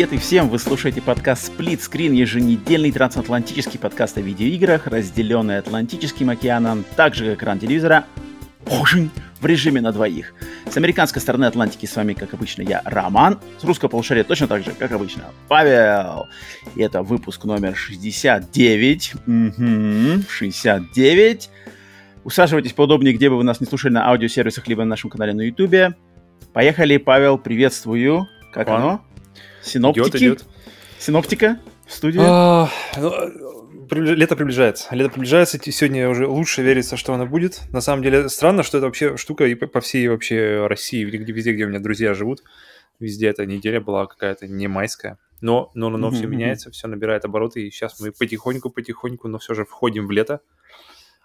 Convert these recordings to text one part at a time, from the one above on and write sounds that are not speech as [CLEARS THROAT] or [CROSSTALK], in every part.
Привет и всем! Вы слушаете подкаст Split Screen, еженедельный трансатлантический подкаст о видеоиграх, разделенный Атлантическим океаном, так же как экран телевизора, в режиме на двоих. С американской стороны Атлантики с вами, как обычно, я, Роман. С русского полушария точно так же, как обычно, Павел. И это выпуск номер 69. Угу, 69. Усаживайтесь поудобнее, где бы вы нас не слушали, на аудиосервисах, либо на нашем канале на YouTube. Поехали, Павел, приветствую. Как Пан. оно? Синоптики? Идет, идет. Синоптика в студии? А, ну, лето приближается. Лето приближается, сегодня уже лучше верится, что оно будет. На самом деле странно, что это вообще штука и по всей вообще России, везде, везде, где у меня друзья живут, везде эта неделя была какая-то не майская. Но, но, но, но mm-hmm. все меняется, все набирает обороты, и сейчас мы потихоньку-потихоньку, но все же входим в лето.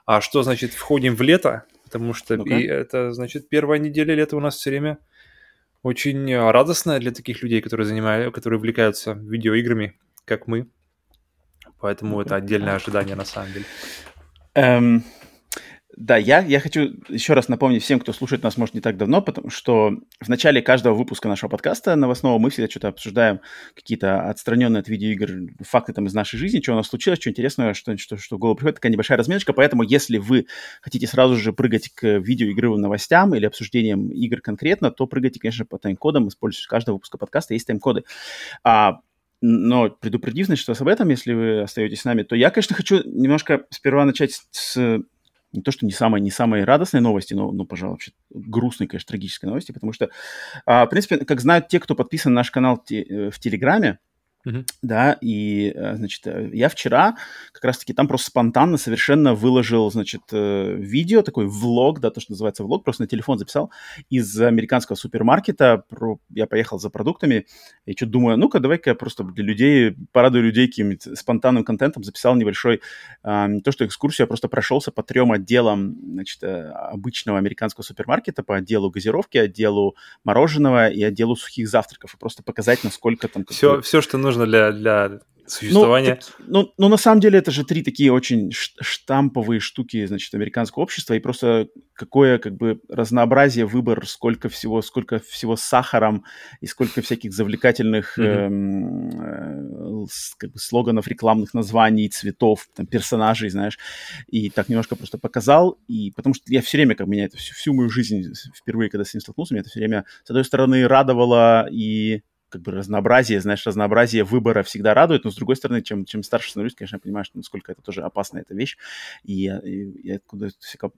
А что значит входим в лето? Потому что ну и это значит первая неделя лета у нас все время очень э, радостная для таких людей, которые занимают, которые увлекаются видеоиграми, как мы. Поэтому это отдельное ожидание на самом деле. Эм, да, я, я хочу еще раз напомнить всем, кто слушает нас, может, не так давно, потому что в начале каждого выпуска нашего подкаста новостного мы всегда что-то обсуждаем, какие-то отстраненные от видеоигр факты там из нашей жизни, что у нас случилось, что интересное, что, что, что в голову приходит, такая небольшая разминочка, поэтому если вы хотите сразу же прыгать к видеоигровым новостям или обсуждениям игр конкретно, то прыгайте, конечно, по тайм-кодам, используйте каждого выпуска подкаста, есть тайм-коды. А, но предупредив, значит, вас об этом, если вы остаетесь с нами, то я, конечно, хочу немножко сперва начать с не то, что не самые, не самые радостные новости, но, ну, пожалуй, вообще грустные, конечно, трагические новости, потому что, а, в принципе, как знают те, кто подписан на наш канал э, в Телеграме, Uh-huh. Да, и, э, значит, э, я вчера как раз-таки там просто спонтанно совершенно выложил, значит, э, видео, такой влог, да, то, что называется влог, просто на телефон записал из американского супермаркета. Я поехал за продуктами и что-то думаю, ну-ка, давай-ка я просто для людей, порадую людей каким-нибудь спонтанным контентом, записал небольшой, не то что экскурсию, я просто прошелся по трем отделам, значит, обычного американского супермаркета, по отделу газировки, отделу мороженого и отделу сухих завтраков, и просто показать, насколько там... Все, все что нужно нужно для, для существования. Ну, ну, ну, на самом деле, это же три такие очень штамповые штуки, значит, американского общества, и просто какое, как бы, разнообразие, выбор, сколько всего, сколько всего с сахаром, и сколько всяких завлекательных mm-hmm. э, как бы, слоганов, рекламных названий, цветов, там, персонажей, знаешь, и так немножко просто показал, и потому что я все время, как меня это всю, всю мою жизнь, впервые, когда с ним столкнулся, меня это все время, с одной стороны, радовало и как бы разнообразие, знаешь, разнообразие выбора всегда радует, но с другой стороны, чем, чем старше становлюсь, конечно, я понимаю, что насколько это тоже опасная эта вещь, и, и, и откуда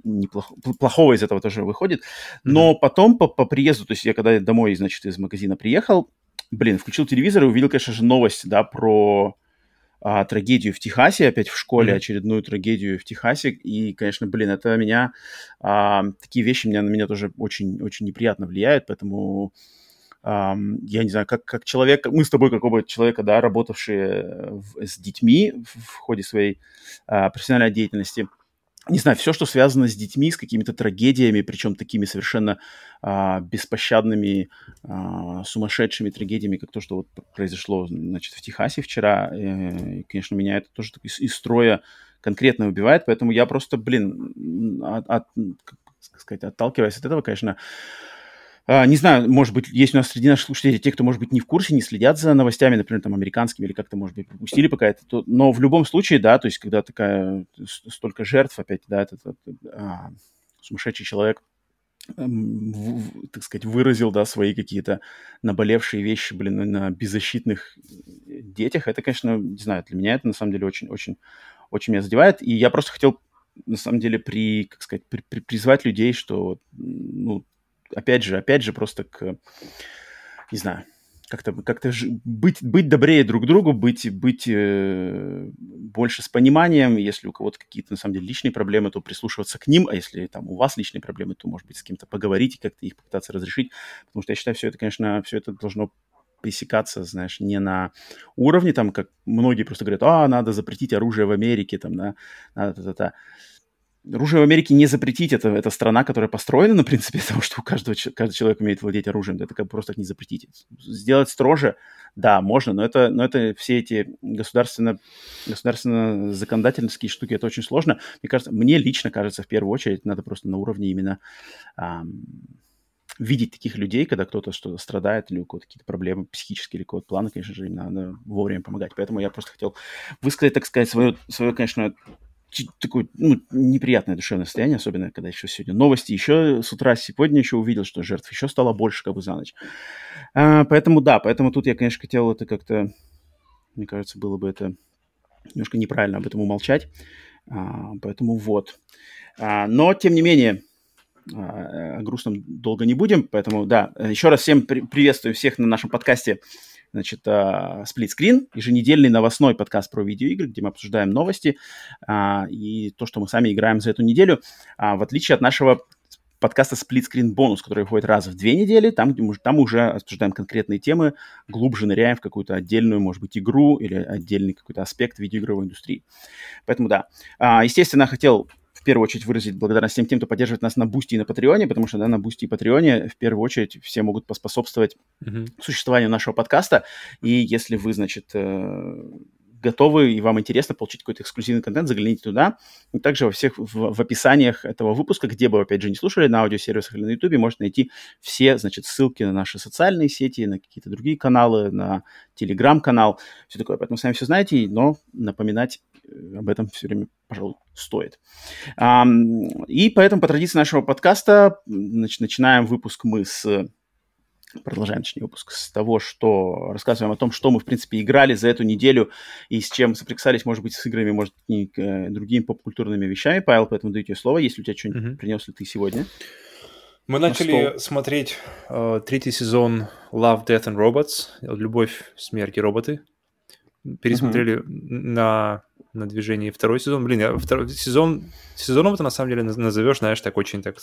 неплохо, плохого из этого тоже выходит. Но mm-hmm. потом по, по приезду, то есть я когда домой, значит, из магазина приехал, блин, включил телевизор и увидел, конечно же, новость, да, про а, трагедию в Техасе, опять в школе, mm-hmm. очередную трагедию в Техасе. И, конечно, блин, это меня, а, такие вещи меня, на меня тоже очень, очень неприятно влияют, поэтому я не знаю, как, как человек, мы с тобой, как оба человека, да, работавшие в, с детьми в, в ходе своей а, профессиональной деятельности, не знаю, все, что связано с детьми, с какими-то трагедиями, причем такими совершенно а, беспощадными, а, сумасшедшими трагедиями, как то, что вот произошло, значит, в Техасе вчера, э, и, конечно, меня это тоже из, из строя конкретно убивает, поэтому я просто, блин, от, от, как сказать, отталкиваясь от этого, конечно, не знаю, может быть, есть у нас среди наших слушателей те, кто, может быть, не в курсе, не следят за новостями, например, там, американскими, или как-то, может быть, пропустили пока это. То, но в любом случае, да, то есть, когда такая, столько жертв опять, да, этот, этот а, сумасшедший человек, эм, в, так сказать, выразил, да, свои какие-то наболевшие вещи, блин, на беззащитных детях, это, конечно, не знаю, для меня это, на самом деле, очень-очень очень меня задевает. И я просто хотел, на самом деле, при, как сказать, при, при, призвать людей, что, ну, опять же, опять же, просто к, не знаю, как-то как быть, быть добрее друг другу, быть, быть э, больше с пониманием. Если у кого-то какие-то, на самом деле, личные проблемы, то прислушиваться к ним, а если там у вас личные проблемы, то, может быть, с кем-то поговорить и как-то их попытаться разрешить. Потому что я считаю, все это, конечно, все это должно пресекаться, знаешь, не на уровне, там, как многие просто говорят, а, надо запретить оружие в Америке, там, да, надо, та, та, та. Оружие в Америке не запретить, это, это страна, которая построена на принципе [LAUGHS] того, что у каждого, каждый человек умеет владеть оружием, это как просто так не запретить. Сделать строже, да, можно, но это, но это все эти государственно, государственно-законодательские штуки, это очень сложно. Мне кажется, мне лично кажется, в первую очередь, надо просто на уровне именно ам, видеть таких людей, когда кто-то что-то страдает или у кого-то какие-то проблемы психические или какого-то плана, конечно же, им надо вовремя помогать. Поэтому я просто хотел высказать, так сказать, свое, свое конечно, такое ну, неприятное душевное состояние, особенно когда еще сегодня новости. Еще с утра сегодня еще увидел, что жертв еще стало больше как бы за ночь. А, поэтому да, поэтому тут я, конечно, хотел это как-то, мне кажется, было бы это немножко неправильно об этом умолчать. А, поэтому вот. А, но, тем не менее, а, о грустном долго не будем, поэтому, да, еще раз всем при- приветствую всех на нашем подкасте значит, Split Screen, еженедельный новостной подкаст про видеоигры, где мы обсуждаем новости а, и то, что мы сами играем за эту неделю, а, в отличие от нашего подкаста Screen Bonus, который выходит раз в две недели, там, где мы, там уже обсуждаем конкретные темы, глубже ныряем в какую-то отдельную, может быть, игру или отдельный какой-то аспект видеоигровой индустрии. Поэтому да. А, естественно, хотел в первую очередь выразить благодарность всем тем, кто поддерживает нас на Boosty и на Patreon е, потому что да, на Boosty и Patreon е в первую очередь все могут поспособствовать mm-hmm. существованию нашего подкаста. И если вы, значит, э, готовы и вам интересно получить какой-то эксклюзивный контент, загляните туда. И также во всех в, в описаниях этого выпуска, где бы, опять же, не слушали, на аудиосервисах или на YouTube, можете найти все, значит, ссылки на наши социальные сети, на какие-то другие каналы, на телеграм-канал, все такое. Поэтому сами все знаете, но напоминать э, об этом все время, пожалуй, стоит. И поэтому по традиции нашего подкаста значит, начинаем выпуск мы с продолжаем, точнее, выпуск с того, что рассказываем о том, что мы, в принципе, играли за эту неделю и с чем соприкасались, может быть, с играми, может, и э, другими поп-культурными вещами. Павел, поэтому даю тебе слово, если у тебя что-нибудь mm-hmm. принес ли ты сегодня. Мы начали стол. смотреть э, третий сезон Love, Death and Robots, Любовь, смерть и роботы. Пересмотрели mm-hmm. на, на движении второй сезон. Блин, я второй сезон, сезоном это на самом деле назовешь, знаешь, так очень так...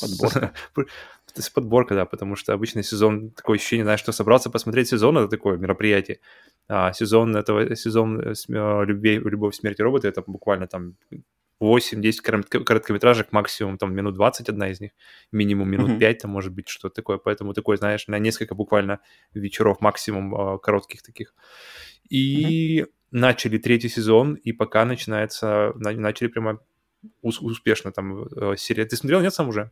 Подборка. [LAUGHS] То есть подборка, да, потому что обычный сезон, такое ощущение, знаешь, что собрался посмотреть сезон, это такое мероприятие. А сезон этого, сезон э, э, любви, «Любовь, смерть и роботы» — это буквально там 8-10 короткометражек, максимум там минут 20 одна из них, минимум минут mm-hmm. 5 там может быть что-то такое, поэтому такой, знаешь, на несколько буквально вечеров максимум э, коротких таких. И mm-hmm. начали третий сезон, и пока начинается, начали прямо успешно там серия. Ты смотрел, нет, сам уже?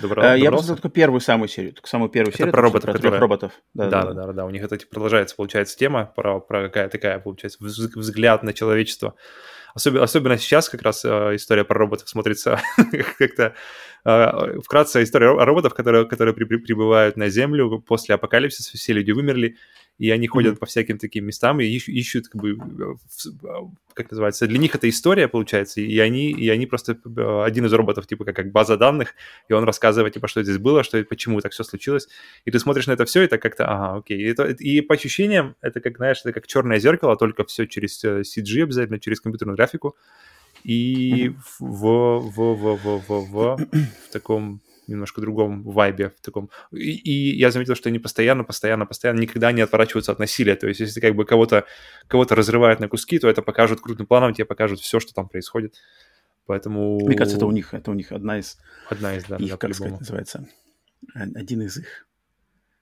Добра... Я посмотрел только первую самую серию, только самую первую это серию. про роботов, про которая... роботов. Да да, да, да, да, да. У них это типа, продолжается, получается, тема про, про какая такая, получается, взгляд на человечество. Особенно, особенно сейчас как раз э, история про роботов смотрится [LAUGHS] как-то э, вкратце история роботов, которые, которые при, при, прибывают на Землю после апокалипсиса, все люди вымерли, и они ходят mm-hmm. по всяким таким местам и ищут, ищут как бы, как называется, для них это история, получается, и они, и они просто, э, один из роботов, типа, как, как база данных, и он рассказывает, типа, что здесь было, что, почему так все случилось, и ты смотришь на это все, и так как-то, ага, окей, и, это, и по ощущениям, это как, знаешь, это как черное зеркало, только все через CG обязательно, через компьютерную графику, и mm-hmm. в, в, в, в, в, в, в таком немножко другом вайбе, в таком. И, и я заметил, что они постоянно, постоянно, постоянно никогда не отворачиваются от насилия. То есть, если как бы кого-то кого-то разрывают на куски, то это покажут крупным планом, тебе покажут все, что там происходит. Поэтому... Мне кажется, это у них, это у них одна из... Одна из, да, их, да, как сказать, называется, один из их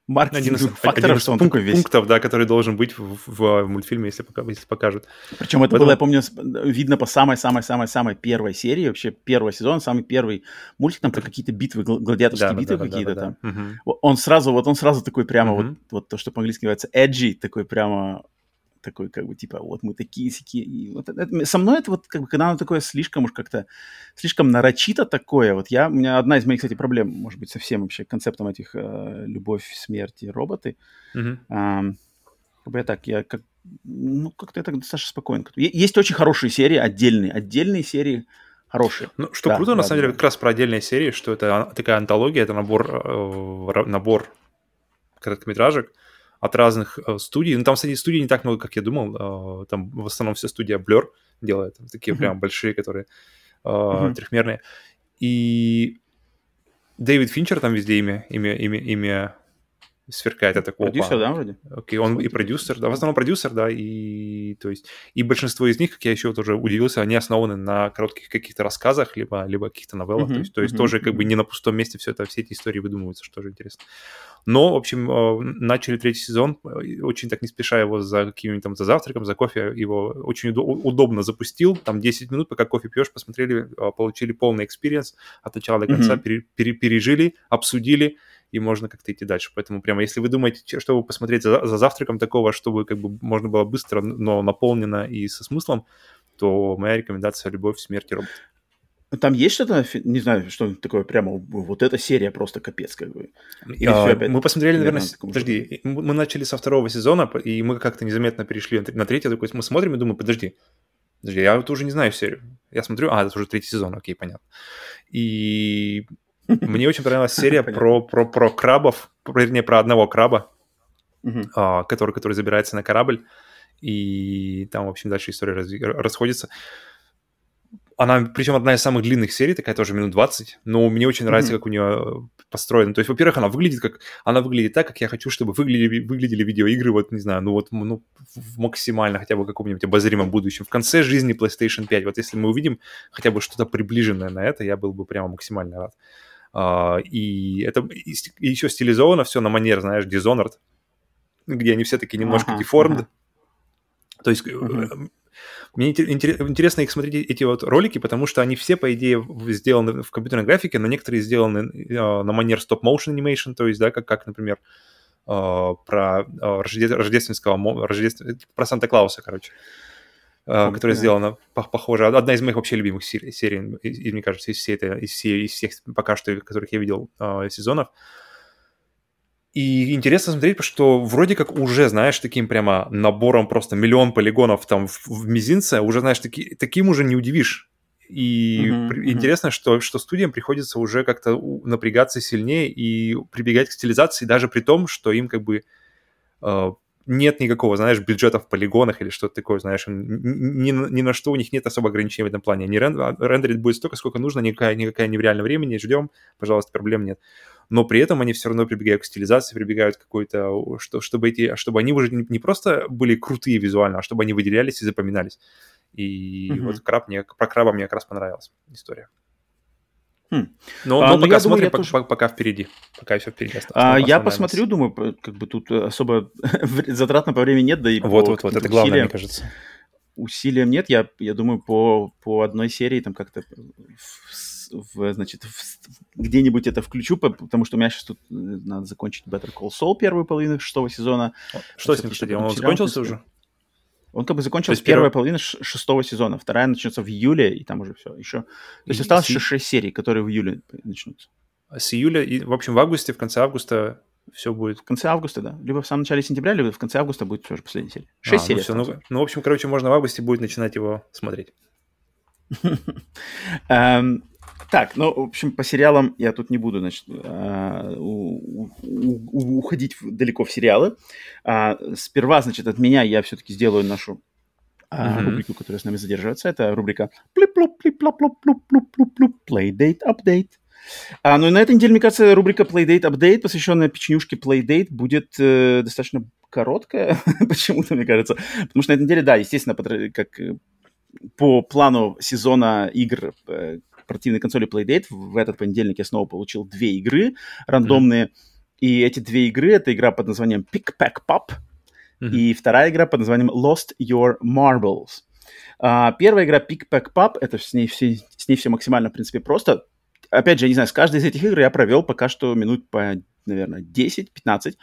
маркетинговых один факторов, один что он пункт, такой весь. пунктов, да, который должен быть в, в, в мультфильме, если, пока, если покажут. Причем это Поэтому... было, я помню, видно по самой-самой-самой-самой первой серии, вообще первого сезона, самый первый мультик, там про какие-то битвы, гладиаторские да, битвы да, какие-то да, да, там. Да. Угу. Он сразу, вот он сразу такой прямо, угу. вот, вот то, что по-английски называется edgy, такой прямо такой, как бы, типа, вот мы такие сики. И вот это, со мной это вот, как бы, когда оно такое слишком уж как-то, слишком нарочито такое, вот я, у меня одна из моих, кстати, проблем, может быть, совсем вообще концептом этих э, любовь, смерть и роботы. Mm-hmm. А, как бы я так, я как, ну, как-то я так достаточно спокойно. Есть очень хорошие серии, отдельные, отдельные серии, хорошие. Ну, что да, круто, да, на самом да. деле, как раз про отдельные серии, что это такая антология, это набор, э, набор короткометражек, от разных э, студий. Ну, там, кстати, студий не так много, как я думал. Э, там в основном вся студия Blur делает. Такие mm-hmm. прям большие, которые э, mm-hmm. трехмерные. И Дэвид Финчер там везде имя, имя, имя, имя сверкает, это Продюсер, да, вроде? Окей, он и продюсер, да, в основном продюсер, да, и то есть и большинство из них, как я еще тоже удивился, они основаны на коротких каких-то рассказах, либо, либо каких-то новеллах, uh-huh, то есть, то есть uh-huh, тоже как бы не на пустом месте все это, все эти истории выдумываются, что же интересно. Но, в общем, э, начали третий сезон, очень так не спеша его за каким-нибудь там, за завтраком, за кофе, его очень удобно запустил, там 10 минут, пока кофе пьешь, посмотрели, э, получили полный experience от начала до конца, mm-hmm. пере, пережили, обсудили, и можно как-то идти дальше. Поэтому прямо, если вы думаете, чтобы посмотреть за, за завтраком такого, чтобы как бы можно было быстро, но наполнено и со смыслом, то моя рекомендация «Любовь, смерть и робот». Там есть что-то, не знаю, что такое прямо, вот эта серия просто капец как бы. Или а, опять, мы посмотрели, наверное, подожди, мы начали со второго сезона, и мы как-то незаметно перешли на третий, такой, мы смотрим и думаем, подожди, подожди, я вот уже не знаю серию. Я смотрю, а, это уже третий сезон, окей, понятно. И мне очень понравилась [LAUGHS] серия про, про, про крабов, вернее, про одного краба, а, который, который забирается на корабль, и там, в общем, дальше история расходится она, причем одна из самых длинных серий, такая тоже минут 20, но мне очень нравится, mm-hmm. как у нее построено. То есть, во-первых, она выглядит как... Она выглядит так, как я хочу, чтобы выглядели, выглядели видеоигры, вот, не знаю, ну вот ну, в максимально хотя бы каком-нибудь обозримом будущем. В конце жизни PlayStation 5, вот если мы увидим хотя бы что-то приближенное на это, я был бы прямо максимально рад. Uh, и это и, еще стилизовано все на манер, знаешь, Dishonored, где они все таки немножко uh-huh, deformed. Uh-huh. То есть uh-huh. Мне интересно их смотреть, эти вот ролики, потому что они все, по идее, сделаны в компьютерной графике, но некоторые сделаны э, на манер стоп-моушен анимейшн, то есть, да, как, как например, про рождественского, рождеств... про Санта-Клауса, короче, okay. которая сделана похоже. Одна из моих вообще любимых серий, серий и, мне кажется, из, всей этой, из, всей, из всех пока что, которых я видел сезонов. И интересно смотреть, что вроде как уже, знаешь, таким прямо набором просто миллион полигонов там в, в мизинце, уже, знаешь, таки, таким уже не удивишь. И uh-huh, uh-huh. интересно, что, что студиям приходится уже как-то напрягаться сильнее и прибегать к стилизации, даже при том, что им как бы э, нет никакого, знаешь, бюджета в полигонах или что-то такое, знаешь, ни, ни на что у них нет особо ограничений в этом плане. Они рен, рендерить будет столько, сколько нужно, никакая, никакая не в реальном времени, ждем, пожалуйста, проблем нет но при этом они все равно прибегают к стилизации, прибегают к какой-то, что, чтобы, эти, чтобы они уже не, просто были крутые визуально, а чтобы они выделялись и запоминались. И mm-hmm. вот краб мне, про краба мне как раз понравилась история. Хм. Но, а, но ну, пока смотрим, пока, тоже... пока впереди. Пока все впереди А, я посмотрю, думаю, как бы тут особо [LAUGHS] затратно по времени нет, да и Вот, вот, вот, это главное, усилиям, мне кажется. Усилиям нет, я, я думаю, по, по одной серии там как-то в, значит, в, где-нибудь это включу, потому что у меня сейчас тут э, надо закончить Better Call Saul первую половину шестого сезона. Что с ним, кстати, он закончился уже? Он как бы закончился первая первый... половина шестого сезона, вторая начнется в июле, и там уже все. Еще... То есть осталось еще шесть серий, которые в июле начнутся. А с июля, и, в общем, в августе, в конце августа все будет. В конце августа, да. Либо в самом начале сентября, либо в конце августа будет тоже последняя серия. Шесть а, серий. Ну, все, ну, ну, в общем, короче, можно в августе будет начинать его смотреть. [LAUGHS] Так, ну, в общем, по сериалам я тут не буду, значит, а, уходить далеко в сериалы. А, сперва, значит, от меня я все-таки сделаю нашу mm-hmm. рубрику, которая с нами задерживается. Это рубрика Playdate Update. А, ну и на этой неделе, мне кажется, рубрика Playdate Update, посвященная печенюшке Playdate, будет э, достаточно короткая, [LAUGHS] почему-то, мне кажется. Потому что на этой неделе, да, естественно, как по плану сезона игр портативной консоли Playdate. В этот понедельник я снова получил две игры рандомные. Mm-hmm. И эти две игры — это игра под названием Pick Pack Pop mm-hmm. и вторая игра под названием Lost Your Marbles. А, первая игра Pick Pack Pop, это с ней, все, с ней все максимально, в принципе, просто. Опять же, я не знаю, с каждой из этих игр я провел пока что минут по наверное, 10-15,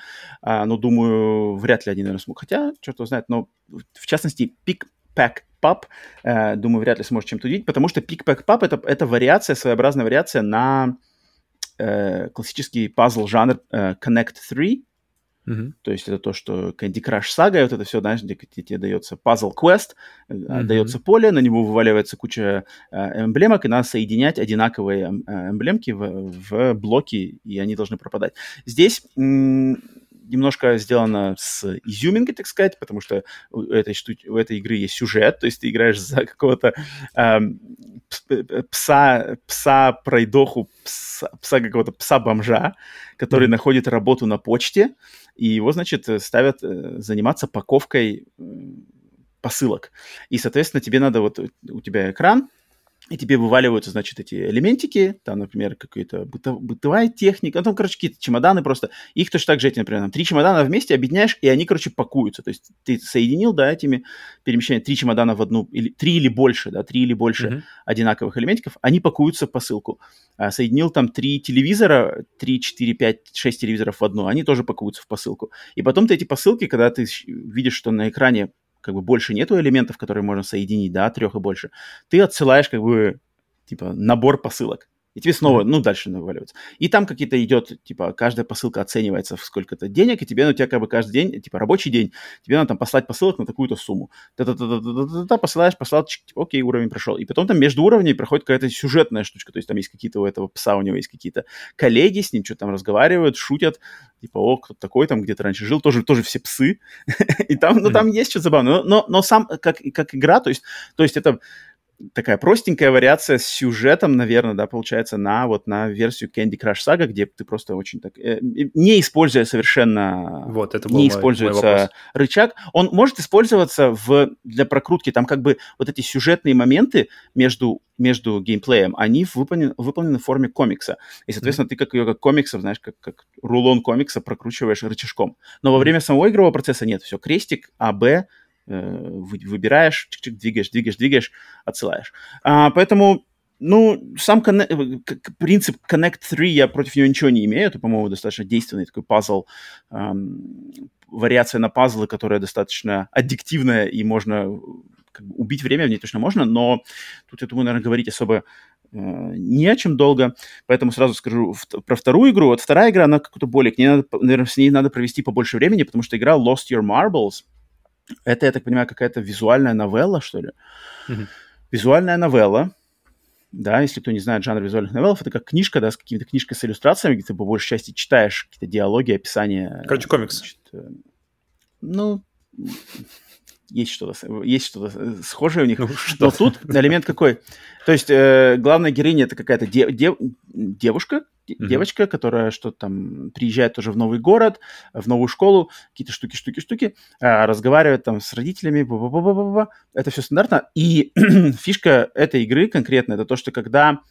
а, но думаю, вряд ли они, наверное, смогут. Хотя, черт его знает, но в частности, Pick Pack Pub, э, думаю, вряд ли сможет чем-то удивить, потому что Pick Pack Pub это, это вариация, своеобразная вариация на э, классический пазл-жанр э, Connect 3, Uh-huh. То есть это то, что Candy Crush Saga, вот это все, знаешь, где, тебе дается puzzle quest, uh-huh. дается поле, на него вываливается куча э, эмблемок, и надо соединять одинаковые э, эмблемки в, в блоки, и они должны пропадать. Здесь м- немножко сделано с изюминкой, так сказать, потому что у этой, штуки, у этой игры есть сюжет, то есть ты играешь за какого-то э, пса, пса пройдоху, пса, пса какого-то пса-бомжа, который mm-hmm. находит работу на почте, и его, значит, ставят э, заниматься паковкой посылок. И, соответственно, тебе надо вот у тебя экран, и тебе вываливаются, значит, эти элементики, там, например, какая-то бытов, бытовая техника, ну, там, короче, какие-то чемоданы просто. Их точно так же эти, например, там, три чемодана вместе объединяешь, и они, короче, пакуются. То есть ты соединил, да, этими перемещениями три чемодана в одну, или три или больше, да, три или больше mm-hmm. одинаковых элементиков, они пакуются в посылку. А, соединил там три телевизора, три, четыре, пять, шесть телевизоров в одну, они тоже пакуются в посылку. И потом ты эти посылки, когда ты видишь, что на экране как бы больше нету элементов, которые можно соединить, да, трех и больше, ты отсылаешь как бы типа набор посылок. И тебе снова, ну, дальше наваливается. И там какие-то идет, типа, каждая посылка оценивается в сколько-то денег, и тебе, ну, у тебя как бы каждый день, типа, рабочий день, тебе надо там послать посылок на такую-то сумму. Та-та-та-та-та-та, посылаешь, послал, типа, окей, уровень прошел. И потом там между уровнями проходит какая-то сюжетная штучка, то есть там есть какие-то у этого пса, у него есть какие-то коллеги, с ним что-то там разговаривают, шутят, типа, о, кто такой там где-то раньше жил, тоже, тоже все псы. [LAUGHS] и там, ну, там есть что-то забавное. Но, но, но сам, как, как игра, то есть, то есть это такая простенькая вариация с сюжетом, наверное, да, получается, на вот на версию Candy Crush Saga, где ты просто очень так, э, не используя совершенно, вот, это не мой, используется мой рычаг, он может использоваться в, для прокрутки, там как бы вот эти сюжетные моменты между между геймплеем, они выполнены, выполнены в форме комикса. И, соответственно, mm-hmm. ты как ее как комиксов, знаешь, как, как рулон комикса прокручиваешь рычажком. Но во время самого игрового процесса нет, все, крестик, А, Б, выбираешь, чик-чик, двигаешь, двигаешь, двигаешь, отсылаешь. А, поэтому, ну, сам конне- э, принцип Connect 3, я против него ничего не имею. Это, по-моему, достаточно действенный такой пазл, эм, вариация на пазлы, которая достаточно аддиктивная, и можно как бы, убить время в ней точно можно, но тут, я думаю, наверное, говорить особо э, не о чем долго, поэтому сразу скажу про вторую игру. Вот вторая игра, она как-то более, к ней надо, наверное, с ней надо провести побольше времени, потому что игра Lost Your Marbles — это, я так понимаю, какая-то визуальная новелла, что ли? Mm-hmm. Визуальная новелла, да, если кто не знает жанр визуальных новеллов, это как книжка, да, с какими-то книжкой с иллюстрациями, где ты по большей части читаешь какие-то диалоги, описания. Короче, комикс. Значит, э, ну, есть что-то, есть что-то схожее у них. Ну, [LAUGHS] что? Но тут элемент какой? То есть э, главная героиня это какая-то де- де- девушка, mm-hmm. девочка, которая что-то там приезжает тоже в новый город, в новую школу, какие-то штуки, штуки, штуки, э, разговаривает там с родителями, ба-ба-ба-ба-ба. это все стандартно. И [CLEARS THROAT] фишка этой игры конкретно это то, что когда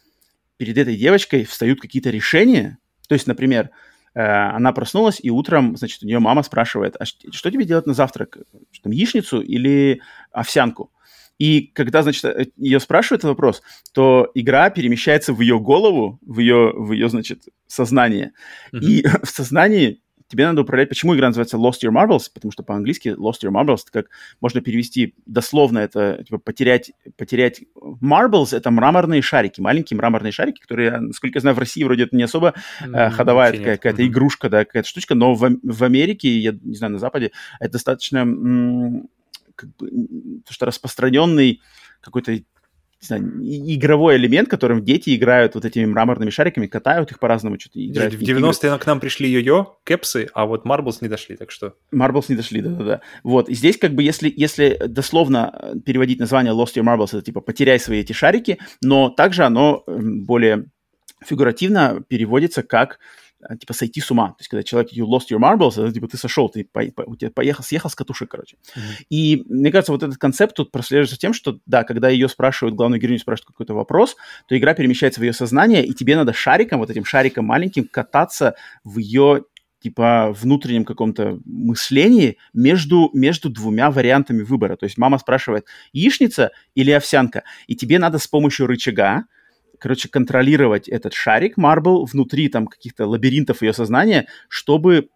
перед этой девочкой встают какие-то решения, то есть, например, э, она проснулась, и утром, значит, у нее мама спрашивает, а что тебе делать на завтрак? Что, там, яичницу или овсянку? И когда, значит, э, ее спрашивают этот вопрос, то игра перемещается в ее голову, в ее, в ее значит, сознание. Mm-hmm. И [LAUGHS] в сознании тебе надо управлять... Почему игра называется Lost Your Marbles? Потому что по-английски Lost Your Marbles, это как можно перевести дословно, это типа потерять, потерять... Marbles — это мраморные шарики, маленькие мраморные шарики, которые, насколько я знаю, в России вроде это не особо mm-hmm. ходовая такая, какая-то mm-hmm. игрушка, да, какая-то штучка, но в, в Америке, я не знаю, на Западе, это достаточно... Как бы, то, что распространенный какой-то знаю, игровой элемент, которым дети играют вот этими мраморными шариками, катают их по-разному, что-то играют. В 90-е к нам пришли йо-йо, кэпсы, а вот Marbles не дошли, так что... Marbles не дошли, да-да-да. Вот, и здесь как бы если, если дословно переводить название Lost Your Marbles, это типа «потеряй свои эти шарики», но также оно более фигуративно переводится как типа сойти с ума. То есть, когда человек you lost your marbles, это типа ты сошел, ты по, по, у тебя поехал, съехал с катушек, короче. Mm-hmm. И мне кажется, вот этот концепт тут прослеживается тем, что, да, когда ее спрашивают, главную героиню спрашивают какой-то вопрос, то игра перемещается в ее сознание, и тебе надо шариком, вот этим шариком маленьким, кататься в ее типа внутреннем каком-то мышлении между, между двумя вариантами выбора. То есть мама спрашивает, яичница или овсянка? И тебе надо с помощью рычага, короче, контролировать этот шарик Marble внутри там каких-то лабиринтов ее сознания, чтобы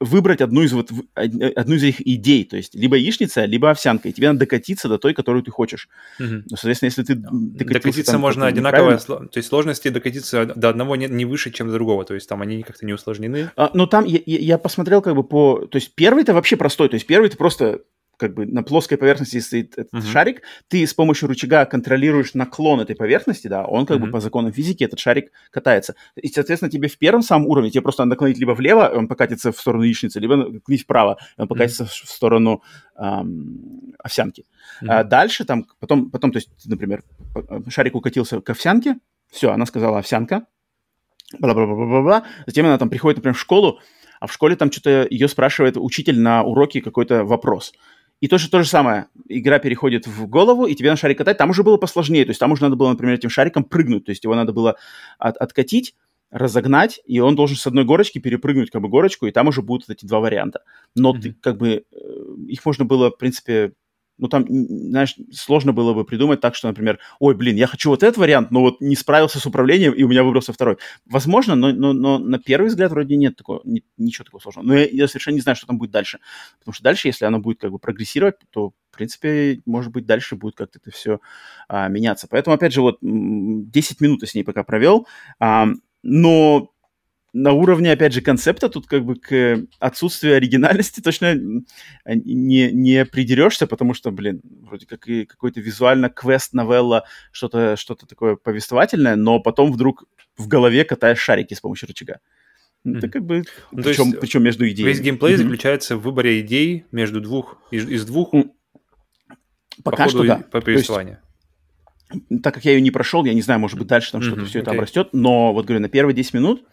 выбрать одну из, вот, одну из их идей, то есть либо яичница, либо овсянка, и тебе надо докатиться до той, которую ты хочешь. Угу. Ну, соответственно, если ты докатиться там, можно одинаково, то есть сложности докатиться до одного не, не выше, чем до другого, то есть там они как-то не усложнены. А, ну там я, я посмотрел как бы по, то есть первый-то вообще простой, то есть первый ты просто как бы на плоской поверхности стоит этот Мгм. шарик, ты с помощью рычага контролируешь наклон этой поверхности, да, он как бы Мгм. по законам физики, этот шарик катается. И, соответственно, тебе в первом самом уровне, тебе просто надо наклонить либо влево, он покатится в сторону яичницы, либо наклонить вправо, он покатится в в сторону ам, овсянки. Мгм. А дальше там, потом, потом, то есть, например, п- шарик укатился к овсянке, все, она сказала овсянка, бла-бла-бла-бла-бла, затем она там приходит, например, в школу, а в школе там что-то ее спрашивает учитель на уроке какой-то вопрос. И то же, то же самое, игра переходит в голову, и тебе на шарик катать, там уже было посложнее, то есть там уже надо было, например, этим шариком прыгнуть, то есть его надо было от- откатить, разогнать, и он должен с одной горочки перепрыгнуть как бы горочку, и там уже будут эти два варианта. Но ты Мгм. как бы, э, их можно было, в принципе, ну там, знаешь, сложно было бы придумать так, что, например, ой, блин, я хочу вот этот вариант, но вот не справился с управлением, и у меня выбрался второй. Возможно, но, но, но на первый взгляд вроде нет такого, ни- ничего такого сложного. Но я, я совершенно не знаю, что там будет дальше. Потому что дальше, если оно будет как бы прогрессировать, то, в принципе, может быть, дальше будет как-то это все а, меняться. Поэтому, опять же, вот м, 10 минут я с ней пока провел, а, но на уровне, опять же, концепта тут как бы к отсутствию оригинальности точно м, не, не придерешься, потому что, блин, вроде как и какой-то визуально квест-новелла, что-то что такое повествовательное, но потом вдруг в голове катаешь шарики с помощью рычага. Ну, Это как бы, Ну, причем, есть причем между идеями. Весь геймплей Мгм. заключается в выборе идей между двух, из, из двух по Пока ходу что да. по повествованию. так как я ее не прошел, я не знаю, может быть, дальше там Мгм, что-то все это окей. обрастет, но вот говорю, на первые 10 минут,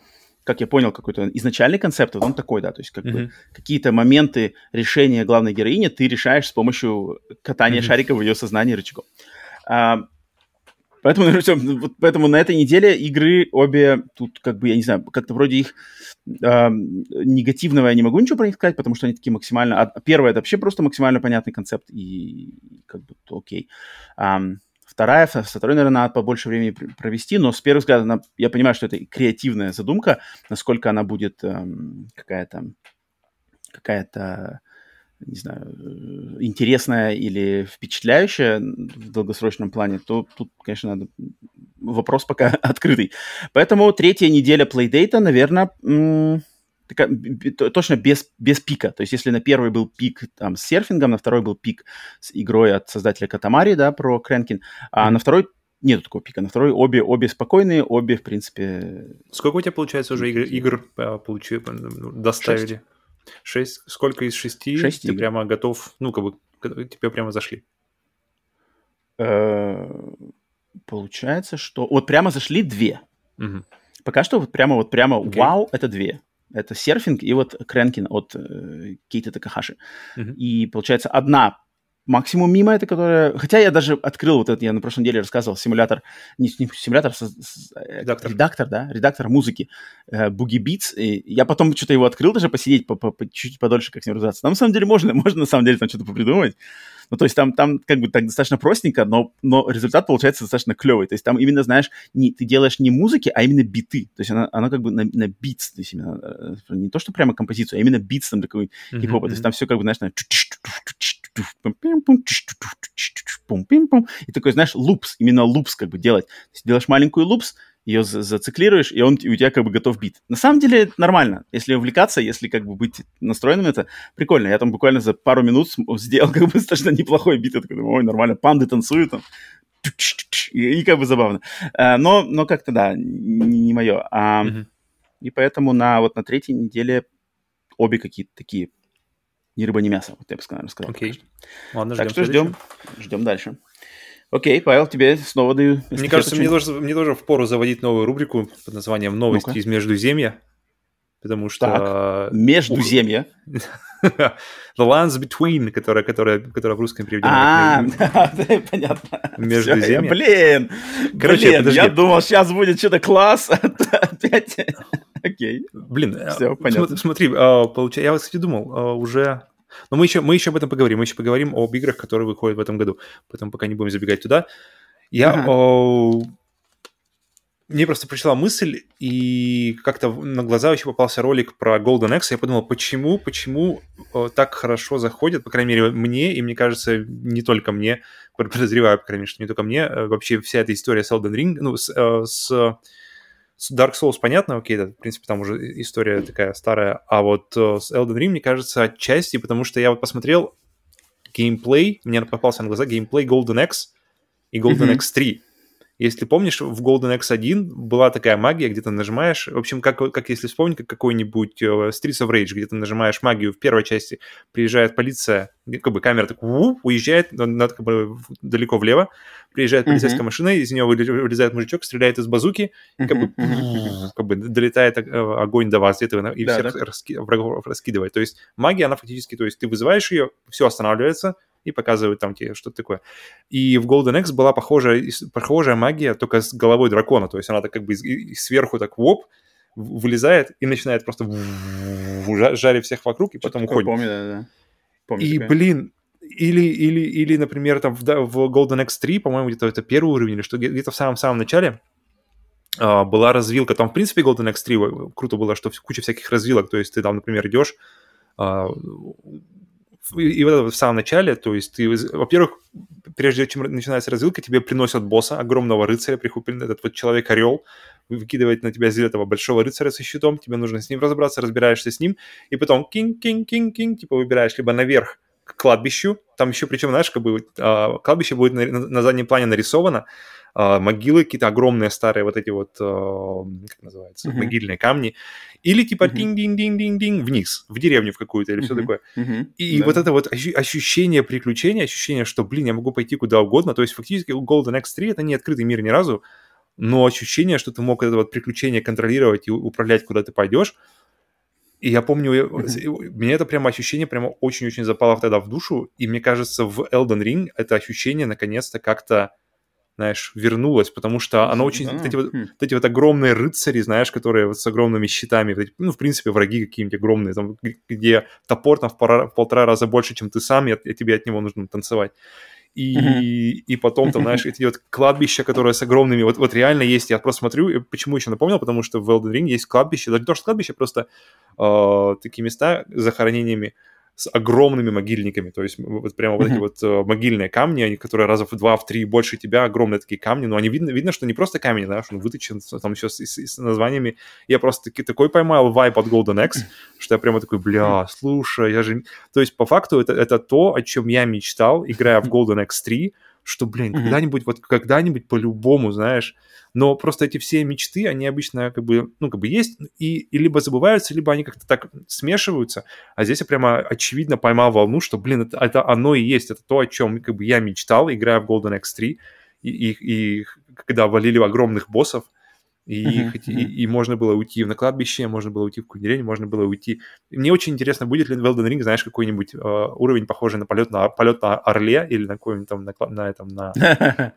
как я понял, какой-то изначальный концепт, вот он такой, да, то есть как бы Мгм. какие-то моменты решения главной героини ты решаешь с помощью катания Мгм. шарика в ее сознании рычагом. А, поэтому, наверное, всё. Вот поэтому на этой неделе игры обе тут как бы, я не знаю, как-то вроде их а, негативного я не могу ничего про них сказать, потому что они такие максимально... а Первое, это вообще просто максимально понятный концепт, и как бы то окей. Ам, Вторая, со второй, наверное, надо побольше времени пр- провести, но с первого взгляда она- я понимаю, что это креативная задумка, насколько она будет эм, какая-то какая-то не знаю, э, интересная или впечатляющая в долгосрочном плане, то тут, конечно, надо вопрос пока [LAUGHS] открытый. Поэтому третья неделя плейдейта, наверное, м, такая, точно без, без пика. То есть если на первый был пик там, с серфингом, на второй был пик с игрой от создателя Катамари, да, про Кренкин, а Мгм. на второй нету такого пика. На второй обе, обе спокойные, обе, в принципе, Сколько у тебя, получается, уже игр, игр а, получи- ну, доставили? Шесть. Сколько из шести Шесть ты игр. прямо готов, ну, как бы, тебе прямо зашли? э, получается, что... Вот прямо зашли две. Мгм. Пока что вот прямо вот прямо Окей. вау, это две. Это серфинг и вот Кренкин от э, Кейта Такахаши. Мгм. И получается одна максимум мимо, это которая... Хотя я даже открыл вот это, я на прошлом деле рассказывал, симулятор, не, не симулятор, со- с- э, Редактор. редактор, да, редактор музыки, э, Boogie Beats. И я потом что-то его открыл, даже посидеть, по, по- по- чуть подольше, как с ним разобраться. Там, на самом деле можно, [LAUGHS] можно на самом деле там что-то попридумать. Ну, то есть там, там как бы так достаточно простенько, но, но результат получается достаточно клевый. То есть там именно, знаешь, не, ты делаешь не музыки, а именно биты. То есть она, она как бы на, на битс, то есть именно, э, не то, что прямо композицию, а именно битс там такой Мгм, хип-хопа. То есть там все как бы, знаешь, на и такой, знаешь, лупс, именно лупс как бы делать. То есть делаешь маленькую лупс, ее за- зациклируешь, и он и у тебя как бы готов бит. На самом деле нормально. Если увлекаться, если как бы быть настроенным на это, прикольно. Я там буквально за пару минут сделал как бы достаточно неплохой бит. Я такой, ой, нормально, панды танцуют там. И, и как бы забавно. А, но, но как-то, да, не, не мое. А, Мгм. и поэтому на, вот на третьей неделе обе какие-то такие ни рыба, ни мясо, вот я бы сказал. сказал Окей. что. Ладно, Так ждем что следующего. ждем, ждем дальше. Окей, Павел, тебе снова даю. Мне кажется, мне тоже, мне тоже впору заводить новую рубрику под названием «Новости Ну-ка. из Междуземья», потому что... Междуземье. [LAUGHS] The Lands Between, которая, которая, которая в русском переведена А, [LAUGHS] понятно. [LAUGHS] Междуземье. Всё, я- Блин, Короче, блин, я думал, сейчас будет что-то класс. Опять. Окей. Блин, э, Всё, см- понятно. смотри, получа- я, вот, кстати, думал, а, уже... Но мы еще, мы еще об этом поговорим. Мы еще поговорим об играх, которые выходят в этом году. Поэтому пока не будем забегать туда. Я... Ага. о, Мне просто пришла мысль, и как-то на глаза еще попался ролик про Golden Axe. Я подумал, почему, почему так хорошо заходит, по крайней мере, мне, и мне кажется, не только мне, подозреваю, по крайней мере, что не только мне, э, вообще вся эта история с Elden Ring, ну, с, э, с с Dark Souls понятно, окей, это, в принципе, там уже история такая старая, а вот э, с Elden Ring, мне кажется, отчасти, потому что я вот посмотрел геймплей, мне попался на глаза геймплей Golden X и Golden Мгм. X 3. Если помнишь, в Golden X1 была такая магия, где ты нажимаешь, в общем, как, как если вспомнить, как какой-нибудь э, Streets of Rage, где ты нажимаешь магию в первой части, приезжает полиция, как бы камера так вуп, уезжает на- на- как бы далеко влево, приезжает полицейская машина, из нее вылезает мужичок, стреляет из базуки, и как бы, как бы долетает э, огонь до вас где-то и Да, всех да. раски- врагов раскидывает. То есть магия, она фактически, то есть ты вызываешь ее, все останавливается, и показывают там тебе что-то такое. И в Golden X была похожая, похожая магия, только с головой дракона. То есть она так как бы сверху так воп, вылезает и начинает просто жа- жарить всех вокруг, и потом уходит. Помню, да, да. Помню И, блин, или, или, или, например, там в, в Golden X3, по-моему, где-то это первый уровень, или что, где- где-то в самом-самом начале а, была развилка. Там, в принципе, Golden X3 в- круто было, что куча всяких развилок. То есть ты там, например, идешь, а, и, вот в самом начале, то есть ты, во-первых, прежде чем начинается развилка, тебе приносят босса, огромного рыцаря, приходит этот вот человек-орел, выкидывает на тебя из этого большого рыцаря со щитом, тебе нужно с ним разобраться, разбираешься с ним, и потом кинг-кинг-кинг-кинг, типа выбираешь либо наверх к кладбищу, там еще, причем, знаешь, как бы а, кладбище будет на, на- заднем плане нарисовано, могилы какие-то огромные старые вот эти вот, а, как называется, Мгм. могильные камни, или типа Мгм. динг-динг-динг-динг вниз, в деревню в какую-то или все Мгм. такое. Мгм. И Да. вот это вот ощу- ощущение приключения, ощущение, что, блин, я могу пойти куда угодно. То есть фактически Golden Axe 3 это не открытый мир ни разу, но ощущение, что ты мог это вот приключение контролировать и управлять, куда ты пойдешь. И я помню, Мгм. мне это прямо ощущение прямо очень-очень запало тогда в душу. И мне кажется, в Elden Ring это ощущение наконец-то как-то, знаешь, вернулось, потому что оно очень... Да, вот эти вот вот эти вот огромные рыцари, знаешь, которые вот с огромными щитами, вот эти, ну, в принципе, враги какие-нибудь огромные, там, где топор там в, пора- в полтора раза больше, чем ты сам, и, и тебе от него нужно танцевать. И, Мгм. и потом там, знаешь, эти вот кладбища, которые с огромными, вот, вот реально есть, я просто смотрю, и почему еще напомнил, потому что в Elden Ring есть кладбище, даже не то, что кладбище, просто э, такие места с захоронениями с огромными могильниками, то есть вот прямо вот эти вот э, могильные камни, они, которые раза в два, в три больше тебя, огромные такие камни, но они видно, видно, что не просто камень, знаешь, он выточен там еще с, с- с названиями. Я просто таки, такой поймал вайп от Golden X, что я прямо такой, бля, слушай, я же... То есть по факту это, это то, о чем я мечтал, играя в Golden X3, что, блин, когда-нибудь, вот когда-нибудь по-любому, знаешь, но просто эти все мечты, они обычно как бы, ну, как бы есть, и, и либо забываются, либо они как-то так смешиваются, а здесь я прямо очевидно поймал волну, что, блин, это, это оно и есть, это то, о чем как бы я мечтал, играя в Golden X3, и, и, и когда валили огромных боссов, и, Мгм, хоть- и, мгм. и можно было уйти на кладбище, можно было уйти в какую-нибудь деревню, можно было уйти. И Мне очень интересно, будет ли в Elden Ring, знаешь, какой-нибудь э, уровень, похожий на полет на полет на орле или на какой-нибудь там на, на этом на [LAUGHS]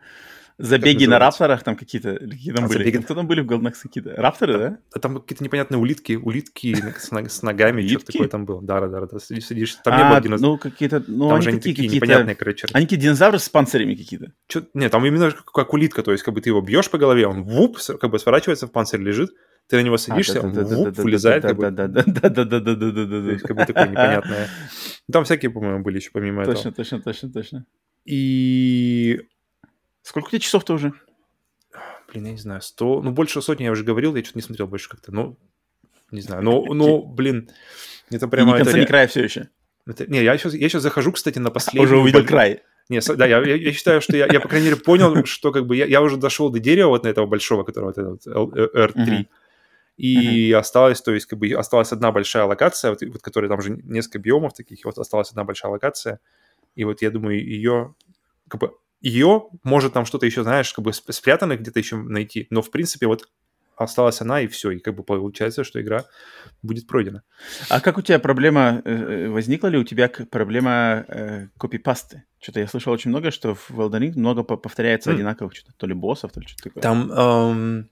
Забеги на рапторах там какие-то, какие там А, были? забеги- Кто там были в Golden какие-то? Рапторы, да? А там какие-то непонятные улитки, улитки с, ног- с ногами, Улитки? такое там было. Да, да, да, да. Сидишь. Там не А, было динозавров. ну какие-то, ну там они же они такие какие-то... непонятные, короче. Они какие динозавры с панцирями какие-то. Чё- Не, там именно как, улитка, то есть как бы ты его бьешь по голове, он вуп, как бы сворачивается в панцирь, лежит, ты на него садишься, он вуп, вылезает, как бы, то Да-да-да-да-да-да-да-да-да-да-да. есть как бы такое непонятное. Там всякие, по-моему, были еще помимо этого. Точно, точно, точно, точно. И, Сколько у тебя часов-то уже? блин, я не знаю, 100, ну, больше сотни я уже говорил, я что-то не смотрел больше как-то, ну, не знаю, но, ну, блин, это И прямо... ни это конца, ре- ни края все еще. это- не, я сейчас, я сейчас захожу, кстати, на последний... Уже увидел край. Не, да, я, я, я считаю, что я, я, по крайней мере, понял, [LAUGHS] что как бы я, я уже дошел до дерева вот на этого большого, которого вот этот L- э, R3, Мгм. и осталось, то есть как бы осталась одна большая локация, вот, вот которая там же несколько биомов таких, и вот осталась одна большая локация, и вот я думаю, ее, как бы, ее, может там что-то еще, знаешь, как бы сп- спрятано где-то еще найти, но в принципе вот осталась она, и все, и как бы получается, что игра будет пройдена. А как у тебя проблема, э, э, возникла ли у тебя проблема э, копипасты? Что-то я слышал очень много, что в Elden Ring много по- повторяется М. одинаковых, что-то, то ли боссов, то ли что-то такое. Там, эм,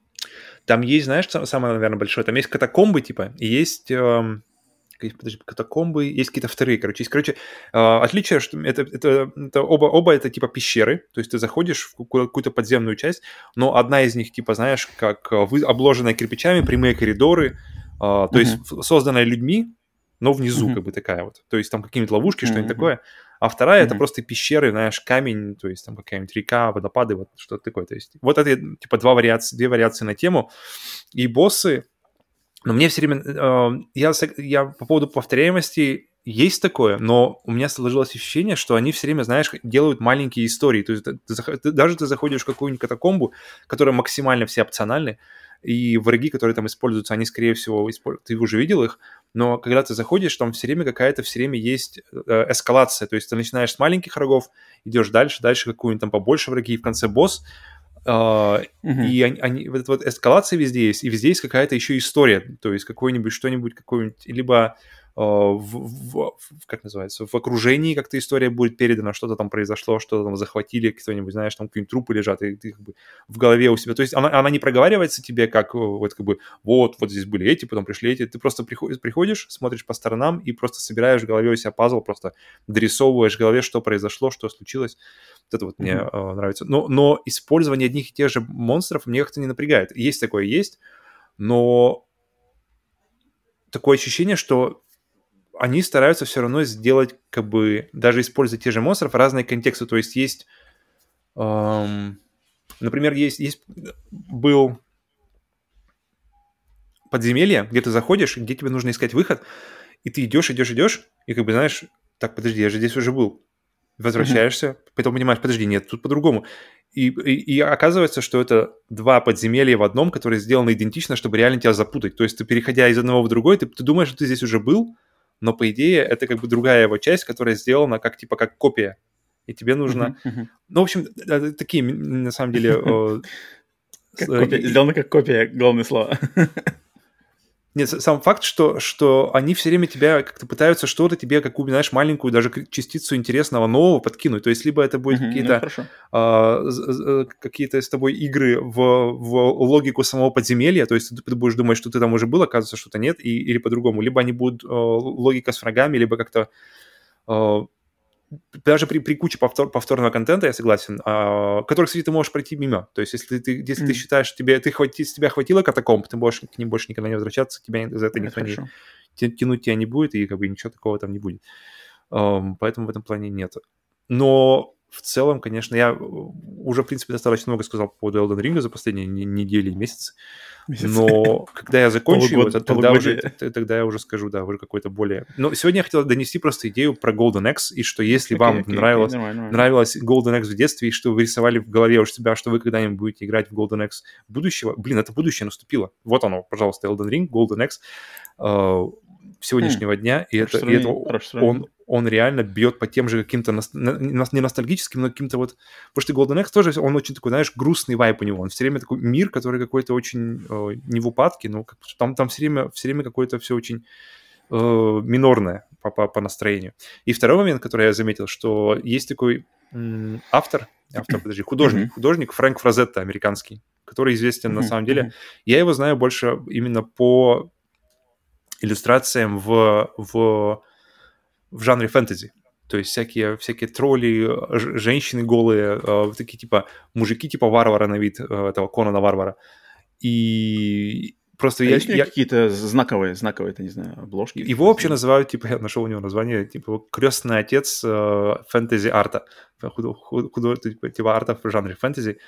там есть, знаешь, сам- самое, наверное, большое, там есть катакомбы, типа, и есть, эм, какие- подожди, катакомбы, есть какие-то вторые, короче, есть, короче, э, отличие, что это, это, это оба, оба это типа пещеры, то есть ты заходишь в какую- какую-то подземную часть, но одна из них, типа, знаешь, как э, вы, обложенная кирпичами, прямые коридоры, э, то есть в- созданная людьми, но внизу Мгм. как бы такая вот, то есть там какие-нибудь ловушки, что-нибудь такое, а вторая это Мгм. просто пещеры, знаешь, камень, то есть там какая-нибудь река, водопады, вот что-то такое. То есть вот это типа два вариации, две вариации на тему. И боссы, но мне все время, э, я, я по поводу повторяемости, есть такое, но у меня сложилось ощущение, что они все время, знаешь, делают маленькие истории. То есть ты, ты, даже ты заходишь в какую-нибудь катакомбу, которая максимально все опциональны, и враги, которые там используются, они, скорее всего, используют, ты уже видел их, но когда ты заходишь, там все время какая-то все время есть э, эскалация, то есть ты начинаешь с маленьких врагов, идешь дальше, дальше какую-нибудь там побольше враги, и в конце босс, uh-huh. И они, они, вот, вот эскалация везде есть, и везде есть какая-то еще история, то есть какой-нибудь что-нибудь, какой-нибудь, либо Э, в, в, как называется, в окружении как-то история будет передана, что-то там произошло, что-то там захватили, кто-нибудь, знаешь, там какие-нибудь трупы лежат, и ты как бы в голове у себя, то есть она, она не проговаривается тебе как э, вот как бы вот, вот здесь были эти, потом пришли эти, ты просто приходишь, приходишь, смотришь по сторонам и просто собираешь в голове у себя пазл, просто дорисовываешь в голове, что произошло, что случилось. Вот это вот mm-hmm. мне э, нравится. Но, но использование одних и тех же монстров мне как-то не напрягает. Есть такое, есть, но такое ощущение, что они стараются все равно сделать, как бы, даже используя те же монстров, разные контексты. То есть есть, эм, например, есть, есть был подземелье, где ты заходишь, где тебе нужно искать выход, и ты идешь, идешь, идешь, и как бы знаешь, так, подожди, я же здесь уже был. Возвращаешься, mm-hmm. потом понимаешь, подожди, нет, тут по-другому. И, и, и оказывается, что это два подземелья в одном, которые сделаны идентично, чтобы реально тебя запутать. То есть ты, переходя из одного в другой, ты, ты думаешь, что ты здесь уже был, но по идее это как бы другая его часть, которая сделана как типа как копия. И тебе нужно... Uh-huh, uh-huh. Ну, в общем, такие, на самом деле... [LAUGHS] Сделано как копия, главное слово. [LAUGHS] Нет, сам факт, что, что они все время тебя как-то пытаются что-то тебе, какую, знаешь, маленькую даже частицу интересного нового подкинуть. То есть либо это будет mm-hmm, какие-то, ну, а, какие-то с тобой игры в, в логику самого подземелья, то есть ты, будешь думать, что ты там уже был, оказывается, что-то нет, и, или по-другому. Либо они будут а, логика с врагами, либо как-то а, даже при, при куче повтор, повторного контента, я согласен, а, который, кстати, ты можешь пройти мимо. То есть, если ты, если mm. ты считаешь, тебе, ты хвати, с тебя хватило катакомб, ты можешь к ним больше никогда не возвращаться, тебя за это никто не, тянуть тебя не будет, и как бы ничего такого там не будет. Um, поэтому в этом плане нет. Но в целом, конечно, я уже, в принципе, достаточно много сказал по поводу Elden Ring за последние недели и месяцы. Но [LAUGHS] когда я закончу его, тогда, уже, тогда я уже скажу, да, уже какой-то более... Но сегодня я хотел донести просто идею про Golden X, и что если okay, вам okay, нравилось, okay, нравилось Golden X в детстве, и что вы рисовали в голове у себя, что вы когда-нибудь будете играть в Golden X будущего, блин, это будущее наступило. Вот оно, пожалуйста, Elden Ring, Golden X э, сегодняшнего хм. дня, и это, и это он, он реально бьет по тем же каким-то, не ностальгическим, но каким-то вот... Потому что Golden X тоже, он очень такой, знаешь, грустный вайп у него. Он все время такой мир, который какой-то очень э, не в упадке, но как, там, там все время, все время какое-то все очень э, минорное по, по, по настроению. И второй момент, который я заметил, что есть такой м, автор, [CLEARS THROAT] автор, подожди, художник, художник Фрэнк Фразетта, американский, который известен на самом деле. Я его знаю больше именно по иллюстрациям в, в в жанре фэнтези. То есть всякие, всякие тролли, женщины голые, э, такие типа мужики типа варвара на вид, э, этого Конана варвара. И просто а я... я... какие-то знаковые, знаковые, это не знаю, обложки? Его вообще называют, типа, я нашел у него название, типа, крестный отец э, фэнтези-арта. Худо, худо, типа, типа арта в жанре фэнтези.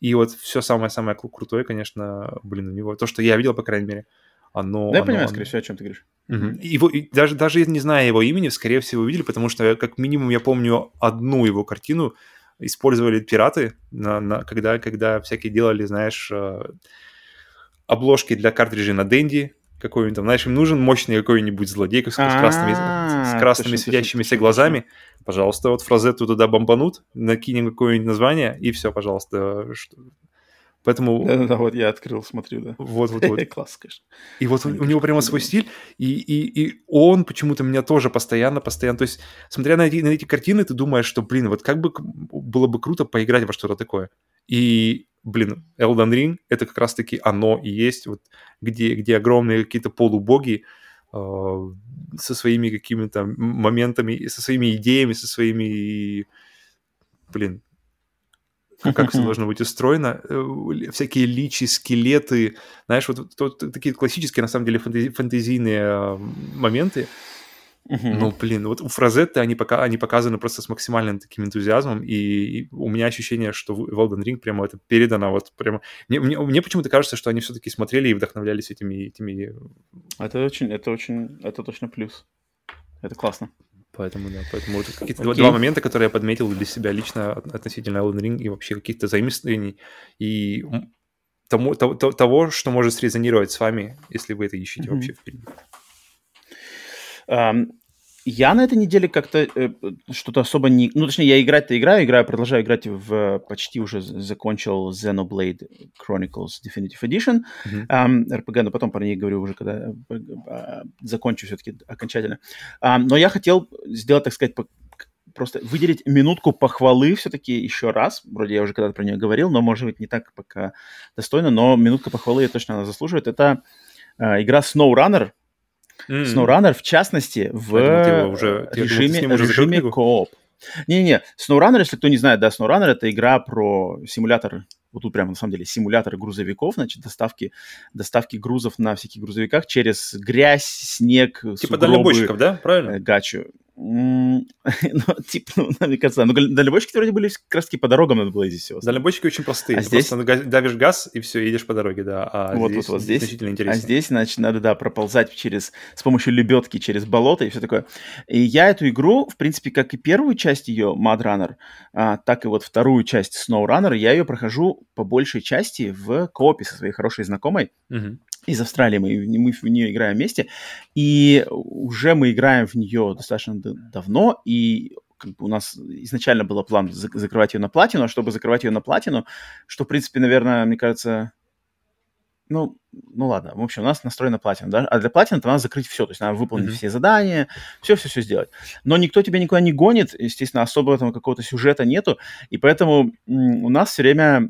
И вот все самое-самое крутое, конечно, блин, у него, то, что я видел, по крайней мере, оно... Да, я оно, понимаю, оно... скорее всего, о чем ты говоришь. Угу. Его, и даже, даже не зная его имени, скорее всего, увидели, потому что, как минимум, я помню одну его картину, использовали пираты, на, на, когда, когда всякие делали, знаешь, э, обложки для картриджей на Дэнди, какой-нибудь там, знаешь, им нужен мощный какой-нибудь злодей с красными, с красными светящимися глазами. Пожалуйста, вот фразету туда бомбанут, накинем какое-нибудь название, и все, пожалуйста. Поэтому... [LAUGHS] Да-да-да, вот я открыл, смотрю, да. Вот-вот-вот. [LAUGHS] Класс, конечно. И вот у, него прямо свой стиль, и, и, и он почему-то меня тоже постоянно, постоянно... То есть, смотря на эти, на эти картины, ты думаешь, что, блин, вот как бы было бы круто поиграть во что-то такое. И, блин, Elden Ring — это как раз-таки оно и есть, вот где, где огромные какие-то полубоги, э, со своими какими-то моментами, со своими идеями, со своими, блин, как все [LAUGHS] должно быть устроено, э, всякие личи, скелеты, знаешь, вот, вот такие классические, на самом деле, фэнтези, фэнтезийные а, моменты. Ну, блин, вот у Фразетты они, пока, они показаны просто с максимальным таким энтузиазмом, и, и у меня ощущение, что в Elden Ring прямо это передано, вот прямо... Мне, мне, мне почему-то кажется, что они все-таки смотрели и вдохновлялись этими... этими... Это очень, это очень, это точно плюс. Это классно. Поэтому, да, поэтому вот какие-то okay. два момента, которые я подметил для себя лично относительно Elden Ring и вообще каких-то заимствований и тому, того, того, что может срезонировать с вами, если вы это ищете mm-hmm. вообще впереди. Um, я на этой неделе как-то э, что-то особо не... Ну, точнее, я играть-то играю, играю, продолжаю играть в... Почти уже закончил Xenoblade Chronicles Definitive Edition. Mm-hmm. Um, RPG, но потом про ней говорю уже, когда uh, закончу все-таки окончательно. Um, но я хотел сделать, так сказать, по просто выделить минутку похвалы все-таки еще раз. Вроде я уже когда-то про нее говорил, но, может быть, не так пока достойно, но минутка похвалы точно она заслуживает. Это э, игра SnowRunner, Mm-hmm. SnowRunner, в частности, в уже, режиме, думал, режиме кооп. Не-не, SnowRunner, если кто не знает, да, SnowRunner — это игра про симулятор, вот тут прямо на самом деле симулятор грузовиков, значит, доставки, доставки грузов на всяких грузовиках через грязь, снег, Типа сугробы, дальнобойщиков, да? Правильно? Э, гачу. [LAUGHS] ну, типа, ну, мне кажется, ну, дальнобойщики вроде были как раз таки по дорогам надо было здесь все. Дальнобойщики очень простые. А Ты здесь... просто давишь газ, и все, едешь по дороге, да. А вот, здесь вот, вот здесь. Значительно интереснее. А здесь, значит, надо, да, проползать через, с помощью лебедки через болото и все такое. И я эту игру, в принципе, как и первую часть ее, Mud Runner, а, так и вот вторую часть Snow Runner, я ее прохожу по большей части в коопе со своей хорошей знакомой. Угу из Австралии, мы, мы в нее играем вместе, и уже мы играем в нее достаточно давно, и как бы у нас изначально был план закрывать ее на платину, а чтобы закрывать ее на платину, что, в принципе, наверное, мне кажется, ну, ну ладно, в общем, у нас настроена платина, да, а для платины то надо закрыть все, то есть надо выполнить mm-hmm. все задания, все-все-все сделать. Но никто тебя никуда не гонит, естественно, особо там какого-то сюжета нету, и поэтому у нас все время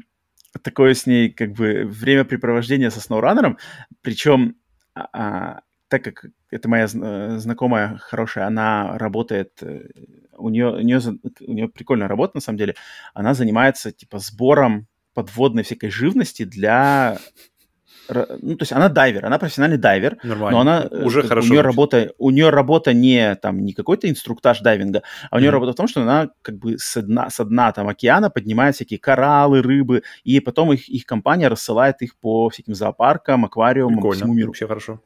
такое с ней как бы времяпрепровождение со SnowRunner, причем а, а, так как это моя знакомая хорошая, она работает, э, у нее, у нее, у нее прикольная работа на самом деле, она занимается типа сбором подводной всякой живности для ну, то есть она дайвер, она профессиональный дайвер, Нормально. но она э, уже хорошо. У нее работа, у нее работа не там не какой-то инструктаж дайвинга, а у нее mm-hmm. работа в том, что она как бы с дна, с дна там океана поднимает всякие кораллы, рыбы, и потом их их компания рассылает их по всяким зоопаркам, аквариумам, Прикольно. всему миру. Вообще хорошо.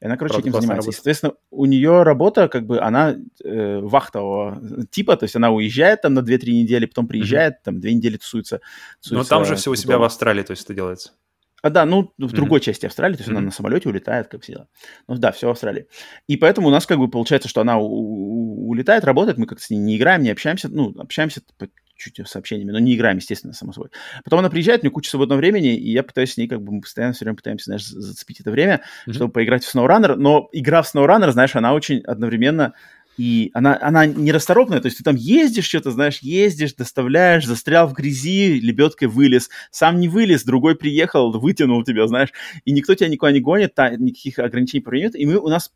И она, короче, Правда, этим занимается. И, соответственно, у нее работа, как бы, она э, вахтового типа, то есть она уезжает там на 2-3 недели, потом приезжает, mm-hmm. там 2 недели тусуется. тусуется Но там же всего себя в Австралии, то есть это делается. А, да, ну, в mm-hmm. другой части Австралии, то есть mm-hmm. она на самолете улетает, как все дела. Ну, да, все в Австралии. И поэтому у нас как бы получается, что она у- у- улетает, работает, мы как-то с ней не играем, не общаемся, ну, общаемся по чуть сообщениями, но не играем, естественно, само собой. Потом она приезжает, у нее куча свободного времени, и я пытаюсь с ней как бы мы постоянно все время пытаемся, знаешь, зацепить это время, mm-hmm. чтобы поиграть в SnowRunner, но игра в SnowRunner, знаешь, она очень одновременно и она, она нерасторопная, то есть ты там ездишь что-то, знаешь, ездишь, доставляешь, застрял в грязи, лебедкой вылез, сам не вылез, другой приехал, вытянул тебя, знаешь, и никто тебя никуда не гонит, та, никаких ограничений нет, и мы, у нас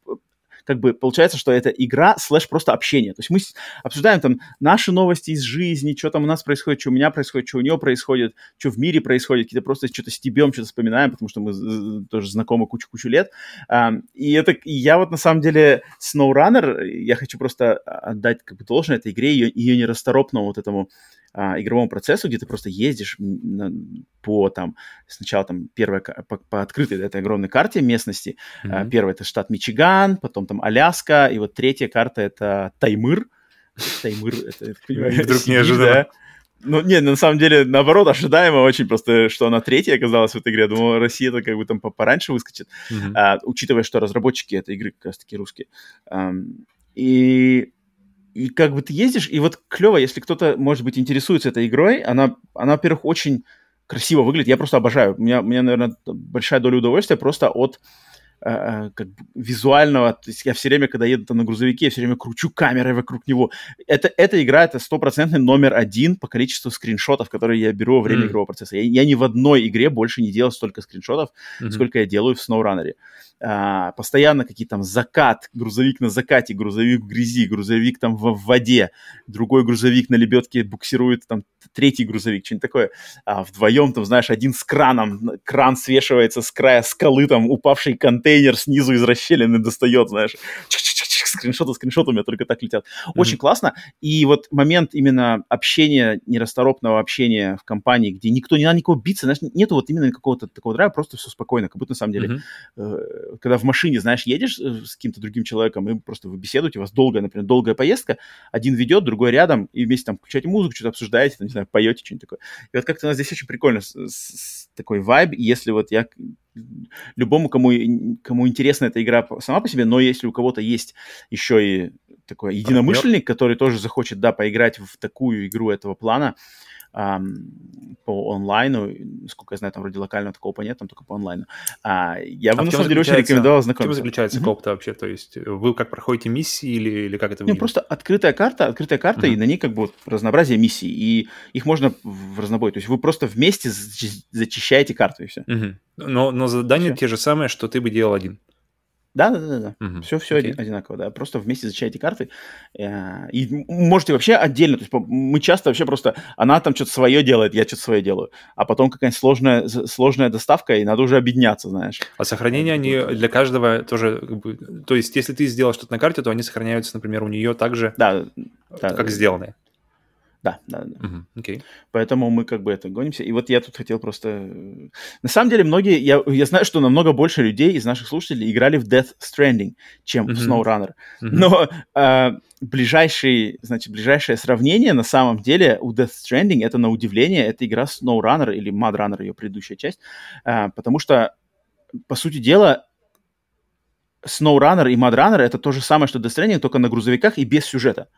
как бы получается, что это игра слэш просто общение. То есть мы обсуждаем там наши новости из жизни, что там у нас происходит, что у меня происходит, что у него происходит, что в мире происходит, какие-то просто что-то стебем, что-то вспоминаем, потому что мы тоже знакомы кучу-кучу лет. И это я вот на самом деле SnowRunner, я хочу просто отдать как бы должное этой игре, ее, ее нерасторопному вот этому а, игровому процессу, где ты просто ездишь по там сначала там первая по, по открытой этой огромной карте местности. Mm-hmm. А, первая это штат Мичиган, потом там Аляска, и вот третья карта это Таймыр. Таймыр, это, Вдруг неожиданно. Ну, не, на самом деле, наоборот, ожидаемо очень просто, что она третья оказалась в этой игре. Я думал, Россия это как бы там пораньше выскочит, mm-hmm. а, учитывая, что разработчики этой игры как раз-таки русские. Um, и и как бы ты ездишь, и вот клево, если кто-то, может быть, интересуется этой игрой, она, она во-первых, очень красиво выглядит. Я просто обожаю. У меня, у меня наверное, большая доля удовольствия просто от Э, как бы визуального, то есть я все время, когда еду там на грузовике, я все время кручу камерой вокруг него. Это, эта игра, это стопроцентный номер один по количеству скриншотов, которые я беру во время mm. игрового процесса. Я, я ни в одной игре больше не делал столько скриншотов, mm-hmm. сколько я делаю в SnowRunner. А, постоянно какие-то там закат, грузовик на закате, грузовик в грязи, грузовик там в, в воде, другой грузовик на лебедке буксирует, там третий грузовик, что-нибудь такое. А вдвоем там, знаешь, один с краном, кран свешивается с края скалы, там упавший контейнер снизу из расщелины достает, знаешь, скриншоты, скриншоты у меня только так летят. Очень mm-hmm. классно. И вот момент именно общения, нерасторопного общения в компании, где никто, не надо никого биться, знаешь, нету вот именно какого-то такого драйва, просто все спокойно, как будто на самом деле, mm-hmm. э, когда в машине, знаешь, едешь э, с каким-то другим человеком, и просто вы беседуете, у вас долгая, например, долгая поездка, один ведет, другой рядом, и вместе там включаете музыку, что-то обсуждаете, там, не знаю, поете, что-нибудь такое. И вот как-то у нас здесь очень прикольно с, с, такой вайб, если вот я любому, кому, кому интересна эта игра сама по себе, но если у кого-то есть еще и такой единомышленник, который тоже захочет, да, поиграть в такую игру этого плана, эм, по онлайну, сколько я знаю, там вроде локального такого нет, там только по онлайну. А, я бы, а на самом деле, очень рекомендовал знакомиться. В чем заключается mm-hmm. коп-то вообще? То есть вы как проходите миссии или, или как это выглядит? Не, просто открытая карта, открытая карта, mm-hmm. и на ней как бы вот разнообразие миссий, и их можно в разнобой. То есть вы просто вместе зачищаете карту, и все. Mm-hmm. Но, но задания все. те же самые, что ты бы делал один. Да, да, да, да. Угу. Все, все okay. одинаково, да. Просто вместе изучайте карты. Э, и можете вообще отдельно. То есть мы часто вообще просто она там что-то свое делает, я что-то свое делаю. А потом какая-нибудь сложная, сложная доставка, и надо уже объединяться, знаешь. А сохранение они для каждого тоже. То есть, если ты сделал что-то на карте, то они сохраняются, например, у нее также, да, да, как сделанные. Да, да, да. Uh-huh. Okay. Поэтому мы как бы это гонимся. И вот я тут хотел просто... На самом деле многие... Я, я знаю, что намного больше людей из наших слушателей играли в Death Stranding, чем uh-huh. в SnowRunner. Uh-huh. Но э, ближайший, значит, ближайшее сравнение на самом деле у Death Stranding это на удивление, это игра SnowRunner или Mud Runner, ее предыдущая часть. Э, потому что, по сути дела, SnowRunner и Mud Runner это то же самое, что Death Stranding, только на грузовиках и без сюжета.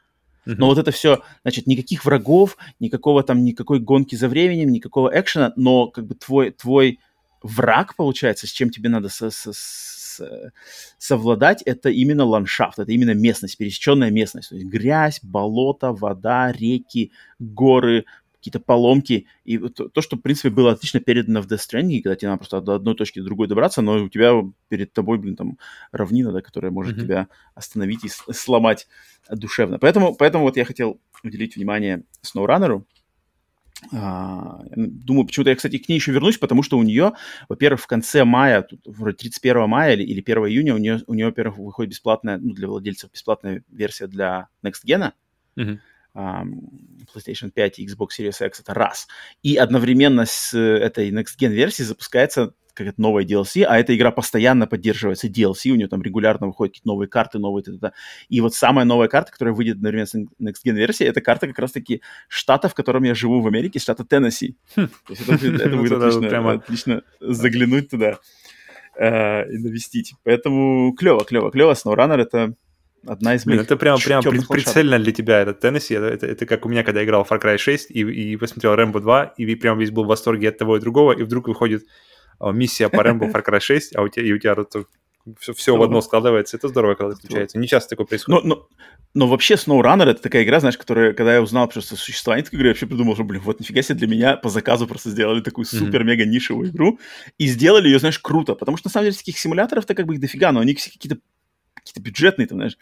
Но вот это все, значит, никаких врагов, никакого там, никакой гонки за временем, никакого экшена, но как бы твой, твой враг, получается, с чем тебе надо со, со, со, совладать, это именно ландшафт, это именно местность, пересеченная местность. То есть грязь, болото, вода, реки, горы, какие-то поломки. И то, то, что, в принципе, было отлично передано в Death Stranding, когда тебе надо просто до одной точки до другой добраться, но у тебя перед тобой, блин, там равнина, да, которая может mm-hmm. тебя остановить и сломать душевно. Поэтому, поэтому вот я хотел уделить внимание SnowRunner. А, думаю, почему-то я, кстати, к ней еще вернусь, потому что у нее, во-первых, в конце мая, тут, вроде 31 мая или, или 1 июня, у нее, у нее, во-первых, выходит бесплатная, ну, для владельцев бесплатная версия для Next Gen. Mm-hmm. PlayStation 5 и Xbox Series X, это раз. И одновременно с этой Next Gen версией запускается какая-то новая DLC, а эта игра постоянно поддерживается DLC, у нее там регулярно выходят какие-то новые карты, новые т -т -т. И вот самая новая карта, которая выйдет одновременно с Next Gen версией, это карта как раз-таки штата, в котором я живу в Америке, штата Теннесси. Хм. То есть это будет [LAUGHS] отлично заглянуть туда э, и навестить. Поэтому клево, клево, клево. SnowRunner — это одна из моих Блин, Это прям, прям прицельно для тебя, этот Теннесси. Это, это, это как у меня, когда я играл в Far Cry 6 и, и посмотрел Рэмбо 2, и прям весь был в восторге от того и другого, и вдруг выходит а, миссия по Рэмбо Far Cry 6, а у тебя, и у тебя все, все в одно складывается. Это здорово, когда случается. Не часто такое происходит. Но, но, но вообще SnowRunner это такая игра, знаешь, которая, когда я узнал просто существование этой игры, я вообще придумал, что, блин, вот нифига себе для меня по заказу просто сделали такую супер-мега нишевую игру и сделали ее, знаешь, круто. Потому что, на самом деле, таких симуляторов-то как бы их дофига, но они все какие-то какие-то бюджетные, там, знаешь,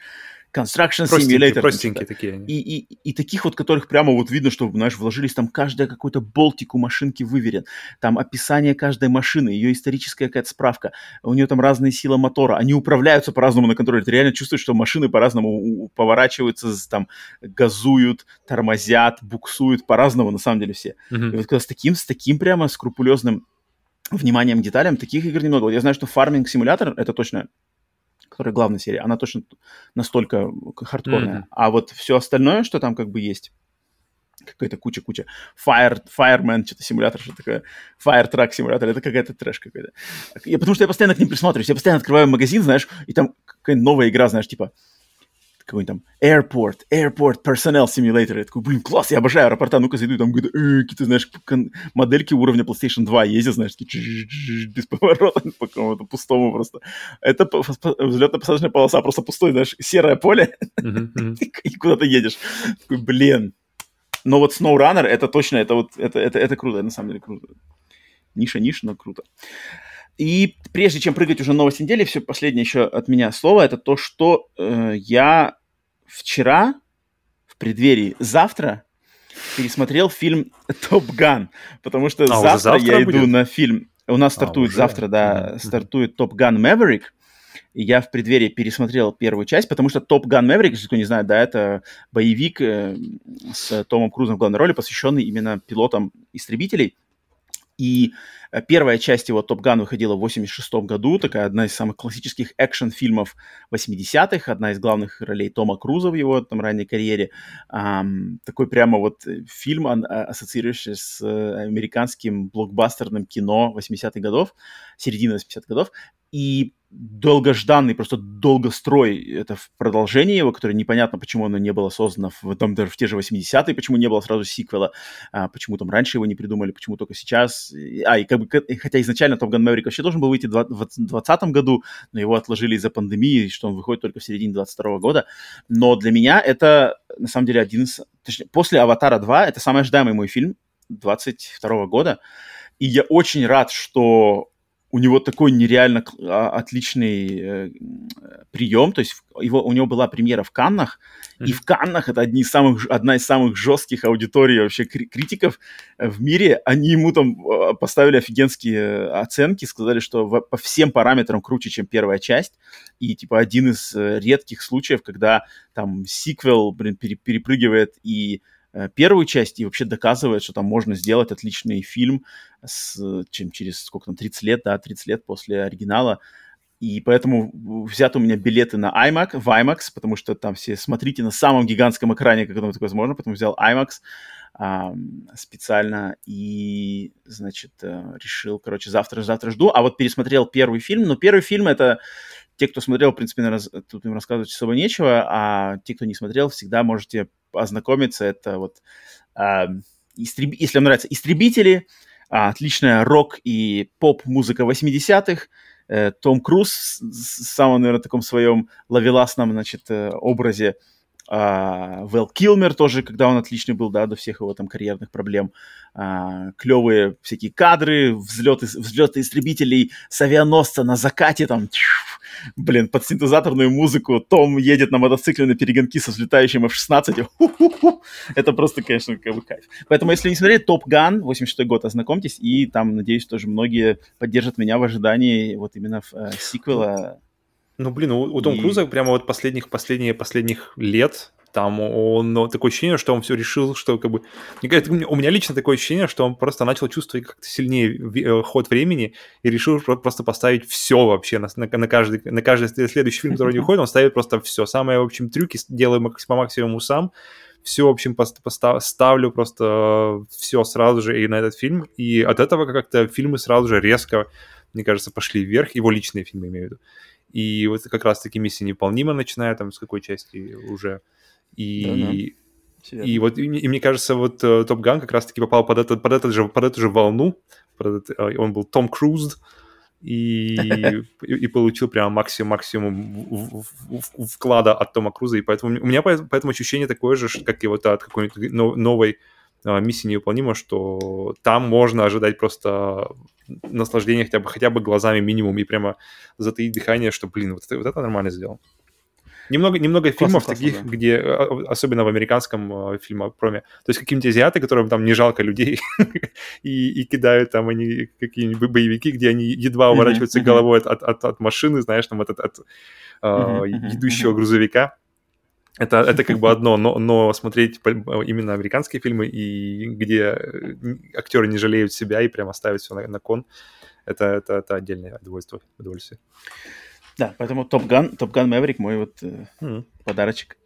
Construction простенькие, Simulator. Простенькие такие. И, и, и таких вот, которых прямо вот видно, что, знаешь, вложились там каждая какой-то болтик у машинки выверен, там описание каждой машины, ее историческая какая-то справка, у нее там разные силы мотора, они управляются по-разному на контроле, ты реально чувствуешь, что машины по-разному поворачиваются, там, газуют, тормозят, буксуют, по-разному на самом деле все. Mm-hmm. И вот когда с таким, с таким прямо скрупулезным вниманием к деталям, таких игр немного. Вот я знаю, что фарминг симулятор, это точно которая главная серия, она точно настолько хардкорная. Mm-hmm. А вот все остальное, что там как бы есть, какая-то куча-куча. Fire, Fireman, что-то симулятор, что такое. Fire Truck симулятор, это какая-то трэш какой-то. Я, потому что я постоянно к ним присматриваюсь. Я постоянно открываю магазин, знаешь, и там какая-нибудь новая игра, знаешь, типа какой-нибудь там Airport, Airport Personnel Simulator. Я такой, блин, класс, я обожаю аэропорта. Ну-ка зайду, там какие-то, э, какие-то, знаешь, модельки уровня PlayStation 2 ездят, знаешь, такие без поворота [LAUGHS] по какому-то пустому просто. Это взлетно-посадочная полоса, просто пустой, знаешь, серое поле, [LAUGHS] и куда ты едешь. Такой, блин. Но вот SnowRunner, это точно, это вот, это, это, это круто, на самом деле круто. Ниша-ниша, но круто. И прежде чем прыгать уже новость недели, все последнее еще от меня слово, это то, что э, я вчера, в преддверии завтра, пересмотрел фильм «Топ Ган», потому что а, завтра, завтра я будет? иду на фильм. У нас а, стартует а, завтра, да, mm-hmm. стартует «Топ Ган Мэверик», и я в преддверии пересмотрел первую часть, потому что Топ Ган Maverick, если кто не знает, да, это боевик э, с Томом Крузом в главной роли, посвященный именно пилотам истребителей. И э, первая часть его «Топ Ган» выходила в 86 году, такая одна из самых классических экшн-фильмов 80-х, одна из главных ролей Тома Круза в его там ранней карьере. Um, такой прямо вот э, фильм, а, ассоциирующийся с э, американским блокбастерным кино 80-х годов, середины 80-х годов. И долгожданный, просто долгострой, это в продолжении его, которое непонятно, почему оно не было создано в, там, даже в те же 80-е, почему не было сразу сиквела, а, почему там раньше его не придумали, почему только сейчас. А, и как бы, хотя изначально Top Gun Maverick вообще должен был выйти в 2020 году, но его отложили из-за пандемии, что он выходит только в середине 22 года. Но для меня это, на самом деле, один из... Точнее, после «Аватара 2» это самый ожидаемый мой фильм 22 года, и я очень рад, что у него такой нереально а, отличный э, прием, то есть его, у него была премьера в Каннах, mm-hmm. и в Каннах это одни из самых, одна из самых жестких аудиторий вообще критиков э, в мире, они ему там а, поставили офигенские оценки, сказали, что в, по всем параметрам круче, чем первая часть, и типа один из э, редких случаев, когда там сиквел, блин, пере, перепрыгивает и Э, первую часть и вообще доказывает, что там можно сделать отличный фильм с, чем через сколько там, 30 лет, да, 30 лет после оригинала. И поэтому взяты у меня билеты на IMAX, в IMAX, потому что там все смотрите на самом гигантском экране, как это возможно, поэтому взял IMAX а, специально и, значит, э, решил, короче, завтра-завтра жду. А вот пересмотрел первый фильм, но первый фильм это те, кто смотрел, в принципе, тут им рассказывать особо нечего, а те, кто не смотрел, всегда можете ознакомиться. Это вот, э, истреб... если вам нравятся «Истребители», э, отличная рок и поп-музыка 80-х, э, Том Круз с самым, наверное, таком своем лавеласном, значит, э, образе, Uh, Вэл Килмер тоже, когда он отличный был, да, до всех его там карьерных проблем. Uh, клевые всякие кадры, взлеты, взлеты истребителей с авианосца на закате, там, блин, под синтезаторную музыку. Том едет на мотоцикле на перегонки со взлетающим F-16. Это просто, конечно, как бы кайф. Поэтому, если не смотрели Топ Ган, 86 год, ознакомьтесь, и там, надеюсь, тоже многие поддержат меня в ожидании вот именно э, сиквела ну, блин, у, у Том и... Круза прямо вот последних, последних, последних лет там он ну, такое ощущение, что он все решил, что как бы... Мне кажется, у меня лично такое ощущение, что он просто начал чувствовать как-то сильнее э, ход времени и решил просто поставить все вообще на, на, на, каждый, на каждый следующий фильм, который не [LAUGHS] выходит, он ставит просто все. Самые, в общем, трюки делаю по максимуму сам. Все, в общем, постав, ставлю просто все сразу же и на этот фильм. И от этого как-то фильмы сразу же резко, мне кажется, пошли вверх. Его личные фильмы имею в виду. И вот как раз-таки «Миссия неполнима», начиная там с какой части уже. И, да, и вот и, и мне кажется, вот Топ uh, Ган как раз-таки попал под, этот, под, этот же, под эту же волну. Под этот, uh, он был Том Круз, и, [LAUGHS] и, получил прямо максимум, максимум вклада от Тома Круза. И поэтому у меня поэтому ощущение такое же, как и вот от какой-нибудь новой uh, миссии невыполнима, что там можно ожидать просто наслаждения хотя бы, хотя бы глазами минимум и прямо затаить дыхание, что, блин, вот это, вот это нормально сделал. Немного, немного классно, фильмов классно, таких, да. где, а, особенно в американском э, фильмопроме, то есть какие-нибудь азиаты, которым там не жалко людей, [LAUGHS] и, и кидают там они какие-нибудь боевики, где они едва уворачиваются mm-hmm. головой от, от, от, от машины, знаешь, там от, от, от uh, идущего грузовика. Это, [LAUGHS] это как бы одно, но, но смотреть именно американские фильмы, и где э, актеры не жалеют себя и прямо ставят все на, на кон, это, это, это отдельное удовольствие. удовольствие. Да, поэтому Топ Ган, Топ Ган Мэврик мой вот э, mm. подарочек.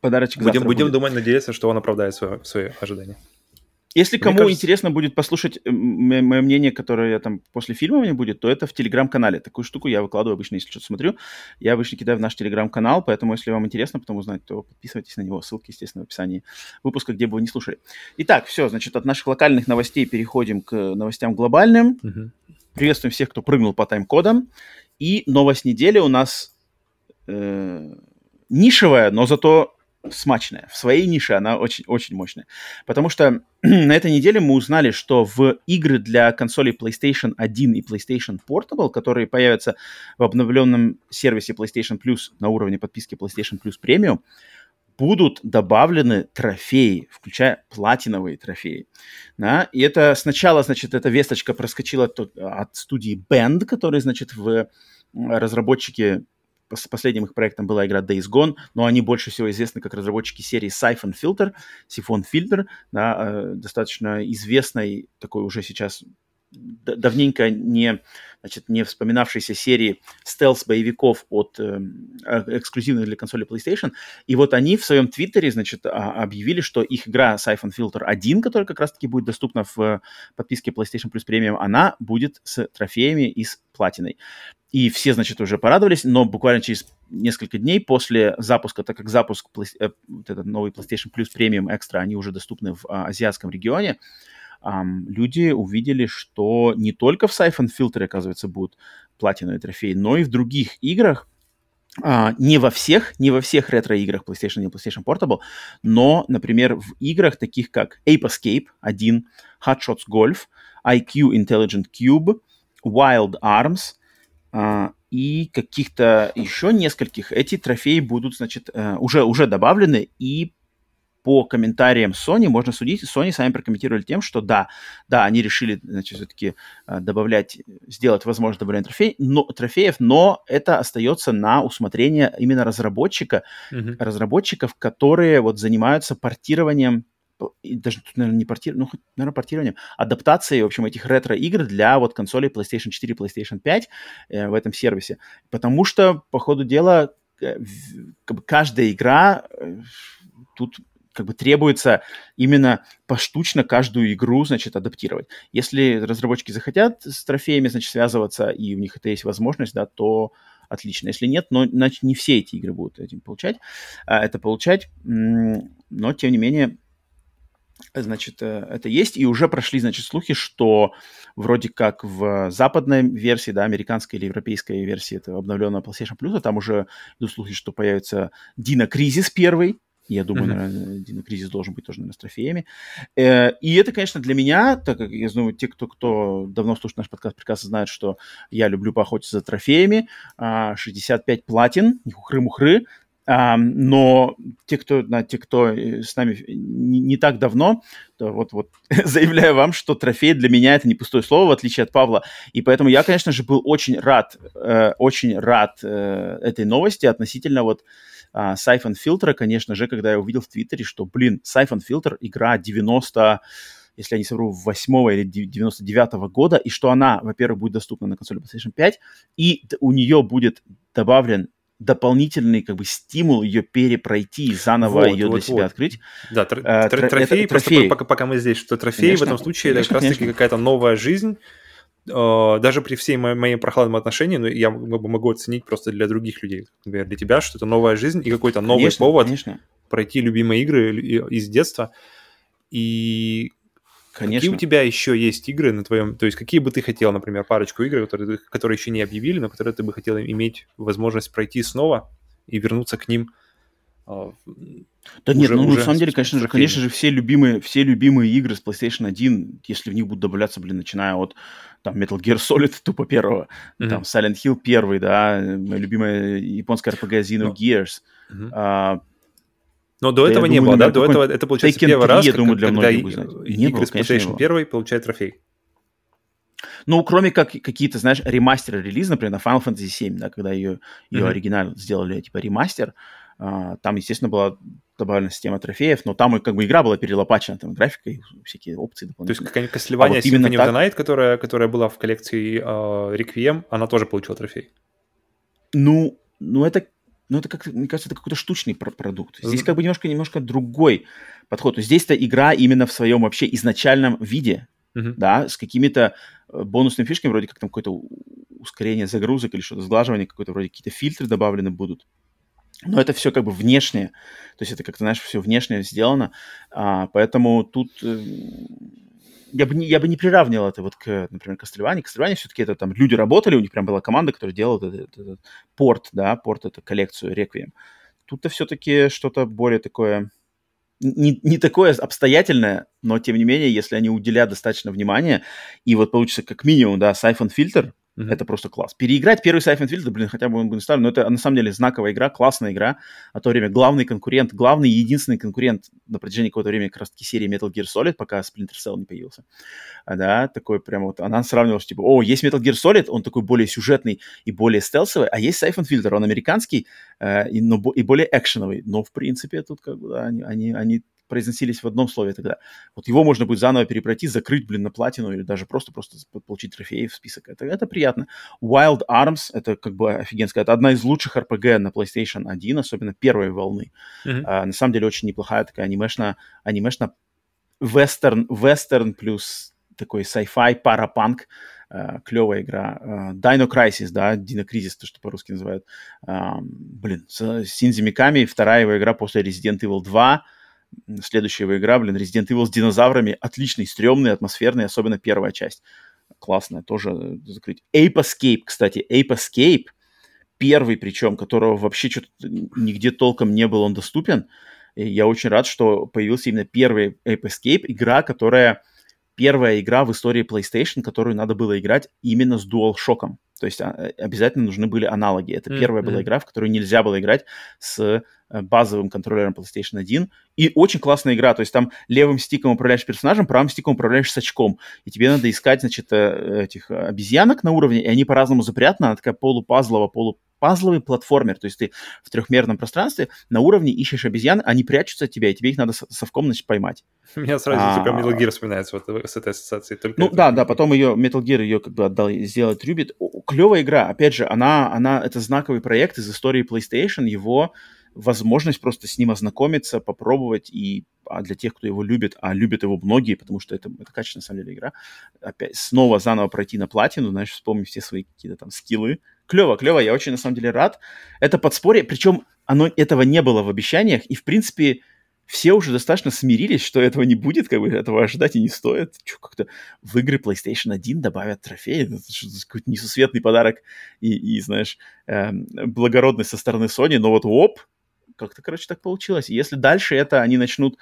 Подарочек Будем, будем будет. думать, надеяться, что он оправдает свое, свои ожидания. Если кому кажется... интересно будет послушать э, мое мнение, которое я там после фильма у меня будет, то это в телеграм-канале. Такую штуку я выкладываю обычно, если что-то смотрю. Я обычно кидаю в наш телеграм-канал, поэтому если вам интересно потом узнать, то подписывайтесь на него. Ссылки, естественно, в описании выпуска, где бы вы не слушали. Итак, все, значит, от наших локальных новостей переходим к новостям глобальным. Угу. Приветствуем всех, кто прыгнул по тайм-кодам. И новость недели у нас э, нишевая, но зато смачная. В своей нише она очень-очень мощная. Потому что [CLEARS THROAT] на этой неделе мы узнали, что в игры для консолей PlayStation 1 и PlayStation Portable, которые появятся в обновленном сервисе PlayStation Plus на уровне подписки PlayStation Plus Premium, будут добавлены трофеи, включая платиновые трофеи. Да? И это сначала, значит, эта весточка проскочила от, от студии Band, которые, значит, в разработчики с последним их проектом была игра Days Gone, но они больше всего известны как разработчики серии Siphon Filter, Siphon Filter, да, э, достаточно известной, такой уже сейчас давненько не, значит, не вспоминавшейся серии стелс-боевиков от э, э, эксклюзивных для консоли PlayStation. И вот они в своем твиттере, значит, а, объявили, что их игра Siphon Filter 1, которая как раз-таки будет доступна в подписке PlayStation Plus Premium, она будет с трофеями и с платиной. И все, значит, уже порадовались, но буквально через несколько дней после запуска, так как запуск, э, вот этот новый PlayStation Plus Premium Extra, они уже доступны в а, азиатском регионе, um, люди увидели, что не только в Siphon Filter, оказывается, будут платиновые трофеи, но и в других играх, Uh, не во всех, не во всех ретро-играх PlayStation и PlayStation Portable, но, например, в играх таких как Ape Escape 1, Hot Shots Golf, IQ Intelligent Cube, Wild Arms uh, и каких-то еще нескольких, эти трофеи будут, значит, uh, уже, уже добавлены и по комментариям Sony можно судить, Sony сами прокомментировали тем, что да, да, они решили, значит, все-таки э, добавлять, сделать возможность добавления трофей, но, трофеев, но это остается на усмотрение именно разработчика, mm-hmm. разработчиков, которые вот занимаются портированием и даже тут, наверное, не портированием, ну, хоть, наверное, портированием, адаптацией, в общем, этих ретро-игр для вот консолей PlayStation 4, PlayStation 5 э, в этом сервисе. Потому что, по ходу дела, э, каждая игра э, тут как бы требуется именно поштучно каждую игру, значит, адаптировать. Если разработчики захотят с трофеями, значит, связываться, и у них это есть возможность, да, то отлично. Если нет, но, значит, не все эти игры будут этим получать, а, это получать, но, тем не менее, значит, э, это есть, и уже прошли, значит, слухи, что вроде как в западной версии, да, американской или европейской версии этого обновленного PlayStation Plus, там уже идут слухи, что появится Dino Crisis первый, я думаю, mm-hmm. наверное, Динокризис должен быть тоже, наверное, с трофеями. Э, и это, конечно, для меня, так как я знаю, те, кто, кто давно слушает наш подкаст, прекрасно знают, что я люблю поохотиться за трофеями. 65 а, платин, не хухры-мухры. А, но те, кто, да, те, кто э, с нами не, не так давно, то вот, вот [LAUGHS] заявляю вам, что трофей для меня это не пустое слово, в отличие от Павла. И поэтому я, конечно же, был очень рад, э, очень рад э, этой новости относительно вот а, Siphon Filter, конечно же, когда я увидел в Твиттере, что, блин, Siphon Filter игра 90 если я не совру, 8 или 99 -го года, и что она, во-первых, будет доступна на консоли PlayStation 5, и у нее будет добавлен дополнительный как бы стимул ее перепройти, заново вот, ее вот, для себя открыть. Да, тр- а, тр- трофей, просто трофей. Пока, пока мы здесь, что трофей конечно, в этом случае конечно, это как раз-таки какая-то новая жизнь, даже при всей моей, моей прохладном отношении, ну, я могу оценить просто для других людей, например, для тебя, что это новая жизнь и какой-то новый конечно, повод конечно. пройти любимые игры из детства. И Конечно. Какие у тебя еще есть игры на твоем... То есть какие бы ты хотел, например, парочку игр, которые, которые еще не объявили, но которые ты бы хотел иметь возможность пройти снова и вернуться к ним а, да уже, нет, ну уже на самом деле, конечно же, конечно же, все любимые, все любимые игры с PlayStation 1, если в них будут добавляться, блин, начиная от там Metal Gear Solid [LAUGHS] тупо первого, mm-hmm. там Silent Hill первый, да, моя любимая японская RPG Xenogears, no. mm-hmm. а, но до этого не было, да? До этого это получается Taken первый 3, раз, я думаю, для когда не игры с PlayStation 1 получают трофей. Ну, кроме как какие-то, знаешь, ремастеры релиз, например, на Final Fantasy 7, да, когда ее, ее mm-hmm. оригинал сделали, типа, ремастер, а, там, естественно, была добавлена система трофеев, но там как бы игра была перелопачена, там графика и всякие опции дополнительные. То есть Castlevania а вот of the Night, которая, которая была в коллекции uh, Requiem, она тоже получила трофей? Ну, ну это ну, это, как, мне кажется, это какой-то штучный продукт. Здесь как бы немножко, немножко другой подход. То есть здесь-то игра именно в своем вообще изначальном виде, uh-huh. да, с какими-то э, бонусными фишками, вроде как там какое-то ускорение загрузок или что-то, сглаживание какое-то, вроде какие-то фильтры добавлены будут. Но это все как бы внешнее. То есть это как-то, знаешь, все внешнее сделано. А, поэтому тут э, я бы, не, я бы не приравнивал это вот к, например, Castlevania. Castlevania все-таки это там люди работали, у них прям была команда, которая делала этот, этот, этот порт, да, порт, эту коллекцию Requiem. Тут-то все-таки что-то более такое, не, не такое обстоятельное, но тем не менее, если они уделят достаточно внимания, и вот получится как минимум, да, Filter, Mm-hmm. Это просто класс. Переиграть первый Siphon Filter, блин, хотя бы он бы не ставил, но это на самом деле знаковая игра, классная игра. А то время главный конкурент, главный единственный конкурент на протяжении какого-то времени как раз-таки серии Metal Gear Solid, пока Splinter Cell не появился. А, да, такой прямо вот, она сравнивалась, типа, о, есть Metal Gear Solid, он такой более сюжетный и более стелсовый, а есть Siphon Filter, он американский э, и, но, и более экшеновый. Но, в принципе, тут как бы, да, они, они, они произносились в одном слове тогда. Вот его можно будет заново перепройти, закрыть, блин, на платину или даже просто-просто получить трофеи в список. Это, это приятно. Wild Arms, это как бы офигенская, это одна из лучших RPG на PlayStation 1, особенно первой волны. Mm-hmm. А, на самом деле очень неплохая такая анимешная, анимешная вестерн, вестерн плюс такой sci-fi, парапанк, Uh, клевая игра. Uh, Dino Crisis, да, Dino Crisis, то, что по-русски называют. Uh, блин, с Синзи Миками, вторая его игра после Resident Evil 2 следующая его игра, блин, Resident Evil с динозаврами, отличный, стрёмный, атмосферный, особенно первая часть. Классная, тоже э, закрыть. Ape Escape, кстати, Ape Escape, первый причем, которого вообще что-то нигде толком не был он доступен. И я очень рад, что появился именно первый Ape Escape, игра, которая первая игра в истории PlayStation, которую надо было играть именно с DualShock. То есть а, э, обязательно нужны были аналоги. Это mm-hmm. первая была игра, в которую нельзя было играть с э, базовым контроллером PlayStation 1. И очень классная игра. То есть там левым стиком управляешь персонажем, правым стиком управляешь с очком. И тебе надо искать, значит, э, этих обезьянок на уровне, и они по-разному запрятаны. Она такая полупазловая, полу пазловый платформер, то есть ты в трехмерном пространстве на уровне ищешь обезьян, они прячутся от тебя, и тебе их надо совком, значит, поймать. У меня сразу а... только Metal Gear вспоминается вот с этой ассоциацией. Только ну это... да, да, потом ее Metal Gear ее как бы отдал сделать Rubit. Клевая игра, опять же, она, она, это знаковый проект из истории PlayStation, его возможность просто с ним ознакомиться, попробовать и а для тех, кто его любит, а любят его многие, потому что это, это качественная, на самом деле, игра, опять снова заново пройти на платину, знаешь, вспомнить все свои какие-то там скиллы, клево, клево, я очень на самом деле рад. Это подспорье, причем оно, этого не было в обещаниях, и в принципе все уже достаточно смирились, что этого не будет, как бы этого ожидать и не стоит. Что, как-то в игры PlayStation 1 добавят трофеи, это какой-то несусветный подарок и, и знаешь, э, благородность со стороны Sony, но вот оп, как-то, короче, так получилось. Если дальше это они начнут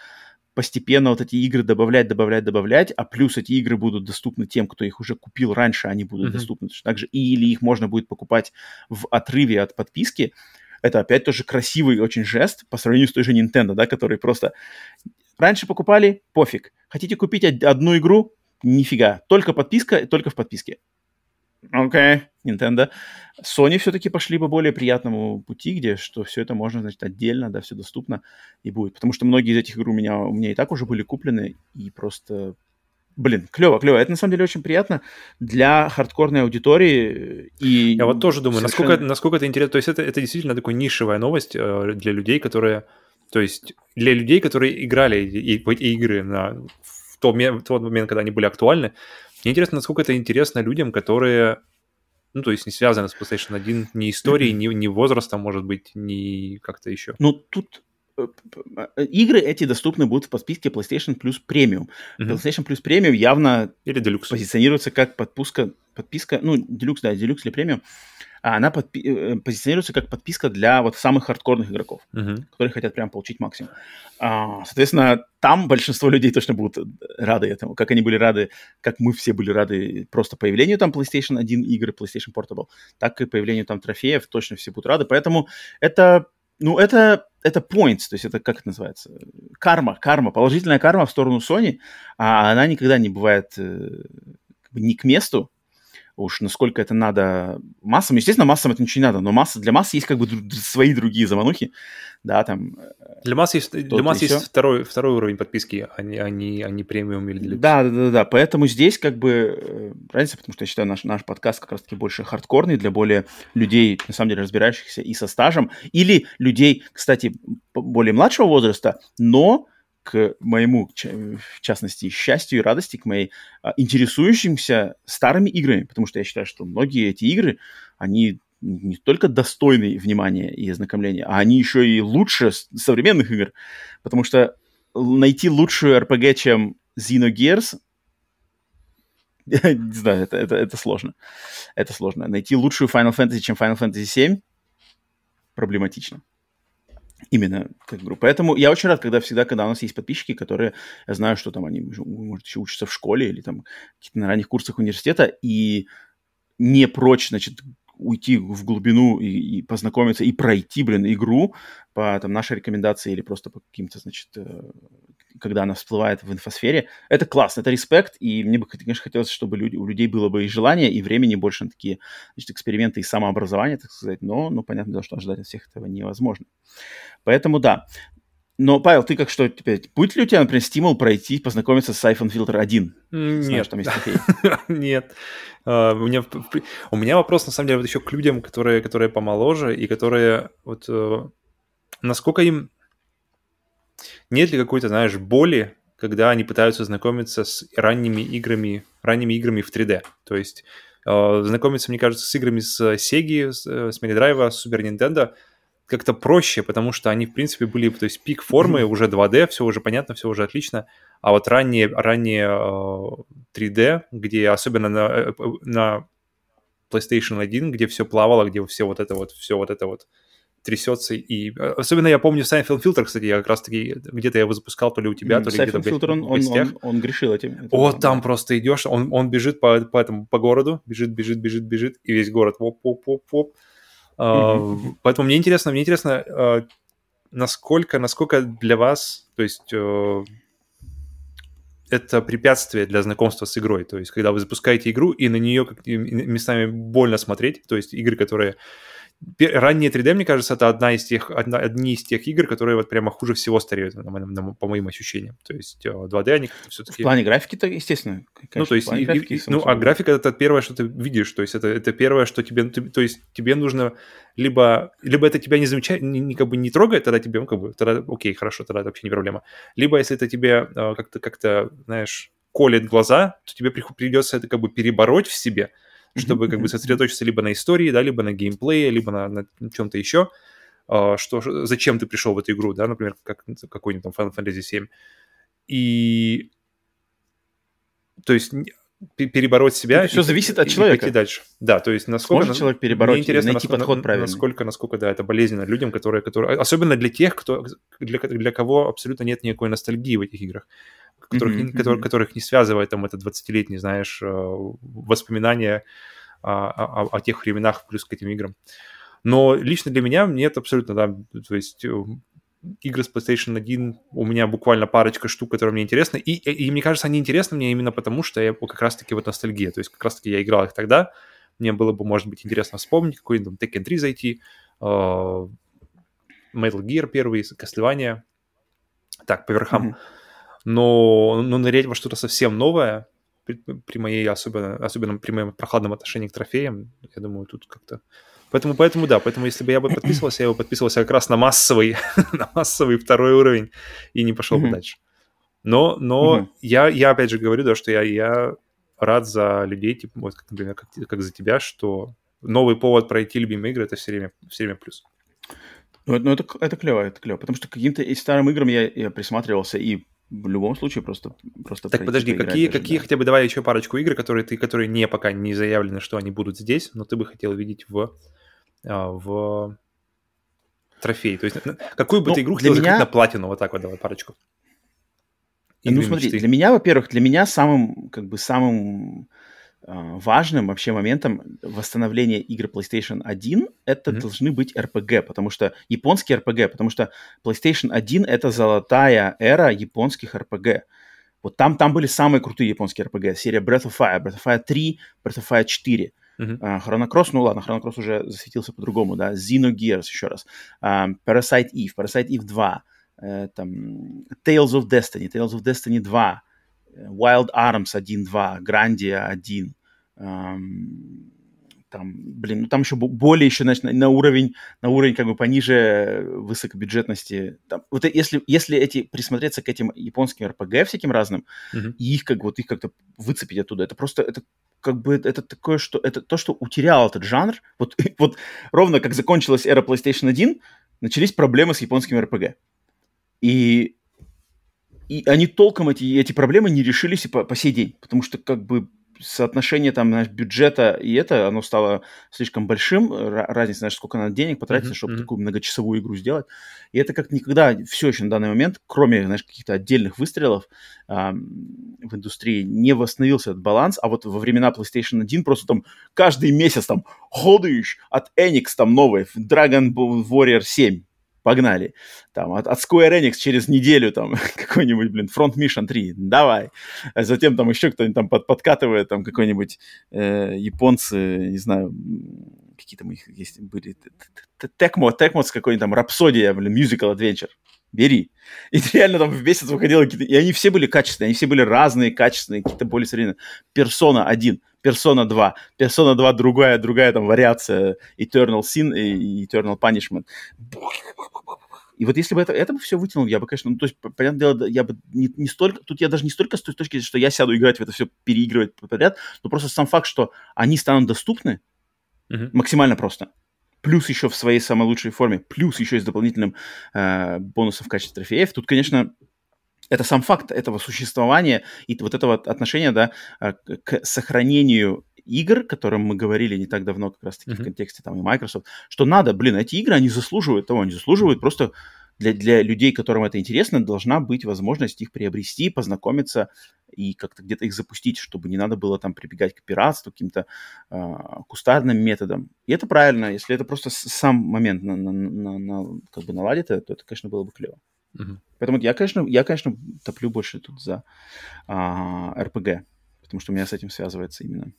постепенно вот эти игры добавлять, добавлять, добавлять, а плюс эти игры будут доступны тем, кто их уже купил раньше, они будут mm-hmm. доступны также, или их можно будет покупать в отрыве от подписки, это опять тоже красивый очень жест по сравнению с той же Nintendo, да, который просто раньше покупали, пофиг. Хотите купить одну игру? Нифига. Только подписка, только в подписке. Окей, okay, Nintendo. Sony все-таки пошли по более приятному пути, где что все это можно, значит, отдельно, да, все доступно и будет. Потому что многие из этих игр у меня, у меня и так уже были куплены, и просто Блин, клево, клево. Это на самом деле очень приятно для хардкорной аудитории. И Я вот тоже думаю, совершенно... насколько, насколько это интересно. То есть это, это действительно такая нишевая новость э, для людей, которые... То есть для людей, которые играли в эти игры на, в, тот, в тот момент, когда они были актуальны, мне интересно, насколько это интересно людям, которые, ну, то есть не связаны с PlayStation 1 ни историей, ни, ни возрастом, может быть, ни как-то еще. Ну, тут э, э, игры эти доступны будут в подписке PlayStation Plus Premium. Uh-huh. PlayStation Plus Premium явно или Deluxe. позиционируется как подпуска, подписка, ну, Deluxe, да, Deluxe или Premium, а она подпи- э, позиционируется как подписка для вот самых хардкорных игроков, uh-huh. которые хотят прям получить максимум. А, соответственно, там большинство людей точно будут рады этому, как они были рады, как мы все были рады просто появлению там PlayStation 1 игры, PlayStation Portable, так и появлению там трофеев, точно все будут рады. Поэтому это, ну, это это points, то есть это как это называется? Карма, карма, положительная карма в сторону Sony, а она никогда не бывает э, не к месту, уж насколько это надо массам. Естественно, массам это ничего не надо, но масса, для массы есть как бы свои другие заманухи, да, там... Э, для массы есть, для массы есть второй, второй уровень подписки, а не, а не, а не премиум или делюкс. Да, да, да, да, поэтому здесь как бы э, разница, потому что я считаю, наш, наш подкаст как раз-таки больше хардкорный для более людей, на самом деле, разбирающихся и со стажем, или людей, кстати, более младшего возраста, но к моему, в частности, счастью и радости, к моей а, интересующимся старыми играми, потому что я считаю, что многие эти игры, они не только достойны внимания и ознакомления, а они еще и лучше современных игр, потому что найти лучшую RPG, чем Xenogears, [LAUGHS] не знаю, это, это, это сложно. Это сложно. Найти лучшую Final Fantasy, чем Final Fantasy 7, проблематично. Именно как группа. Поэтому я очень рад, когда всегда, когда у нас есть подписчики, которые, я знаю, что там они, может, еще учатся в школе или там на ранних курсах университета, и не прочь, значит, уйти в глубину и, и познакомиться, и пройти, блин, игру по там, нашей рекомендации или просто по каким-то, значит, э, когда она всплывает в инфосфере, это классно, это респект, и мне бы, конечно, хотелось, чтобы люди, у людей было бы и желание, и времени больше на такие значит, эксперименты и самообразование, так сказать, но, ну, понятно, дело, что ожидать от всех этого невозможно. Поэтому, да, но, Павел, ты как что теперь? Будет ли у тебя, например, стимул пройти, познакомиться с iPhone Filter 1? Нет. Знаешь, там есть [LAUGHS] Нет. Uh, у, меня, у меня вопрос, на самом деле, вот еще к людям, которые, которые помоложе и которые вот uh, насколько им нет ли какой-то, знаешь, боли, когда они пытаются знакомиться с ранними играми, ранними играми в 3D. То есть uh, знакомиться, мне кажется, с играми с Sega, с, с Mega Drive, с Super Nintendo – как-то проще, потому что они, в принципе, были, то есть пик формы, уже 2D, все уже понятно, все уже отлично. А вот ранние, ранние 3D, э, где особенно на, э, на PlayStation 1, где все плавало, где все вот это вот, все вот это вот трясется. И э, особенно я помню Seinfeld Filter, кстати, я как раз-таки где-то я его запускал, то ли у тебя, mm, то ли где-то Filter, он, он, он, он грешил этим. О, там да. просто идешь, он, он бежит по, по, этому, по городу, бежит, бежит, бежит, бежит, и весь город воп-воп-воп-воп. Mm-hmm. Поэтому мне интересно, мне интересно, а, насколько, насколько для вас, то есть это препятствие для знакомства с игрой. То есть, когда вы запускаете игру, и на нее как местами больно смотреть, то есть игры, которые ранние 3D, мне кажется, это одна из тех, одна, одни из тех игр, которые вот прямо хуже всего стареют, на, на, на, по моим ощущениям. То есть 2D э, они все-таки... В плане графики-то, естественно. Конечно, ну, то есть, и, графики, и, ну, а графика это первое, что ты видишь, то есть это, это первое, что тебе, то есть тебе нужно либо, либо это тебя не замечает, не, не, как бы не трогает, тогда тебе, ну, как бы, тогда окей, хорошо, тогда это вообще не проблема. Либо если это тебе э, как-то, как-то, знаешь, колет глаза, то тебе придется это как бы перебороть в себе, чтобы как бы сосредоточиться либо на истории, да, либо на геймплее, либо на, на чем-то еще, а, что, зачем ты пришел в эту игру, да, например, как какой-нибудь там Final Fantasy 7. И то есть перебороть себя. Это все зависит от человека. И дальше. Да, то есть насколько... Может человек перебороть, мне интересно, найти насколько, подход правильный. Насколько, насколько, да, это болезненно людям, которые... которые особенно для тех, кто, для, для кого абсолютно нет никакой ностальгии в этих играх которых, mm-hmm. которых, которых не связывает там это 20-летние, знаешь, э, воспоминания о, о, о тех временах плюс к этим играм. Но лично для меня нет абсолютно, да, то есть э, игры с PlayStation 1 у меня буквально парочка штук, которые мне интересны, и, и, и мне кажется, они интересны мне именно потому, что я как раз-таки вот ностальгия, то есть как раз-таки я играл их тогда, мне было бы, может быть, интересно вспомнить, какой-нибудь там Tekken 3 зайти, uh, Metal Gear первый, Castlevania, так, по верхам. Mm-hmm но, но нырять во что-то совсем новое при, при моей особенно, особенно при моем прохладном отношении к трофеям, я думаю, тут как-то... Поэтому, поэтому да, поэтому если бы я бы [CLEARS THROAT] подписывался, я бы подписывался как раз на массовый, [LAUGHS] на массовый второй уровень и не пошел бы дальше. Но, но я, я опять же говорю, да, что я, я рад за людей, типа, вот, как, например, как, как за тебя, что новый повод пройти любимые игры, это все время, все время плюс. Ну, ну это, это клево, это клево, потому что к каким-то старым играм я, я присматривался и в любом случае просто просто так подожди какие даже, какие да. хотя бы давай еще парочку игр которые ты которые не пока не заявлены что они будут здесь но ты бы хотел видеть в а, в трофей то есть какую бы ну, ты игру хотел меня... на платину вот так вот давай парочку Игры ну смотри мечты. для меня во-первых для меня самым как бы самым важным вообще моментом восстановления игр PlayStation 1 это mm-hmm. должны быть RPG, потому что японские RPG, потому что PlayStation 1 это золотая эра японских RPG. Вот там, там были самые крутые японские RPG. Серия Breath of Fire, Breath of Fire 3, Breath of Fire 4. Uh-huh. Uh, ну ладно, Chrono Cross уже засветился по-другому, да. Xenogears еще раз. Uh, Parasite Eve, Parasite Eve 2. Uh, там, Tales of Destiny, Tales of Destiny 2. Wild Arms 1.2, Grandia 1, эм, там, блин, ну там еще более еще, значит, на, на уровень, на уровень как бы пониже высокобюджетности. Там, вот если, если эти, присмотреться к этим японским RPG всяким разным, uh-huh. и их как вот их как-то выцепить оттуда, это просто, это как бы, это такое, что, это то, что утерял этот жанр. Вот, [LAUGHS] вот ровно как закончилась эра PlayStation 1, начались проблемы с японскими RPG. И и они толком эти, эти проблемы не решились и по, по сей день, потому что как бы соотношение там, знаешь, бюджета и это, оно стало слишком большим, разница, знаешь, сколько надо денег потратить, mm-hmm. чтобы mm-hmm. такую многочасовую игру сделать. И это как никогда все еще на данный момент, кроме, знаешь, каких-то отдельных выстрелов э, в индустрии, не восстановился этот баланс, а вот во времена PlayStation 1 просто там каждый месяц там ходишь от Enix там новый, Dragon Warrior 7, погнали. Там, от, от Square Enix через неделю там [LAUGHS] какой-нибудь, блин, Front Mission 3, давай. А затем там еще кто-нибудь там под, подкатывает, там какой-нибудь э, японцы, не знаю, какие там их есть были, Текмо, Текмос какой-нибудь там, Рапсодия, блин, Musical Adventure. Бери. И реально там в месяц выходило какие-то... И они все были качественные, они все были разные, качественные, какие-то более современные. Персона 1, Persona 2, Persona 2 другая, другая там вариация Eternal Sin и Eternal Punishment. И вот если бы это, это бы все вытянул, я бы, конечно, ну, то есть, понятное дело, я бы не, не столько, тут я даже не столько с той точки, что я сяду играть в это все, переигрывать подряд, но просто сам факт, что они станут доступны uh-huh. максимально просто. Плюс еще в своей самой лучшей форме, плюс еще и с дополнительным э, бонусом в качестве трофеев. Тут, конечно, это сам факт этого существования и вот этого отношения, да, а, к сохранению игр, о котором мы говорили не так давно, как раз-таки mm-hmm. в контексте там и Microsoft, что надо, блин, эти игры, они заслуживают того, они заслуживают просто для, для людей, которым это интересно, должна быть возможность их приобрести, познакомиться и как-то где-то их запустить, чтобы не надо было там прибегать к пиратству, каким-то э, кустарным методам. И это правильно. Если это просто сам момент на, на, на, на, как бы наладит, то это, конечно, было бы клево. Угу. Поэтому я, конечно, я, конечно, топлю больше тут за а, RPG, потому что у меня с этим связывается именно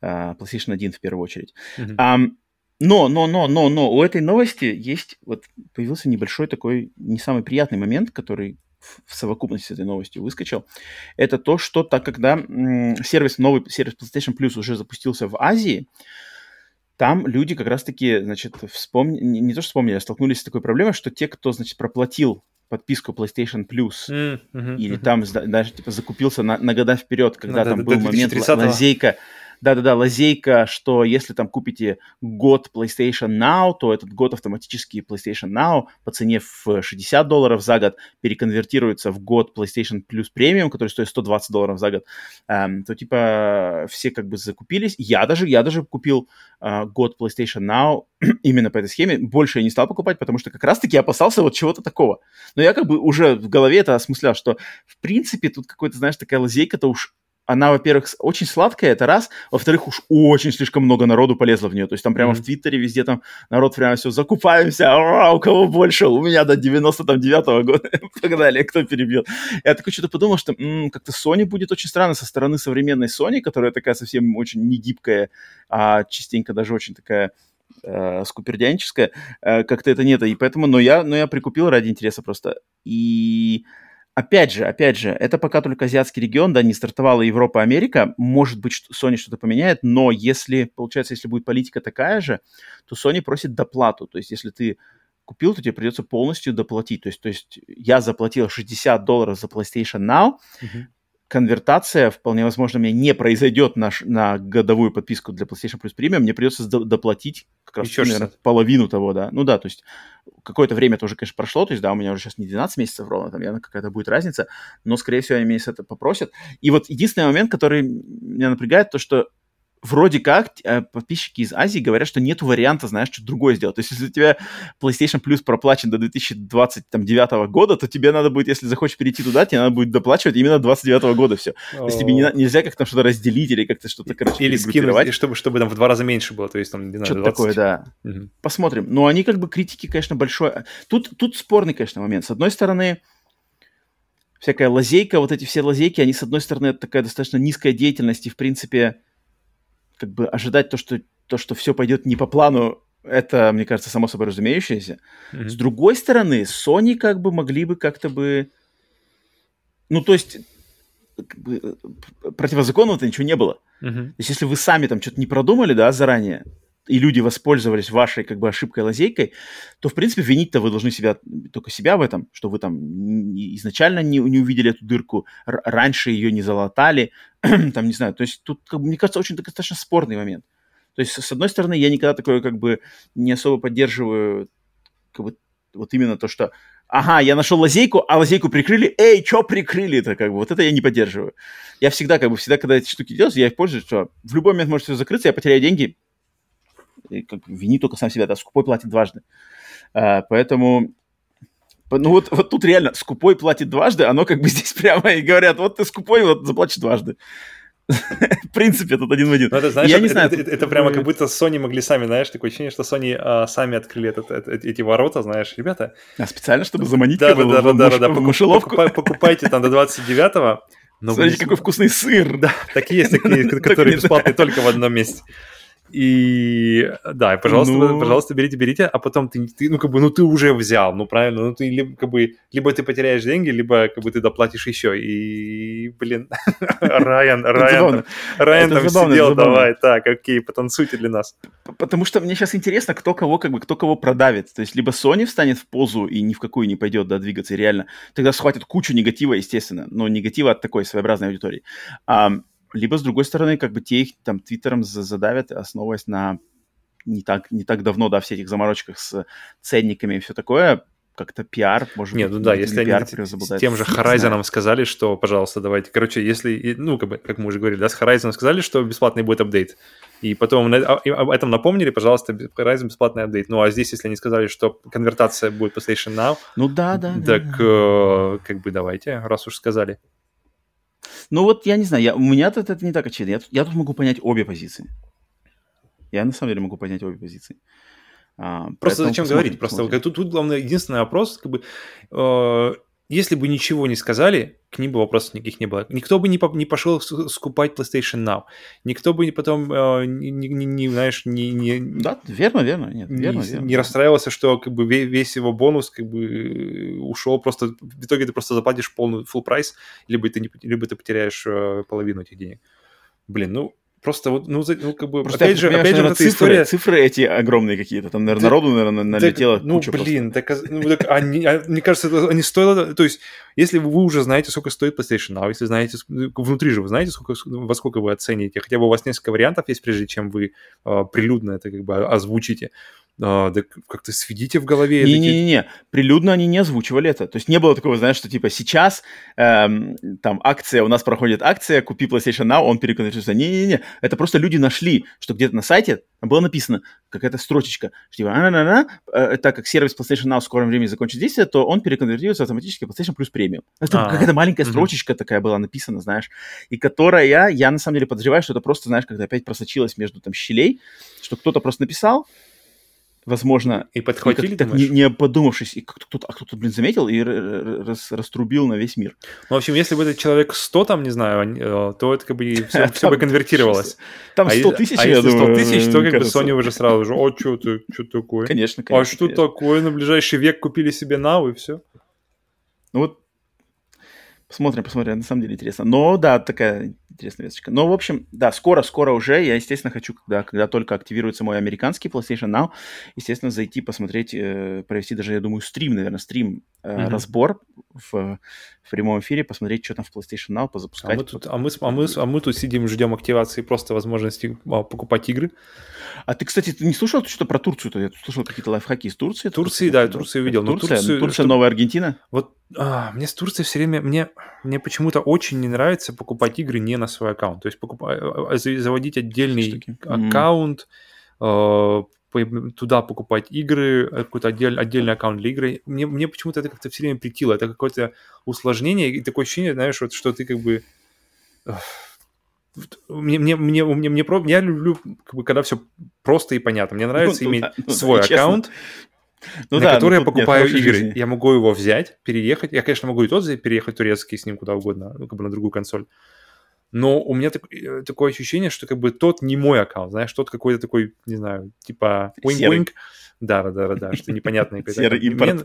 а, PlayStation 1 в первую очередь. Угу. А, но, но, но, но, но у этой новости есть, вот появился небольшой такой не самый приятный момент, который в совокупности с этой новостью выскочил, это то, что так когда сервис, новый сервис PlayStation Plus уже запустился в Азии, там люди как раз-таки, значит, вспомнили, не, не то что вспомнили, а столкнулись с такой проблемой, что те, кто, значит, проплатил подписку PlayStation Plus mm-hmm, или mm-hmm. там даже типа закупился на, на года вперед, когда ну, там до, был до момент лазейка, да-да-да, лазейка, что если там купите год PlayStation Now, то этот год автоматически PlayStation Now по цене в 60 долларов за год переконвертируется в год PlayStation Plus Premium, который стоит 120 долларов за год, эм, то типа все как бы закупились. Я даже, я даже купил э, год PlayStation Now [CLEARS THROAT] именно по этой схеме. Больше я не стал покупать, потому что как раз-таки опасался вот чего-то такого. Но я как бы уже в голове это осмыслял, что в принципе тут какой-то, знаешь, такая лазейка-то уж она, во-первых, очень сладкая, это раз, во-вторых, уж очень слишком много народу полезло в нее. То есть там прямо mm-hmm. в Твиттере везде там народ прямо все, закупаемся, ура, у кого больше, у меня до 99-го года, [LAUGHS] погнали, кто перебил. Я такой что-то подумал, что м-м, как-то Sony будет очень странно со стороны современной Sony, которая такая совсем очень негибкая, а частенько даже очень такая э, скупердянческая, э, как-то это нет, и поэтому, но я, но я прикупил ради интереса просто. И Опять же, опять же, это пока только азиатский регион, да, не стартовала Европа, Америка. Может быть, Sony что-то поменяет, но если, получается, если будет политика такая же, то Sony просит доплату. То есть, если ты купил, то тебе придется полностью доплатить. То есть, то есть я заплатил 60 долларов за PlayStation Now, uh-huh конвертация, вполне возможно, у меня не произойдет на, на годовую подписку для PlayStation Plus Premium, мне придется доплатить как раз, Еще наверное, половину того, да. Ну да, то есть какое-то время тоже, конечно, прошло, то есть, да, у меня уже сейчас не 12 месяцев ровно, там явно какая-то будет разница, но, скорее всего, они меня это попросят. И вот единственный момент, который меня напрягает, то, что вроде как э, подписчики из Азии говорят, что нет варианта, знаешь, что другое сделать. То есть, если у тебя PlayStation Plus проплачен до 2029 года, то тебе надо будет, если захочешь перейти туда, тебе надо будет доплачивать именно 29 года все. То есть тебе не, нельзя как-то что-то разделить или как-то что-то, короче, Или скинуть, чтобы, чтобы там в два раза меньше было, то есть там, не знаю, Что-то такое, да. Угу. Посмотрим. Но они как бы критики, конечно, большой. Тут, тут спорный, конечно, момент. С одной стороны, всякая лазейка, вот эти все лазейки, они, с одной стороны, это такая достаточно низкая деятельность, и, в принципе, как бы ожидать то, что, то, что все пойдет не по плану, это, мне кажется, само собой разумеющееся. Mm-hmm. С другой стороны, Sony как бы могли бы как-то бы... Ну, то есть, как бы, э, противозаконного-то ничего не было. Mm-hmm. То есть, если вы сами там что-то не продумали, да, заранее, и люди воспользовались вашей как бы ошибкой, лазейкой, то, в принципе, винить-то вы должны себя, только себя в этом, что вы там изначально не, не увидели эту дырку, раньше ее не залатали, [CLEARS THROAT] там, не знаю, то есть тут, как мне кажется, очень достаточно спорный момент. То есть, с одной стороны, я никогда такое как бы не особо поддерживаю как бы вот именно то, что ага, я нашел лазейку, а лазейку прикрыли, эй, что прикрыли это как бы, вот это я не поддерживаю. Я всегда, как бы, всегда, когда эти штуки делаю, я их пользуюсь, что в любой момент может все закрыться, я потеряю деньги, как, вини только сам себя, да, скупой платит дважды. А, поэтому, ну вот, вот тут реально скупой платит дважды, оно как бы [LAUGHS] здесь прямо и говорят, вот ты скупой, вот заплатишь дважды. [LAUGHS] В принципе, тут один в один. Ну, это, знаешь, я это, не знаю, это, это, это прямо как будто Sony могли сами, знаешь, такое ощущение, что Sony а, сами открыли этот, этот, эти ворота, знаешь, ребята. А специально, чтобы заманить да, да, да, да, да, да, да, мышеловку? Покупай, покупайте там до 29-го. Смотрите, какой вкусный сыр. Да, такие есть, такие, [LAUGHS] которые бесплатные только в одном месте. И да, пожалуйста, ну... пожалуйста, берите, берите, а потом ты, ты, ну, как бы, ну, ты уже взял, ну, правильно, ну, ты либо, как бы, либо ты потеряешь деньги, либо, как бы, ты доплатишь еще, и, блин, [LAUGHS] Райан, Райан, Райан там сидел, давай, так, окей, потанцуйте для нас. Потому что мне сейчас интересно, кто кого, как бы, кто кого продавит, то есть, либо Sony встанет в позу и ни в какую не пойдет, да, двигаться, реально, тогда схватит кучу негатива, естественно, но негатива от такой своеобразной аудитории либо, с другой стороны, как бы те их там твиттером задавят, основываясь на не так, не так давно, да, все этих заморочках с ценниками и все такое, как-то пиар, может Нет, быть, ну да, если они с тем же Horizon сказали, что, пожалуйста, давайте, короче, если, ну, как, бы, как мы уже говорили, да, с Horizon сказали, что бесплатный будет апдейт, и потом а, об этом напомнили, пожалуйста, Horizon бесплатный апдейт. Ну, а здесь, если они сказали, что конвертация будет PlayStation Now, ну да, да, так да. Э, как бы давайте, раз уж сказали. Ну вот я не знаю, я, у меня тут это не так очевидно. Я, тут- я тут могу понять обе позиции. Я на самом деле могу понять обе позиции. А, Просто зачем говорить? Просто тут, тут главное, единственный вопрос, как бы, э, если бы ничего не сказали, к ним бы вопросов никаких не было. Никто бы не, по- не пошел скупать PlayStation Now. Никто бы не потом, э, не, не- не- знаешь, не, не, Да, верно, верно, нет, не, верно, верно. не расстраивался, что как бы ве- весь его бонус как бы ушел просто в итоге ты просто заплатишь полный full прайс, либо ты не, либо ты потеряешь э, половину этих денег. Блин, ну просто вот ну, ну как бы Просто, опять же опять же наверное, цифры, история цифры эти огромные какие-то. Там, наверное, народу, наверное, налетело Так, ну, куча блин, так, ну, так они, а, мне кажется, это, они стоило... То есть, если вы уже знаете, сколько стоит PlayStation Now, если знаете, ск- внутри же вы знаете, сколько, во сколько вы оцените, хотя бы у вас несколько вариантов есть, прежде чем вы э, прилюдно это как бы озвучите, э, так как-то сведите в голове... Не-не-не, прилюдно они не озвучивали это. То есть не было такого, знаешь, что типа сейчас эм, там акция, у нас проходит акция, купи PlayStation Now, он переконвертируется. Не-не-не, это просто люди нашли, что где-то на сайте было написано какая-то строчечка, что типа, а-на-на-на, э, так как сервис PlayStation Now в скором времени закончит действие, то он переконвертируется автоматически в PlayStation Plus Premium. Это А, какая-то маленькая строчечка такая была написана, знаешь, и которая, я на самом деле подозреваю, что это просто, знаешь, когда опять просочилась между там щелей, что кто-то просто написал, возможно, И и подхватили, как- так не, не подумавшись, и кто-то, а кто-то, блин, заметил и рас- раструбил на весь мир. Ну, в общем, если бы этот человек 100 там, не знаю, э, то это как бы все, [LAUGHS] Там бы конвертировалось. Там А 100 е- тысяч, а я если 100 думаю, тысяч, то как кажется. бы Sony уже сразу же, о, что ты, что такое? Конечно, А конечно. что конечно. такое? На ближайший век купили себе Now и все. Ну вот, посмотрим, посмотрим, на самом деле интересно. Но, да, такая интересная весточка. Но, в общем, да, скоро-скоро уже, я, естественно, хочу, когда, когда только активируется мой американский PlayStation Now, естественно, зайти, посмотреть, э, провести даже, я думаю, стрим, наверное, стрим, э, Мгм. разбор в, в прямом эфире, посмотреть, что там в PlayStation Now, А позапускать. мы, тут, а, мы, а, мы, а мы тут сидим, ждем активации просто возможности а, покупать игры. А ты, кстати, ты не слушал что-то про Турцию-то? Я слышал какие-то лайфхаки из Турции. Турции, слышал, да, Турцию видел, Турция, Турцию, Турция чтобы- новая Аргентина. Вот а, мне с Турцией все время, мне, мне почему-то очень не нравится покупать игры не на свой аккаунт. То есть покупа- а, а, за- заводить отдельный Штуки. Аккаунт, э, по- туда покупать игры, э, какой-то отдель- отдельный аккаунт для игры. Мне, мне почему-то это как-то все время притило. Это какое-то усложнение и такое ощущение, знаешь, вот, что ты как бы... Мне, мне, мне, мне, мне, я люблю, как бы, когда все просто и понятно. Мне нравится ну иметь ну свой честно. аккаунт, Ну на да, который я ну тут нет покупаю хорошей игры. жизни. Я могу его взять, переехать. Я, конечно, могу и тот переехать турецкий с ним куда угодно, ну, как бы на другую консоль. Но у меня так- э, такое ощущение, что как бы тот не мой аккаунт, знаешь, тот какой-то такой, не знаю, типа wink-wink. Да, да, да, да, что непонятное. Серый Мне- импорт.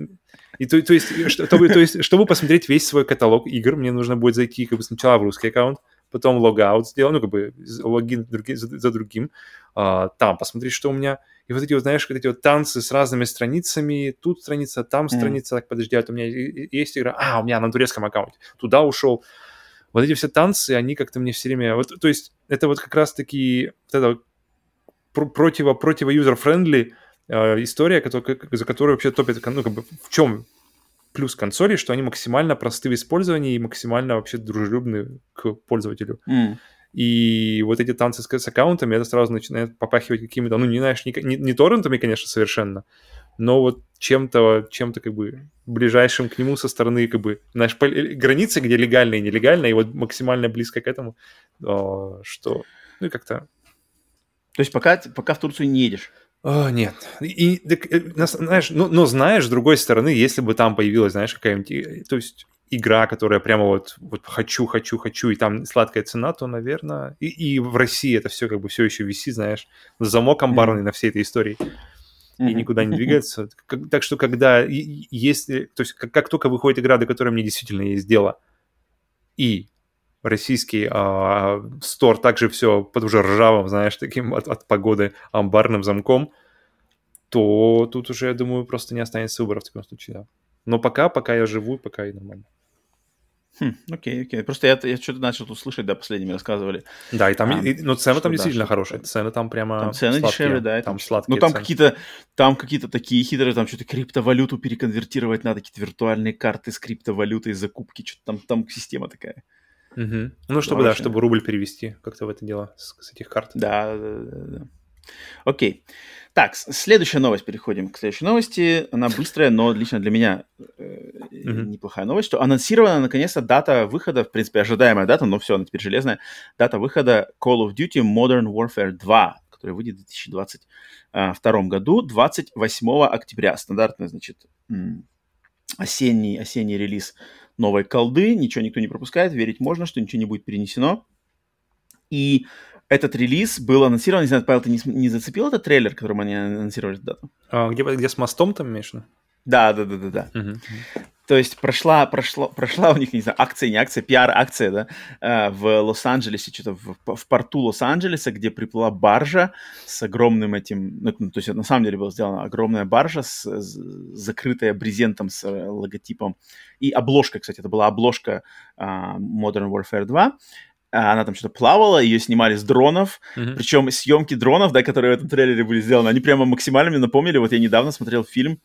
И то, то есть, что- чтобы, то есть, чтобы посмотреть весь свой каталог игр, мне нужно будет зайти как бы сначала в русский аккаунт, потом логаут сделать, ну, как бы логин други- за, за другим, а, там посмотреть, что у меня. И вот эти вот, знаешь, вот эти вот танцы с разными страницами, тут страница, там страница, так, подожди, а вот у меня есть игра, а, у меня на турецком аккаунте, туда ушел. Вот эти все танцы, они как-то мне все время... Вот, то есть это вот как раз-таки вот это вот про- противо, противо user-friendly э, история, которая, за которую вообще топит, ну, как бы, в чем плюс консолей, что они максимально просты в использовании и максимально вообще дружелюбны к пользователю. М. И вот эти танцы с, с аккаунтами, это сразу начинает попахивать какими-то, ну, не знаешь, не, не, не торрентами, конечно, совершенно, но вот чем-то, чем-то как бы ближайшим к нему со стороны, как бы, знаешь, границы, где легально и нелегально, и вот максимально близко к этому, а, что, ну, и как-то То есть пока, пока в Турцию не едешь. А, нет. И, так, э, знаешь, ну, но знаешь, с другой стороны, если бы там появилась, знаешь, какая-нибудь, э, то есть игра, которая прямо вот, вот хочу, хочу, хочу, и там сладкая цена, то, наверное, и, и в России это все как бы все еще висит, знаешь, замок амбарный на всей этой истории и Мгм. никуда не двигается. Как- Так что когда и- и- если, то есть как, как только выходит игра, до которой мне действительно есть дело, и российский а, стор также все под уже ржавым, знаешь, таким от, от погоды амбарным замком, то тут уже, я думаю, просто не останется выбора в таком случае, да. Но пока, пока я живу, пока и нормально. Хм, окей, окей. Просто я, я что-то начал тут слышать, да, последними рассказывали. Да, и там, А, и- но цены что там да, действительно хорошие. Цены там прямо Там цены сладкие. дешевле, да. Там сладкие Ну, там цены. какие-то, там какие-то такие хитрые, там что-то криптовалюту переконвертировать надо, какие-то виртуальные карты с криптовалютой, закупки, что-то там, там система такая. Мгм. Ну, чтобы, да, Хорошие. чтобы рубль перевести как-то в это дело с, с этих карт. Да, да, да, да. Окей. Так, следующая новость. Переходим к следующей новости. Она быстрая, но лично для меня э, Мгм. неплохая новость, что анонсирована наконец-то дата выхода, в принципе, ожидаемая дата, но все, она теперь железная, дата выхода Call of Duty Modern Warfare 2, который выйдет в 2022 году, 28 октября. Стандартный, значит, осенний, осенний релиз новой колды, ничего никто не пропускает, верить можно, что ничего не будет перенесено. И этот релиз был анонсирован, не знаю, Павел, ты не, не зацепил этот трейлер, которым они анонсировали дату? А, где, где с мостом там, виду? Да, да, да, да, да. То есть прошла, прошла, прошла у них, не знаю, акция, не акция, пиар-акция, да, э, в Лос-Анджелесе, что-то в, в порту Лос-Анджелеса, где приплыла баржа с огромным этим, ну, то есть на самом деле была сделана огромная баржа, с, с- закрытая брезентом с э, логотипом. И обложка, кстати, это была обложка а, Modern Warfare 2. А, Она там что-то плавала, ее снимали с дронов, Мгм. причем съемки дронов, да, которые в этом трейлере были сделаны, они прямо максимально мне напомнили. Вот я недавно смотрел фильм,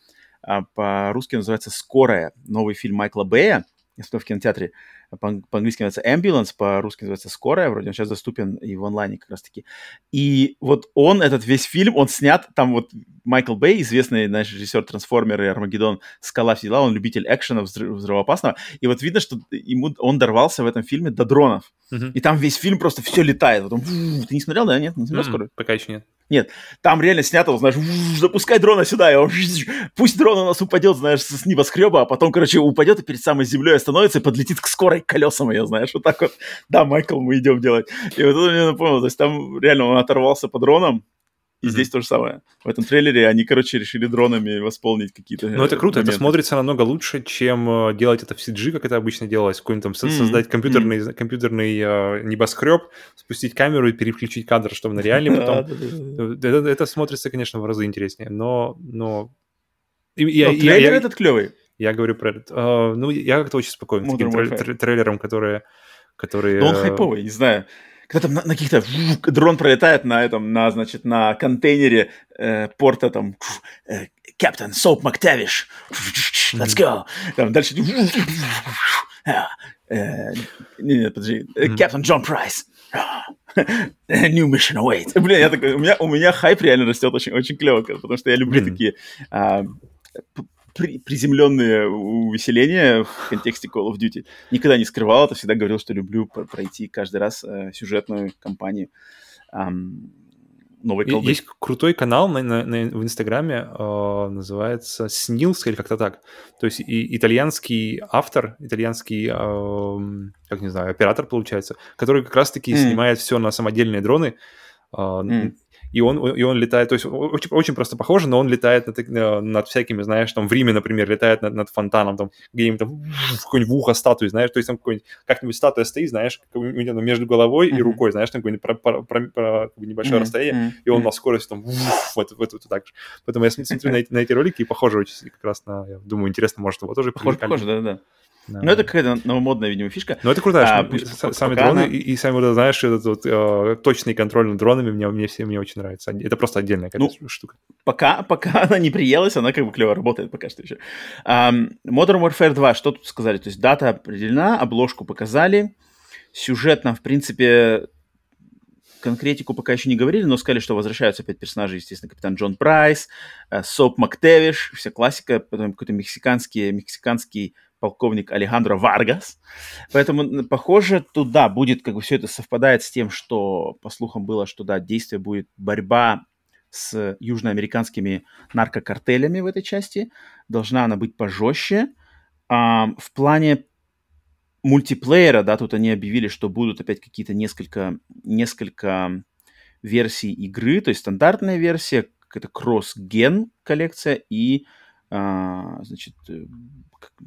по-русски называется «Скорая», новый фильм Майкла Бэя, я смотрел в кинотеатре, а по- по-английски называется «Ambulance», по-русски называется «Скорая», вроде он сейчас доступен и в онлайне как раз-таки. И вот он, этот весь фильм, он снят, там вот Майкл Бэй, известный наш режиссер «Трансформеры», «Армагеддон», «Скала», все дела, он любитель экшена, взрыв- взрывоопасного, и вот видно, что ему, он дорвался в этом фильме до дронов. Мгм. И там весь фильм просто все летает. Вот он, ты не смотрел, да? Нет, не смотрел М, скоро? Пока еще нет. Там реально снято, знаешь, запускай дрона сюда, и он, пусть дрон у нас упадет, знаешь, с небоскреба, а потом, короче, упадет и перед самой землей остановится и подлетит к скорой колесам ее, знаешь, вот так вот. Да, Майкл, мы идем делать. И вот это мне напомнило, то есть там реально он оторвался по дронам, и здесь то же самое. В этом трейлере они, короче, решили дронами восполнить какие-то Ну, это э, круто, это моменты. смотрится намного лучше, чем э, делать это в CG, как это обычно делалось, какой-нибудь там Мгм, создать компьютерный, компьютерный э, небоскреб, спустить камеру и переключить кадр, чтобы на [LAUGHS] Да, потом... Это, это смотрится, конечно, в разы интереснее, но... но... И- я, Но я- трейлер я- этот клевый. я говорю про это. Э, ну, я как-то очень спокоен с таким трейлером, которые... которые Но он э, хайповый, не знаю. Когда там на, на каких-то дрон пролетает на этом, на, значит, на контейнере э, порта там Captain Soap McTavish, let's go. Там дальше э, э, не, не, подожди. Captain John Price. New mission awaits. Блин, я такой, у меня, у меня хайп реально растет очень, очень клево, потому что я люблю такие а, при- приземленные увеселения в контексте Call of Duty. Никогда не скрывал это, всегда говорил, что люблю про- пройти каждый раз э, сюжетную кампанию ам, новой колды. Есть крутой канал на, на- на- в Инстаграме, э, называется Снилс или как-то так. То есть и, итальянский автор, итальянский, эм, как не знаю, оператор получается, который как раз-таки М. снимает все на самодельные дроны. э, М. И он, и он летает, то есть очень, очень просто похоже, но он летает над, э, над всякими, знаешь, там в Риме, например, летает над, над фонтаном, там где-нибудь там в какой-нибудь в ухо статуи, знаешь, то есть там какой-нибудь, как-нибудь статуя стоит, знаешь, между головой и рукой, знаешь, там какое-нибудь про- про- про- про- небольшое расстояние, и он на скорости там вуф, вот, вот, вот так же. Поэтому я смотрю на эти, на эти ролики и похоже очень как раз на, я думаю, интересно, может, его тоже Похоже, похоже, да-да. Да. Ну, это какая-то новомодная, видимо, фишка. Ну, это крутая А, штука. С- Сами она- дроны и, и сами, вот, знаешь, этот вот, э, точный контроль над дронами мне, мне, все, мне очень нравится. Это просто отдельная Ну, штука. пока, пока она не приелась, она как бы клево работает пока что еще. Um, Modern Warfare 2, что тут сказали? То есть дата определена, обложку показали, сюжет нам, в принципе, конкретику пока еще не говорили, но сказали, что возвращаются опять персонажи, естественно, капитан Джон Прайс, э, Soap MacTavish, вся классика, потом какой-то мексиканский, мексиканский полковник Алехандро Варгас. Поэтому, похоже, туда будет, как бы все это совпадает с тем, что, по слухам, было, что, да, действие будет борьба с южноамериканскими наркокартелями в этой части. Должна она быть пожестче. А, в плане мультиплеера, да, тут они объявили, что будут опять какие-то несколько, несколько версий игры, то есть стандартная версия, какая-то кросс-ген коллекция и, значит, э,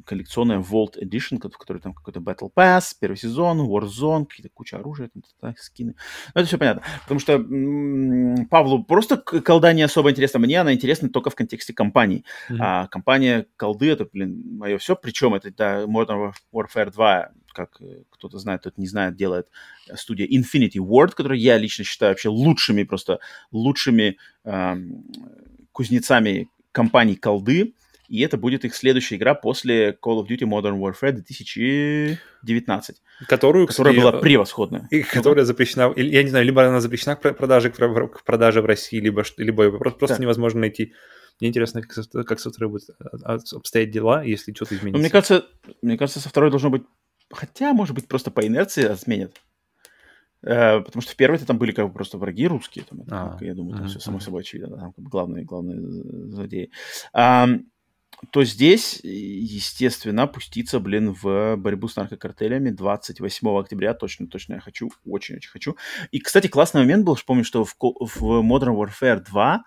коллекционная Vault Edition, в которой там какой-то Battle Pass, первый сезон, Warzone, какие-то куча оружия, там, так, скины. Ну, это все понятно. Потому что м- Павлу просто колда не особо интересна. Мне она интересна только в контексте компании. Mm-hmm. А компания колды, это, блин, мое все. Причем это да, Modern Warfare 2, как э, кто-то знает, тот не знает, делает студия Infinity Ward, которую я лично считаю вообще лучшими, просто лучшими э, кузнецами компаний колды и это будет их следующая игра после Call of Duty Modern Warfare 2019. Которую, которая кстати, была превосходная. И которая запрещена, я не знаю, либо она запрещена к продаже, к продаже в России, либо, либо просто, просто невозможно найти. Мне интересно, как, как со второй будут а, а, обстоять дела, если что-то изменится. Ну, мне кажется, мне кажется, со второй должно быть... Хотя, может быть, просто по инерции изменят. Э, потому что в первой-то там были как бы просто враги русские. Там, а, я думаю, там все само собой очевидно. Там как бы главные, главные злодеи то здесь, естественно, пуститься, блин, в борьбу с наркокартелями 28 октября. Точно, точно я хочу, очень-очень хочу. И, кстати, классный момент был, помню, что в, в Modern Warfare 2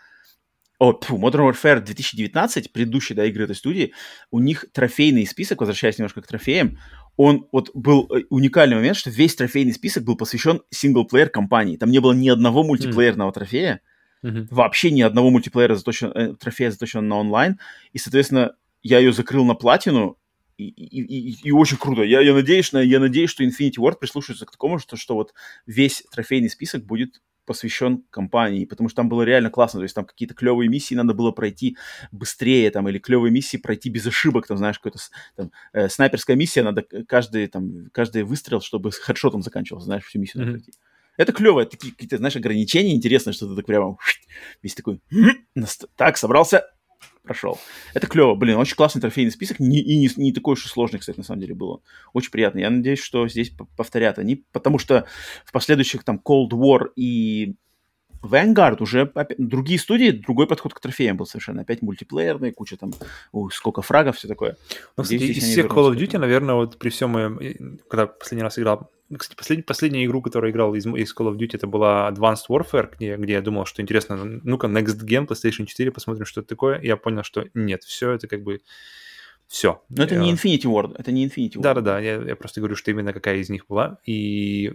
о, фу, Modern Warfare 2019, предыдущие, да, игры этой студии, у них трофейный список, возвращаясь немножко к трофеям, он вот был э, уникальный момент, что весь трофейный список был посвящен синглплеер компании. Там не было ни одного мультиплеерного mm. трофея, Mm-hmm. Вообще ни одного мультиплеера заточен, э, трофея заточен на онлайн. И, соответственно, я ее закрыл на платину, и, и, и, и очень круто. Я, я, надеюсь, на, я надеюсь, что Infinity Ward прислушается к такому, что, что вот весь трофейный список будет посвящен компании, потому что там было реально классно, то есть там какие-то клевые миссии надо было пройти быстрее, там, или клевые миссии пройти без ошибок, там, знаешь, какая-то там, э, снайперская миссия, надо каждый, там, каждый выстрел, чтобы с хедшотом заканчивался, знаешь, всю миссию mm-hmm. надо пройти. Это клево, это какие-то, знаешь, ограничения, интересно, что ты так прямо весь такой, так, собрался, прошел. Это клево, блин, очень классный трофейный список, не, и не, не такой уж и сложный, кстати, на самом деле было. Очень приятно. Я надеюсь, что здесь повторят они, потому что в последующих там Cold War и Vanguard уже опять, другие студии, другой подход к трофеям был совершенно. Опять мультиплеерный, куча там, у, сколько фрагов, все такое. Ну, кстати, из всех Call of Duty, наверное, вот при всем моем, когда последний раз играл, кстати, послед, последнюю игру, которую играл из, из Call of Duty, это была Advanced Warfare, где, где я думал, что интересно, ну-ка, Next Gen, PlayStation 4, посмотрим, что это такое. И я понял, что нет, все это как бы все. Но это я... не Infinity Ward, это не Infinity Ward. Да-да-да, я, я просто говорю, что именно какая из них была. И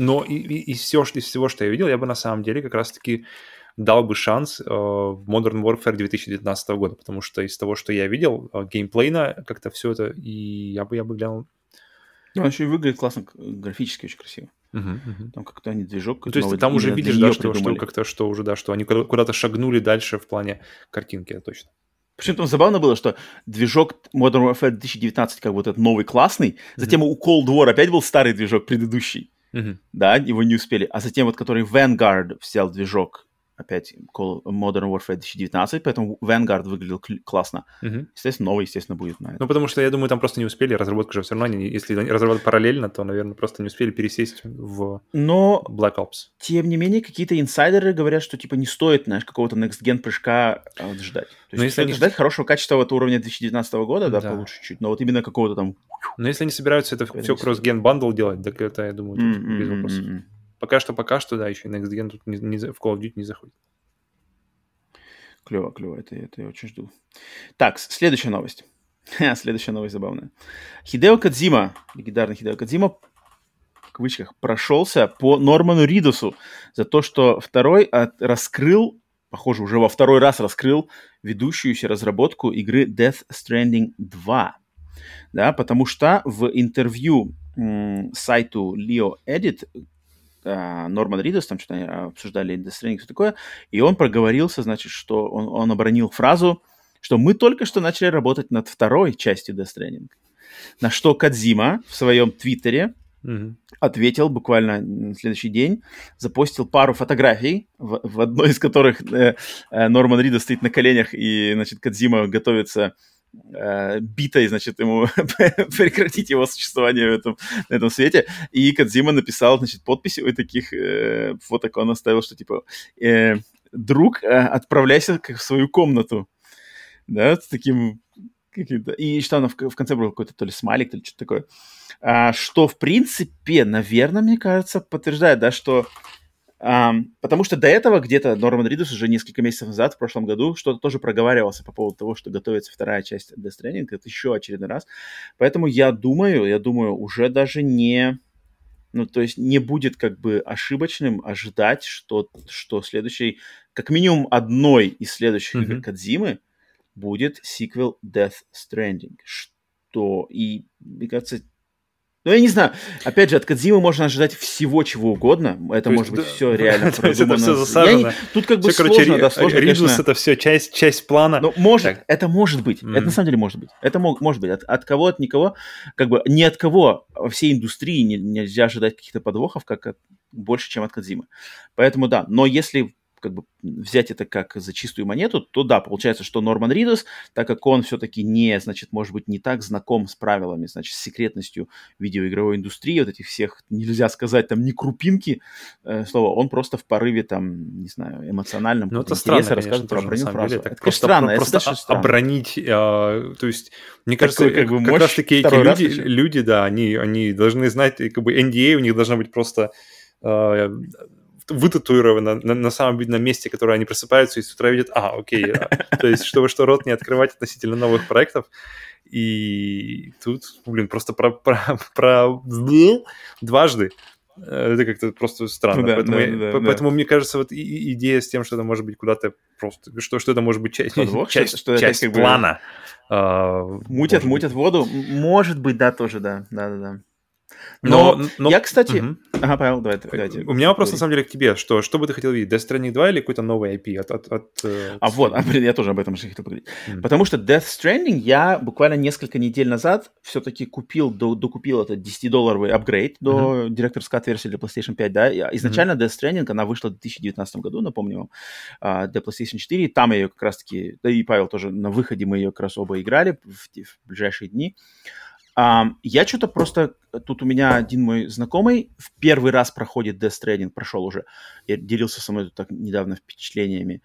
но и, и, из, всего, из всего, что я видел, я бы на самом деле как раз-таки дал бы шанс э, в Modern Warfare 2019 года, потому что из того, что я видел, э, геймплейно как-то все это, и я бы, я бы глянул. Ну, он еще и выглядит классно, графически очень красиво. Uh-huh, uh-huh. Там как-то они движок. Ну, то есть там уже видишь, да, что, что как-то, что уже, да, что они куда-то шагнули дальше в плане картинки, точно. Причем там забавно было, что движок Modern Warfare 2019 как этот новый классный, затем uh-huh. у Cold War опять был старый движок предыдущий. Uh-huh. Да, его не успели. А затем вот, который Vanguard взял движок опять Call Modern Warfare 2019, поэтому Vanguard выглядел классно. Угу. Естественно, новый, естественно, будет на это. Ну, потому что, я думаю, там просто не успели, разработка же все равно, не, если разработать параллельно, то, наверное, просто не успели пересесть в Но, Black Ops. тем не менее, какие-то инсайдеры говорят, что, типа, не стоит, знаешь, какого-то next-gen прыжка вот, ждать. То есть, если они... ждать хорошего качества вот уровня 2019 года, да, да, получше чуть, но вот именно какого-то там... Но если они собираются это все кросс-ген бандл делать, так это, я думаю, тут mm-hmm. без вопросов. Пока что, пока что, да, еще Next Gen тут не, не, в Call of Duty не заходит. Клево, клево, это, это я очень жду. Так, следующая новость. следующая новость забавная. Хидео Кадзима, легендарный Хидео Кадзима, в кавычках, прошелся по Норману Ридусу за то, что второй от, раскрыл, похоже, уже во второй раз раскрыл ведущуюся разработку игры Death Stranding 2. Да, потому что в интервью сайту Leo Edit Норман Ридос, там что-то обсуждали Death все такое, и он проговорился, значит, что он, он обронил фразу, что мы только что начали работать над второй частью Death Stranding. На что Кадзима в своем твиттере Мгм. ответил буквально на следующий день, запостил пару фотографий, в, в одной из которых э, э, Норман Рида стоит на коленях, и, значит, Кадзима готовится э, битой, значит, ему [LAUGHS] прекратить его существование в этом, на этом свете. И Кадзима написал, значит, подписи у таких э, фоток, он оставил, что, типа, э, друг, э, отправляйся как в свою комнату. Да, с таким каким-то... И что она в, в конце был какой-то то ли смайлик, то ли что-то такое. А, что, в принципе, наверное, мне кажется, подтверждает, да, что... ам, потому что до этого где-то Норман Ридус уже несколько месяцев назад, в прошлом году, что-то тоже проговаривался по поводу того, что готовится вторая часть Death Stranding. Это еще очередной раз. Поэтому я думаю, я думаю, уже даже не... Ну, то есть не будет как бы ошибочным ожидать, что, что следующий, как минимум одной из следующих игр Мгм. Кадзимы будет сиквел Death Stranding. Что и, мне кажется, ну, я не знаю. Опять же, от Кадзимы можно ожидать всего, чего угодно. Это То может есть, быть да, все реально [LAUGHS] то есть это всё Я не- засажено. Тут как бы короче, сложно, Ри- да, сложно, Ридус конечно. это все часть, часть плана. Ну, может, Так. это может быть. Это Мгм. на самом деле может быть. Это мог, может быть. От, от кого, от никого. Как бы ни от кого во всей индустрии не- нельзя ожидать каких-то подвохов, как от- больше, чем от Кадзимы. Поэтому да. Но если как бы взять это как за чистую монету, то да, получается, что Норман Ридус, так как он все-таки не, значит, может быть, не так знаком с правилами, значит, с секретностью видеоигровой индустрии, вот этих всех, нельзя сказать, там, не крупинки, э, слова, он просто в порыве, там, не знаю, эмоциональном Ну, это странно, конечно, рассказывает про тоже, самом фразу. деле. Это, Так конечно, просто, странно, про- это просто достаточно о- странно. обронить, а, то есть, мне кажется, Такой, как бы, как раз таки эти раз люди, еще. люди, да, они, они должны знать, как бы NDA у них должна быть просто вытатуирована на, на самом видном месте, которое они просыпаются и с утра видят, а, окей, а, то есть, чтобы что рот не открывать относительно новых проектов, и тут, блин, просто про, про, про дважды это как-то просто странно. Ну да, поэтому, да, я- да, по- да. поэтому мне кажется, вот и- идея с тем, что это может быть куда-то просто, что, что это может быть часть, Подвох, [LAUGHS] часть, что- что часть как бы плана. а, Мутят, мутят воду. Может быть, да, тоже, да. Да, да, да. Но, Но, но- я, кстати... Мгм. Ага, Павел, давай, давайте. У меня вопрос на самом деле к тебе, что, что бы ты хотел видеть, Death Stranding 2 или какой-то новый IP от... от, от, э, А вот, а, блин, я тоже об этом же хотел поговорить. Мгм. Потому что Death Stranding я буквально несколько недель назад все-таки купил, до- докупил этот 10-долларовый апгрейд до директорской версии для PlayStation 5, да. И Изначально Death Stranding, она вышла в 2019 году, напомню вам, а, для PlayStation 4. Там ее как раз-таки, да и Павел тоже, на выходе мы ее как раз оба играли в, в ближайшие дни. Я что-то просто... Тут у меня один мой знакомый в первый раз проходит Death Stranding, прошел уже. Я делился со мной тут так недавно впечатлениями.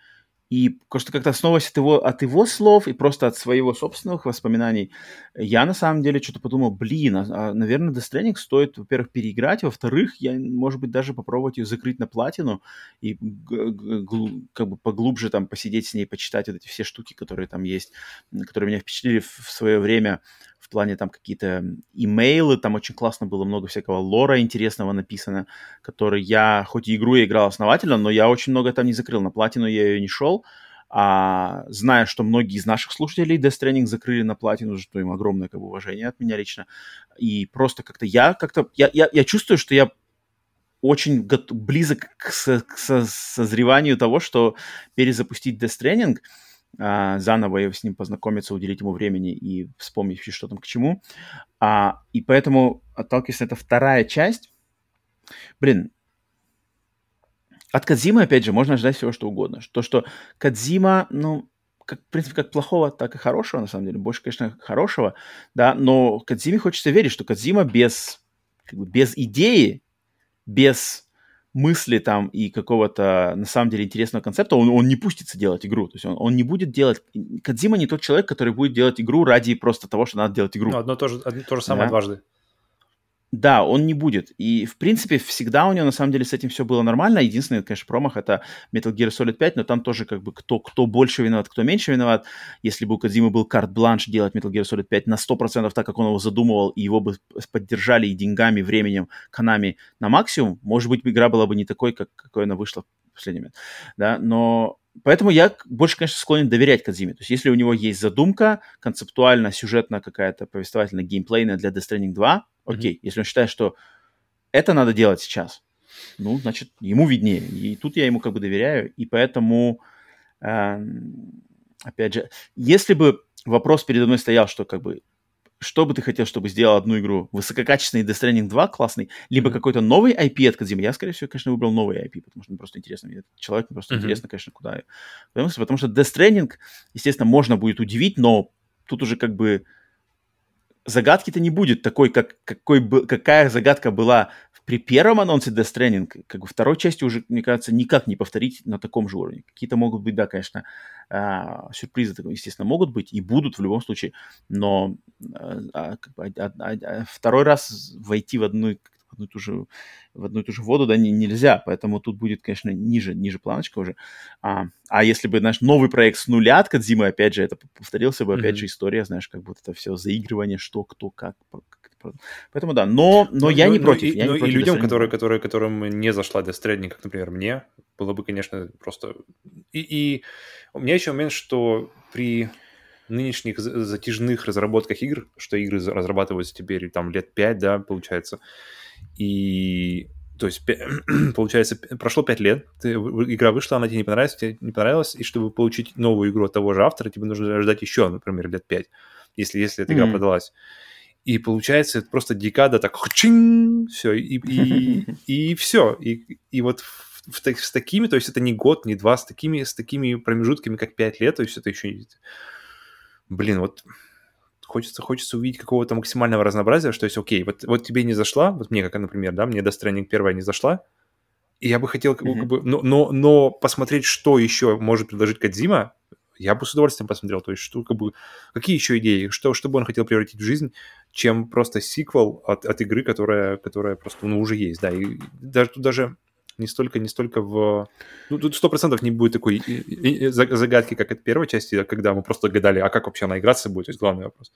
И просто как-то основываясь от его, от его слов и просто от своего собственных воспоминаний, я на самом деле что-то подумал, блин, а, а, наверное, Death Stranding стоит, во-первых, переиграть, во-вторых, я, может быть, даже попробовать ее закрыть на платину и как бы поглубже там посидеть с ней, почитать вот эти все штуки, которые там есть, которые меня впечатлили в, в свое время в плане там какие-то имейлы, там очень классно было много всякого лора интересного написано, который я, хоть и игру я играл основательно, но я очень много там не закрыл. На платину я ее не шел, а зная, что многие из наших слушателей Death Stranding закрыли на платину, что им огромное как бы, уважение от меня лично. И просто как-то я как-то... Я, я, я чувствую, что я очень близок к, со- к со- созреванию того, что перезапустить Death Stranding, а, заново с ним познакомиться, уделить ему времени и вспомнить, что там к чему. А, и поэтому, отталкиваясь это вторая часть, блин, от Кадзимы, опять же, можно ожидать всего, что угодно. То, что Кадзима, ну, как, в принципе, как плохого, так и хорошего, на самом деле. Больше, конечно, хорошего, да, но Кадзиме хочется верить, что Кадзима без, как бы, без идеи, без мысли там и какого-то, на самом деле, интересного концепта, он, он не пустится делать игру. То есть он, он не будет делать... Кадзима не тот человек, который будет делать игру ради просто того, что надо делать игру. Ну, одно то же, одно то же самое Да. дважды. Да, он не будет. И, в принципе, всегда у него, на самом деле, с этим все было нормально. Единственный, конечно, промах — это Metal Gear Solid 5, но там тоже как бы кто, кто больше виноват, кто меньше виноват. Если бы у Кадзимы был карт-бланш делать Metal Gear Solid 5 на 100% так, как он его задумывал, и его бы поддержали и деньгами, временем, Канами на максимум, может быть, игра была бы не такой, как, какой она вышла в последний момент. Да, но Поэтому я больше, конечно, склонен доверять Кадзиме. То есть, если у него есть задумка, концептуально, сюжетно какая-то, повествовательно, геймплейная для Death Stranding 2, окей. Если он считает, что это надо делать сейчас, ну, значит, ему виднее. И тут я ему как бы доверяю, и поэтому, э, опять же, если бы вопрос передо мной стоял, что как бы что бы ты хотел, чтобы сделал одну игру? Высококачественный Death Stranding 2 классный, либо mm-hmm. какой-то новый IP от Kojima? Я, скорее всего, конечно, выбрал новый IP, потому что мне просто интересно. Мне человек мне просто mm-hmm. интересно, конечно, куда. Потому что, потому что Death Stranding, естественно, можно будет удивить, но тут уже как бы загадки-то не будет такой, как, какой, какая загадка была при первом анонсе Death Stranding, как бы второй части уже, мне кажется, никак не повторить на таком же уровне. Какие-то могут быть, да, конечно, а, сюрпризы, естественно, могут быть и будут в любом случае, но а, а, второй раз войти в одну, одну и ту же в одну и ту же воду, да, не, нельзя, поэтому тут будет, конечно, ниже, ниже планочка уже. А, а если бы, наш новый проект с нуля от Кадзимы, опять же, это повторился бы, mm-hmm. опять же, история, знаешь, как будто это все заигрывание, что, кто, как, Поэтому да, но, но ну, я ну, не против. Ну, я не ну, против и людям, которые, которые, которым не зашла Death Stranding, как, например, мне, было бы, конечно, просто... И, и у меня еще момент, что при нынешних затяжных разработках игр, что игры разрабатываются теперь там лет 5, да, получается, и то есть, [CLEARS THROAT] получается, прошло 5 лет, ты, игра вышла, она тебе не понравилась, тебе не понравилась, и чтобы получить новую игру от того же автора, тебе нужно ждать еще, например, лет 5, если, если эта игра mm-hmm. продалась. И получается, это просто декада так чин, все, и, и, [LAUGHS] и все. И, и вот в, в, с такими, то есть это не год, не два, с такими, с такими промежутками, как пять лет, то есть это еще... Блин, вот хочется, хочется увидеть какого-то максимального разнообразия, что есть, окей, вот, вот тебе не зашла, вот мне, как, например, да, мне Death Stranding первая не зашла, и я бы хотел, mm-hmm. как бы, но, но, но посмотреть, что еще может предложить Кадзима, я бы с удовольствием посмотрел, то есть что, как бы, какие еще идеи, что, что бы он хотел превратить в жизнь, чем просто сиквел от, от игры, которая, которая просто, ну, уже есть, да, и даже тут даже не столько, не столько в... Ну, тут сто процентов не будет такой загадки, как от первой части, когда мы просто гадали, а как вообще она играться будет, то есть главный вопрос.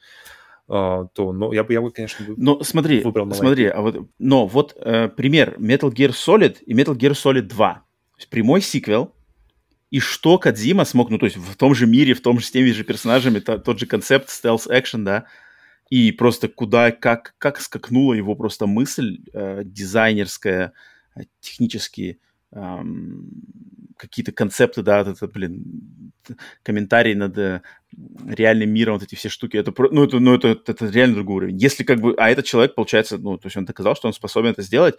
Uh, то, но я бы, я бы, конечно, но смотри, выбрал смотри, а вот, но вот э, пример Metal Gear Solid и Metal Gear Solid 2, то есть прямой сиквел, и что Кадзима смог, ну, то есть в том же мире, в том же с теми же персонажами, то, тот же концепт стелс экшен, да, и просто куда, как, как скакнула его просто мысль э, дизайнерская, технические, э, какие-то концепты, да, это, блин, комментарии над э, реальным миром, вот эти все штуки, это, ну, это, ну, это, это реально другой уровень. Если как бы, а этот человек, получается, ну, то есть он доказал, что он способен это сделать,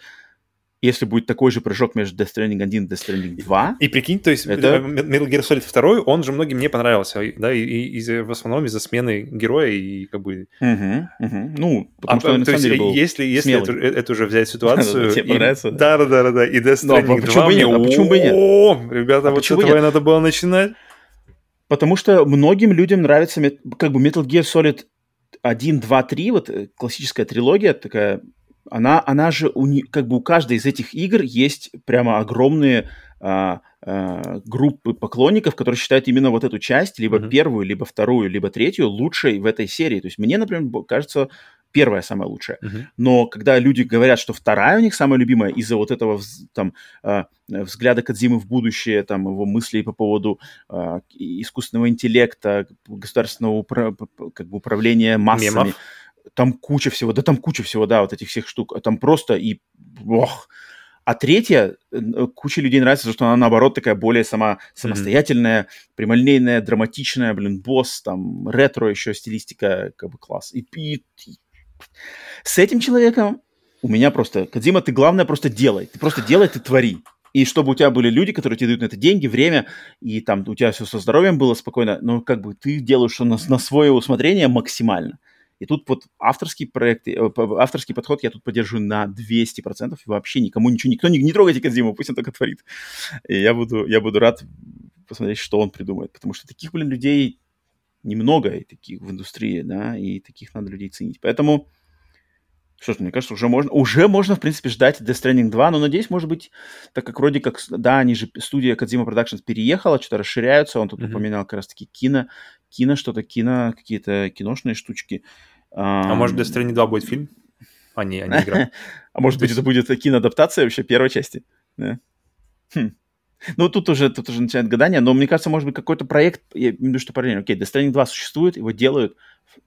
если будет такой же прыжок между Death Stranding 1 и Death Stranding 2... И прикинь, то есть это... Metal Gear Solid 2, он же многим не понравился, да, и, и, и в основном из-за смены героя и как бы... Угу, угу. Ну, потому а, что он, то есть, был если, если эту, эту же взять [LAUGHS] ситуацию... Тебе понравится? Да, да, да, да, и Death ну, а Stranding 2 почему бы нет? А почему бы нет? О, ребята, вот с этого и надо было начинать. Потому что многим людям нравится как бы Metal Gear Solid 1, 2, 3, вот э, классическая трилогия такая она, она же, у, как бы у каждой из этих игр есть прямо огромные а, а, группы поклонников, которые считают именно вот эту часть, либо mm-hmm. первую, либо вторую, либо третью лучшей в этой серии. То есть мне, например, кажется, первая самая лучшая. Uh-huh. Но когда люди говорят, что вторая у них самая любимая из-за вот этого там э, взгляда Кадзимы в будущее, там его мыслей по поводу э, искусственного интеллекта, государственного упра- как бы управления массами, Мемов там куча всего, да там куча всего, да, вот этих всех штук, там просто и, ох. А третья, э, куча людей нравится, что она, наоборот, такая более сама, самостоятельная, mm-hmm. прямолинейная, драматичная, блин, босс, там, ретро еще стилистика, как бы класс. И, и, и с этим человеком у меня просто, Кадзима, ты главное просто делай, ты просто делай, ты твори. И чтобы у тебя были люди, которые тебе дают на это деньги, время, и там у тебя все со здоровьем было спокойно, но как бы ты делаешь на, на свое усмотрение максимально. И тут вот авторский проект, э, авторский подход я тут поддерживаю на 200%. И вообще никому ничего, никто не, не трогайте Кадзиму, пусть он только творит. И я буду, я буду рад посмотреть, что он придумает. Потому что таких, блин, людей немного и таких в индустрии, да, и таких надо людей ценить. Поэтому, что ж, мне кажется, уже можно, уже можно, в принципе, ждать Death Stranding 2, но, надеюсь, может быть, так как вроде как, да, они же, студия Kojima Productions переехала, что-то расширяются, он тут mm-hmm. упоминал как раз-таки кино, кино что-то, кино, какие-то киношные штучки. А, может, Death Stranding 2 будет фильм? А не, а не игра. [LAUGHS] А может быть, это будет киноадаптация вообще первой части? Хм. Ну, тут уже, тут уже начинает гадание, но мне кажется, может быть, какой-то проект, я имею в виду, что параллельно. Окей, Death Stranding 2 существует, его делают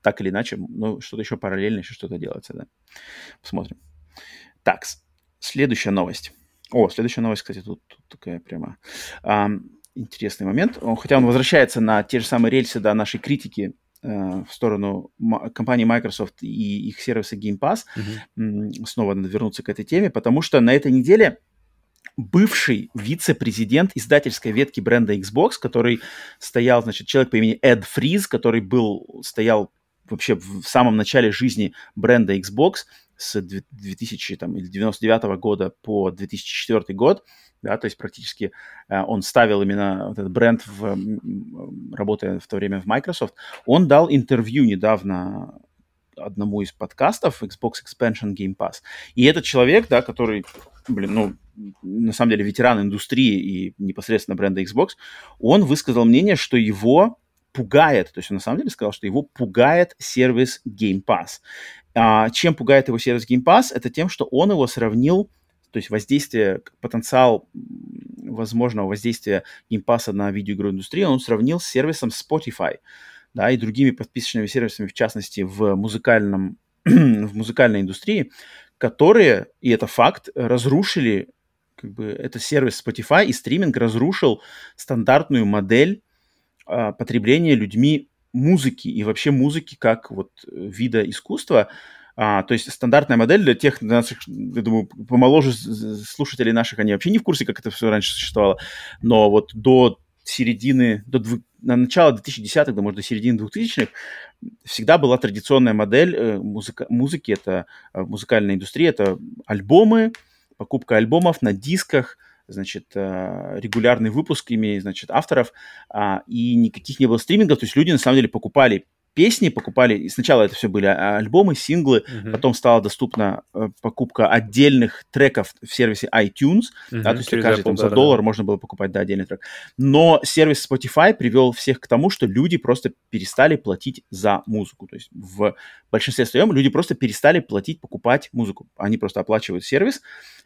так или иначе, но что-то еще параллельно, еще что-то делается, да. Посмотрим. Так, следующая новость. О, следующая новость, кстати, тут, тут такая прямо а, интересный момент. Хотя он возвращается на те же самые рельсы да, нашей критики в сторону компании Microsoft и их сервиса Game Pass. Mm-hmm. Снова надо вернуться к этой теме, потому что на этой неделе бывший вице-президент издательской ветки бренда Xbox, который стоял, значит, человек по имени Эд Фриз, который был, стоял вообще в самом начале жизни бренда Xbox с 2000 там, или 99 года по 2004 год, да, то есть практически э, он ставил именно вот этот бренд, в, работая в то время в Microsoft. Он дал интервью недавно одному из подкастов Xbox Expansion Game Pass. И этот человек, да, который, блин, ну, на самом деле ветеран индустрии и непосредственно бренда Xbox, он высказал мнение, что его пугает, то есть он на самом деле сказал, что его пугает сервис Game Pass. А, чем пугает его сервис Game Pass? Это тем, что он его сравнил то есть воздействие, потенциал возможного воздействия Game Pass а на видеоигровую индустрию он сравнил с сервисом Spotify, да, и другими подписочными сервисами, в частности, в музыкальном, [CLEARS THROAT] в музыкальной индустрии, которые, и это факт, разрушили, как бы, это сервис Spotify и стриминг разрушил стандартную модель а, потребления людьми музыки и вообще музыки как вот вида искусства, а, то есть стандартная модель для тех наших, я думаю, помоложе слушателей наших, они вообще не в курсе, как это все раньше существовало. Но вот до середины, до дв... на начало 2010-х, да, может, до середины 2000-х всегда была традиционная модель э, музыка... музыки, это э, музыкальная индустрия, это альбомы, покупка альбомов на дисках, значит, э, регулярный выпуск ими, значит, авторов, а, и никаких не было стримингов, то есть люди, на самом деле, покупали песни, покупали, сначала это все были а, альбомы, синглы, uh-huh. потом стала доступна э, покупка отдельных треков в сервисе iTunes, uh-huh. да, то есть каждый Apple, там за да, доллар да. можно было покупать, да, отдельный трек. Но сервис Spotify привел всех к тому, что люди просто перестали платить за музыку, то есть в большинстве своем люди просто перестали платить, покупать музыку, они просто оплачивают сервис,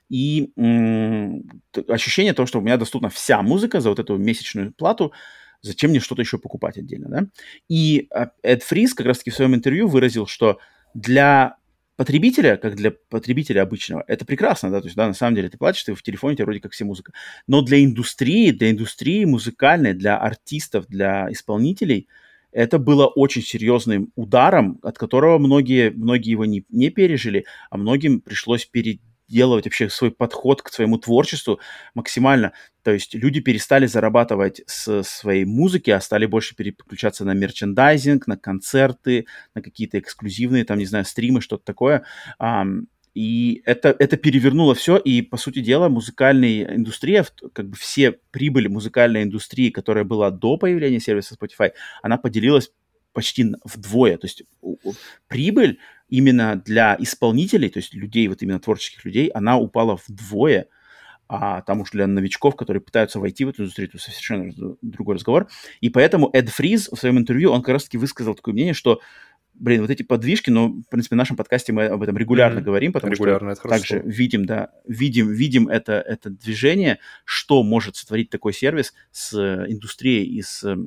и м- ощущение того, что у меня доступна вся музыка за вот эту месячную плату, Зачем мне что-то еще покупать отдельно, да? И а, Эд Фрис как раз-таки в своем интервью выразил, что для потребителя, как для потребителя обычного, это прекрасно, да, то есть, да, на самом деле ты платишь, ты в телефоне, у тебя вроде как все музыка. Но для индустрии, для индустрии музыкальной, для артистов, для исполнителей, это было очень серьезным ударом, от которого многие, многие его не, не пережили, а многим пришлось перед, делать вообще свой подход к своему творчеству максимально. То есть люди перестали зарабатывать с своей музыки, а стали больше переключаться на мерчендайзинг, на концерты, на какие-то эксклюзивные, там, не знаю, стримы, что-то такое. И это, это перевернуло все, и, по сути дела, музыкальная индустрия, как бы все прибыли музыкальной индустрии, которая была до появления сервиса Spotify, она поделилась почти вдвое. То есть прибыль именно для исполнителей, то есть людей, вот именно творческих людей, она упала вдвое, а там уж для новичков, которые пытаются войти в эту индустрию, это совершенно другой разговор. И поэтому Эд Фриз в своем интервью, он как раз-таки высказал такое мнение, что блин, вот эти подвижки, ну, в принципе, в нашем подкасте мы об этом регулярно mm-hmm. говорим, потому регулярно, что также видим, да, видим, видим это, это движение, что может сотворить такой сервис с индустрией и с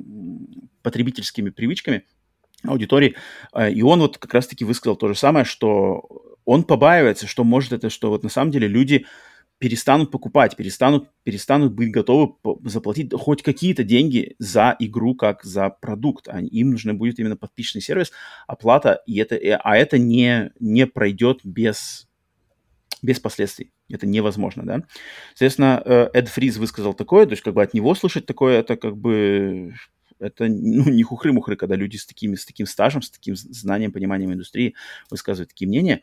потребительскими привычками, аудитории. Э, и он вот как раз-таки высказал то же самое, что он побаивается, что может это, что вот на самом деле люди перестанут покупать, перестанут, перестанут быть готовы заплатить хоть какие-то деньги за игру, как за продукт. Им нужно будет именно подписчный сервис, оплата, и это, а это не, не пройдет без, без последствий. Это невозможно, да. Соответственно, э, Эд Фриз высказал такое, то есть как бы от него слышать такое, это как бы это ну, не хухры-мухры, когда люди с, такими, с таким стажем, с таким знанием, пониманием индустрии высказывают такие мнения.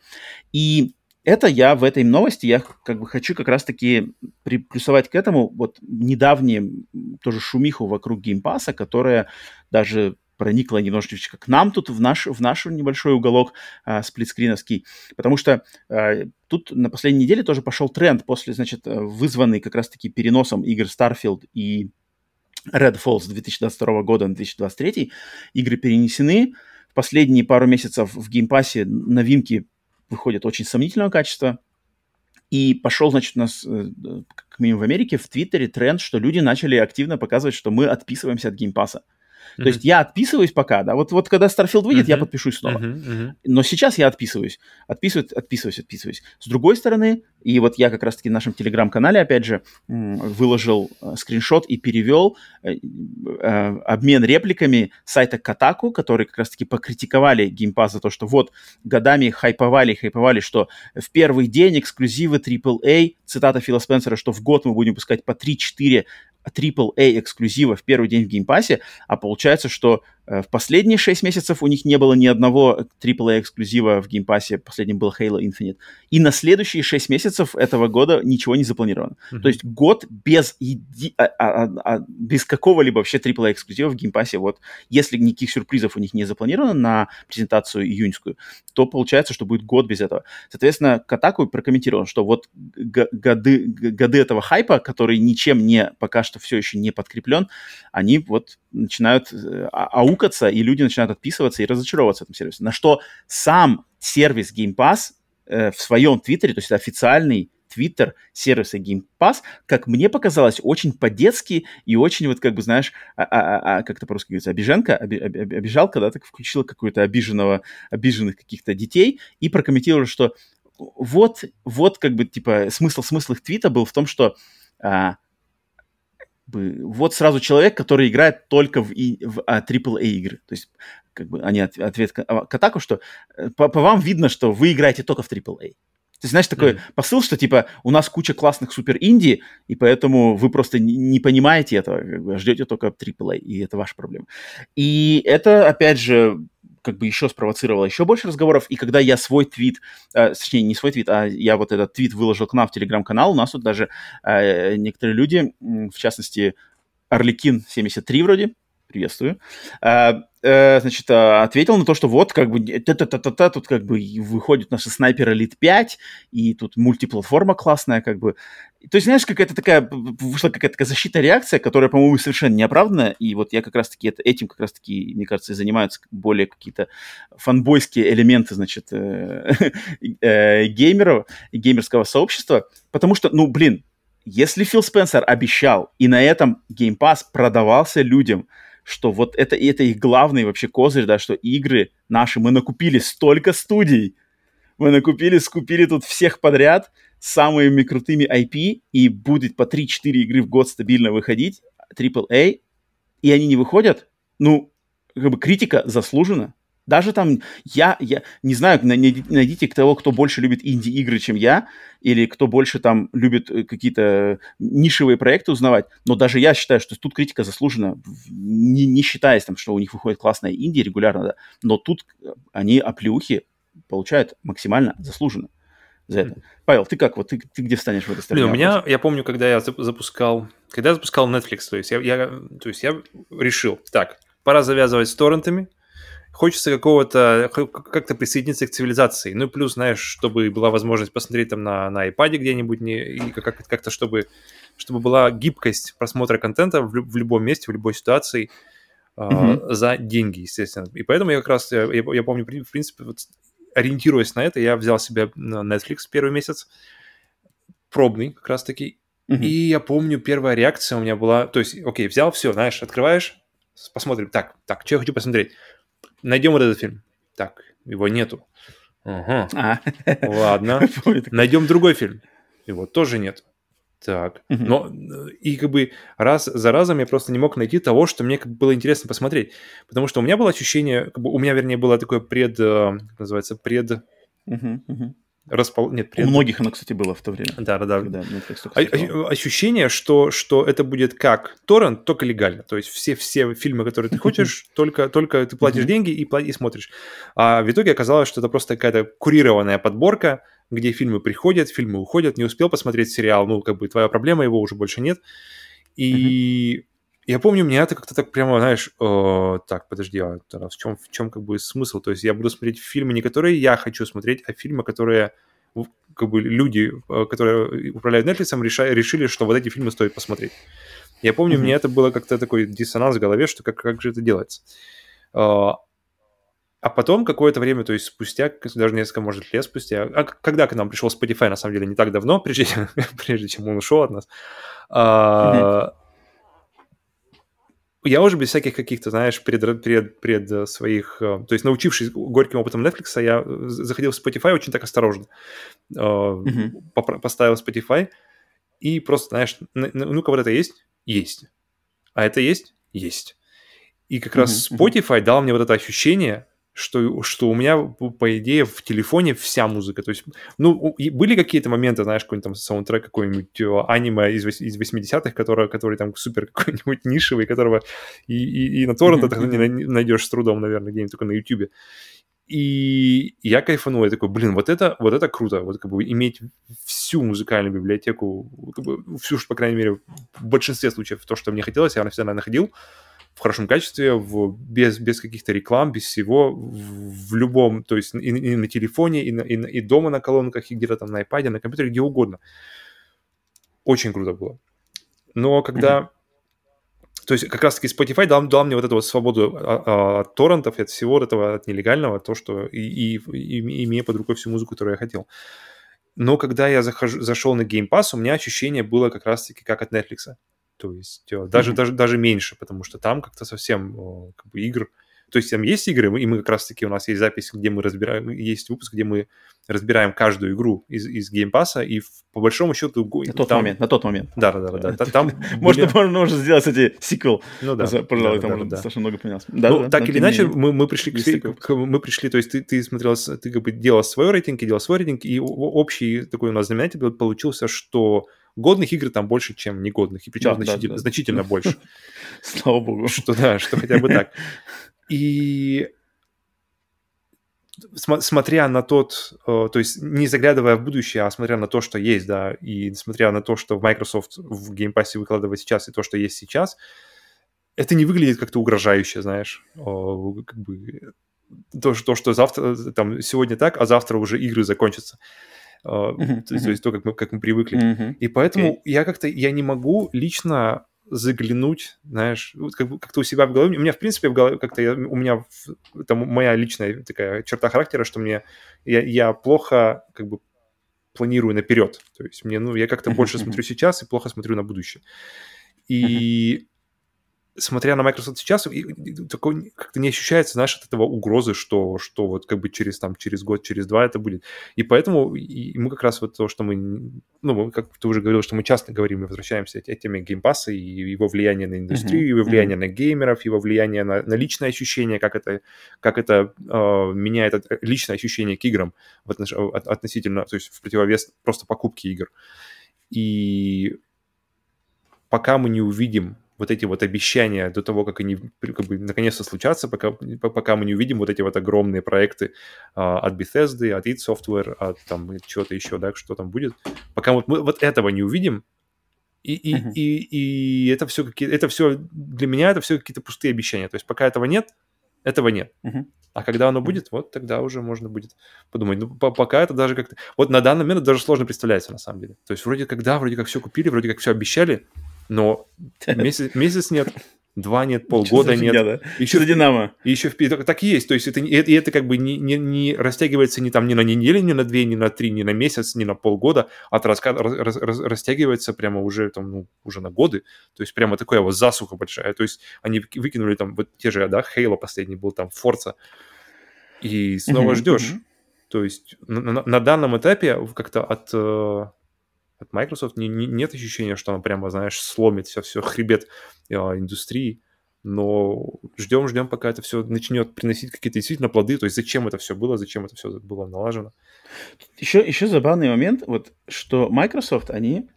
И это я в этой новости, я как бы хочу как раз-таки приплюсовать к этому вот недавние тоже шумиху вокруг Game Pass а, которая даже проникла немножечко к нам тут в наш, в наш небольшой уголок а, сплитскриновский, потому что а, тут на последней неделе тоже пошел тренд после, значит, вызванный как раз-таки переносом игр Starfield и Redfall с 2022 года на 2023. Игры перенесены. В последние пару месяцев в Game Pass е новинки выходят очень сомнительного качества. И пошел, значит, у нас, э, как минимум в Америке, в Твиттере тренд, что люди начали активно показывать, что мы отписываемся от Game Pass а. Mm-hmm. То есть я отписываюсь пока, да, вот, вот когда Starfield выйдет, mm-hmm. я подпишусь снова. Мгм, мгм. Но сейчас я отписываюсь. Отписываюсь, отписываюсь, отписываюсь. С другой стороны, и вот я как раз-таки в нашем телеграм-канале, опять же, выложил э, скриншот и перевел э, э, обмен репликами сайта Катаку, которые как раз-таки покритиковали Pass за то, что вот годами хайповали, хайповали, что в первый день эксклюзивы AAA, цитата Фила Спенсера, что в год мы будем пускать по 3-4 AAA эксклюзива в первый день в Game Pass е, а получается, что в последние 6 месяцев у них не было ни одного AAA эксклюзива в Game Pass е, последним был Halo Infinite. И на следующие 6 месяцев этого года ничего не запланировано. Мгм. То есть год без, еди- а- а- а- а- без какого-либо вообще AAA эксклюзива в Game Pass е. Вот если никаких сюрпризов у них не запланировано на презентацию июньскую, то получается, что будет год без этого. Соответственно, Kotaku прокомментировал, что вот годы, годы этого хайпа, который ничем не, пока что все еще не подкреплен, они вот начинают э, а- аукаться, и люди начинают отписываться и разочаровываться в этом сервисе. На что сам сервис Game Pass э, в своем твиттере, то есть официальный твиттер сервиса Game Pass, как мне показалось, очень по-детски и очень вот как бы, знаешь, а, а- а- как это по-русски говорится, обиженка, оби- оби- оби- обижалка, да, так включила какую-то обиженного, обиженных каких-то детей и прокомментировала, что вот, вот как бы, типа, смысл, смысл их твита был в том, что а, бы, вот сразу человек, который играет только в, и, в а, AAA игры. То есть, как бы, они от- ответ к а, к атаку, что э, по, по вам видно, что вы играете только в AAA. То есть, знаешь, такой Мгм. посыл, что, типа, у нас куча классных супер-инди, и поэтому вы просто не, не понимаете этого, как бы, а ждете только AAA, и это ваша проблема. И это, опять же, как бы еще спровоцировало еще больше разговоров, и когда я свой твит, э, точнее, не свой твит, а я вот этот твит выложил к нам в телеграм-канал, у нас тут даже э, некоторые люди, в частности, Орликин 73 вроде, приветствую, э, э, значит, э, ответил на то, что вот, как бы, та-та-та-та-та, тут как бы выходит наша снайпер Elite 5, и тут мультиплатформа классная, как бы. То есть, знаешь, какая-то такая, вышла какая-то такая защитная реакция, которая, по-моему, совершенно неоправданная, и вот я как раз-таки это, этим как раз-таки, мне кажется, и занимаются более какие-то фанбойские элементы, значит, э, [LAUGHS] э, геймеров геймерского сообщества, потому что, ну, блин, если Фил Спенсер обещал, и на этом Game Pass продавался людям, что вот это, это их главный вообще козырь, да, что игры наши, мы накупили столько студий, мы накупили, скупили тут всех подряд самыми крутыми IP, и будет по 3-4 игры в год стабильно выходить, AAA, и они не выходят, ну, как бы критика заслужена. Даже там, я, я не знаю, найди- найдите того, кто больше любит инди-игры, чем я, или кто больше там любит э, какие-то нишевые проекты узнавать, но даже я считаю, что тут критика заслужена, не, не считаясь там, что у них выходит классная инди регулярно, да, но тут э, они оплеухи получают максимально заслуженно за это. Павел, ты как? Вот ты, ты где встанешь в этой стороне? Блин, у меня, я помню, когда я зап- запускал, когда я запускал Netflix, то есть я, я- то есть я решил, так, пора завязывать с торрентами, хочется какого-то, как-то присоединиться к цивилизации, ну и плюс, знаешь, чтобы была возможность посмотреть там на, на iPad где-нибудь, не, и как- как-то чтобы, чтобы была гибкость просмотра контента в, в любом месте, в любой ситуации, Мгм. за деньги, естественно. И поэтому я как раз, я, я- я помню, в принципе, вот, ориентируясь на это, я взял себе на Netflix первый месяц, пробный как раз-таки, Мгм. и я помню, первая реакция у меня была, то есть, окей, взял все, знаешь, открываешь, посмотрим, так, так, что я хочу посмотреть, найдем вот этот фильм, так, его нету, ага, А, ладно, [LAUGHS] найдем другой фильм, его тоже нет, так, Мгм. но и как бы раз за разом я просто не мог найти того, что мне как бы было интересно посмотреть, потому что у меня было ощущение, как бы у меня, вернее, было такое пред, э, как называется, пред, Мгм, мгм. Распол... нет, У пред... многих оно, кстати, было в то время. Да-да-да, когда Netflix только О- стартовал. о- ощущение, что, что это будет как торрент, только легально. То есть все, все фильмы, которые ты хочешь, [LAUGHS] только, только ты платишь деньги и, и смотришь. А в итоге оказалось, что это просто какая-то курированная подборка, где фильмы приходят, фильмы уходят, не успел посмотреть сериал, ну, как бы твоя проблема, его уже больше нет. И я помню, меня это как-то так прямо, знаешь, э, так, подожди, а тогда в чем, в чем как бы смысл? То есть я буду смотреть фильмы, не которые я хочу смотреть, а фильмы, которые как бы люди, э, которые управляют Netflix, реша- решили, что вот эти фильмы стоит посмотреть. Я помню, Мгм. мне это было как-то такой диссонанс в голове, что как, как же это делается. А а потом какое-то время, то есть спустя, даже несколько, может, лет спустя, а когда к нам пришел Spotify, на самом деле, не так давно, прежде, [LAUGHS] прежде чем он ушел от нас, а, я уже без всяких каких-то, знаешь, пред, пред, пред своих... То есть, научившись горьким опытом Netflix, я заходил в Spotify очень так осторожно. Mm-hmm. Поставил Spotify и просто, знаешь, ну-ка вот это есть? Есть. А это есть? Есть. И как mm-hmm. раз Spotify дал мне вот это ощущение, что, что у меня, по идее, в телефоне вся музыка. То есть, ну, были какие-то моменты, знаешь, какой-нибудь там саундтрек какой-нибудь э, аниме из, из 80-х, который, который там супер [LAUGHS] какой-нибудь нишевый, которого и, и, и на торрентах mm-hmm. не найдешь с трудом, наверное, где-нибудь только на YouTube. И я кайфанул, я такой, блин, вот это, вот это круто, вот как бы иметь всю музыкальную библиотеку, как бы всю, по крайней мере, в большинстве случаев то, что мне хотелось, я всегда находил в хорошем качестве, в, без, без каких-то реклам, без всего, в, в любом, то есть и, и на телефоне, и, на, и, и дома на колонках, и где-то там на iPad, на компьютере, где угодно. Очень круто было. Но когда... Mm-hmm. То есть как раз-таки Spotify дал, дал мне вот эту вот свободу а, а, от торрентов, от всего этого, от нелегального, то, что и, и, и имея под рукой всю музыку, которую я хотел. Но когда я захожу, зашел на Game Pass, у меня ощущение было как раз-таки как от Netflix. То есть э, даже, mm-hmm. даже, даже меньше, потому что там как-то совсем как бы игр... То есть там есть игры, и мы как раз-таки, у нас есть запись, где мы разбираем, есть выпуск, где мы разбираем каждую игру из, из Game Pass а, и в, по большому счету... На тот там... момент, на тот момент. Да, да, да. да. Там [LAUGHS] можно, можно, сделать, кстати, сиквел. Ну да. Пожалуй, там уже достаточно много поменялось. Ну, так или иначе, мы, пришли к, мы пришли, то есть ты, ты смотрел, ты как бы делал свой рейтинг, и делал свой рейтинг, и общий такой у нас знаменатель получился, что годных игр там больше, чем негодных, и причем да, значительно, да, да. значительно больше. [LAUGHS] Слава богу. Что да, что хотя бы так. [LAUGHS] И смотря на тот, э, то есть не заглядывая в будущее, а смотря на то, что есть, да, и смотря на то, что Microsoft в Game Pass выкладывает сейчас, и то, что есть сейчас, это не выглядит как-то угрожающе, знаешь, как бы то, что, что завтра, там, сегодня так, а завтра уже игры закончатся. Uh-huh, то, есть, то есть то, как мы, как мы привыкли. И поэтому okay. я как-то, я не могу лично заглянуть, знаешь, вот как, как-то у себя в голове. У меня, в принципе, в голове как-то я, у меня это моя личная такая черта характера, что мне я, я плохо как бы планирую наперед. То есть мне, ну, я как-то больше смотрю сейчас и плохо смотрю на будущее. И смотря на Microsoft сейчас, такой как-то не ощущается, знаешь, от этого угрозы, что, что вот как бы через, там, через год, через два это будет. И поэтому и мы как раз вот то, что мы, ну, как ты уже говорил, что мы часто говорим и возвращаемся к теме Game Pass а и его влияние на индустрию, mm-hmm. его влияние mm-hmm. на геймеров, его влияние на, на личное ощущение, как это, как это э, меняет это, личное ощущение к играм в отнош... относительно, то есть в противовес просто покупки игр. И пока мы не увидим вот эти вот обещания до того, как они как бы наконец-то случатся, пока, пока мы не увидим вот эти вот огромные проекты а, от Bethesda, от id Software, от там чего-то еще, да, что там будет, пока вот мы вот этого не увидим, и, и, uh-huh. и, и это все какие это все для меня это все какие-то пустые обещания. То есть пока этого нет, этого нет. Uh-huh. А когда оно будет, вот тогда уже можно будет подумать. Ну, пока это даже как-то... Вот на данный момент даже сложно представляется, на самом деле. То есть вроде как, да, вроде как все купили, вроде как все обещали, но [LAUGHS] месяц, месяц нет, два нет, полгода нет. Фигня, да? Еще за Динамо. Еще в, так, так и есть. То есть это, это, это как бы не, не, не растягивается ни там ни на неделю, ни на две, ни на три, ни на месяц, ни на полгода, а это рас, рас, растягивается прямо уже там, ну, уже на годы. То есть прямо такая вот засуха большая. То есть они выкинули там вот те же, да, Хейла последний был, там Форца, и снова ждешь. То есть на, на, на данном этапе как-то от э, от Microsoft не, не, нет ощущения, что она прямо, знаешь, сломит все, все [LAUGHS] хребет э, индустрии. Но ждем, ждем, пока это все начнет приносить какие-то действительно плоды. То есть зачем это все было, зачем это все было налажено. Еще, еще забавный момент, вот, что Microsoft, они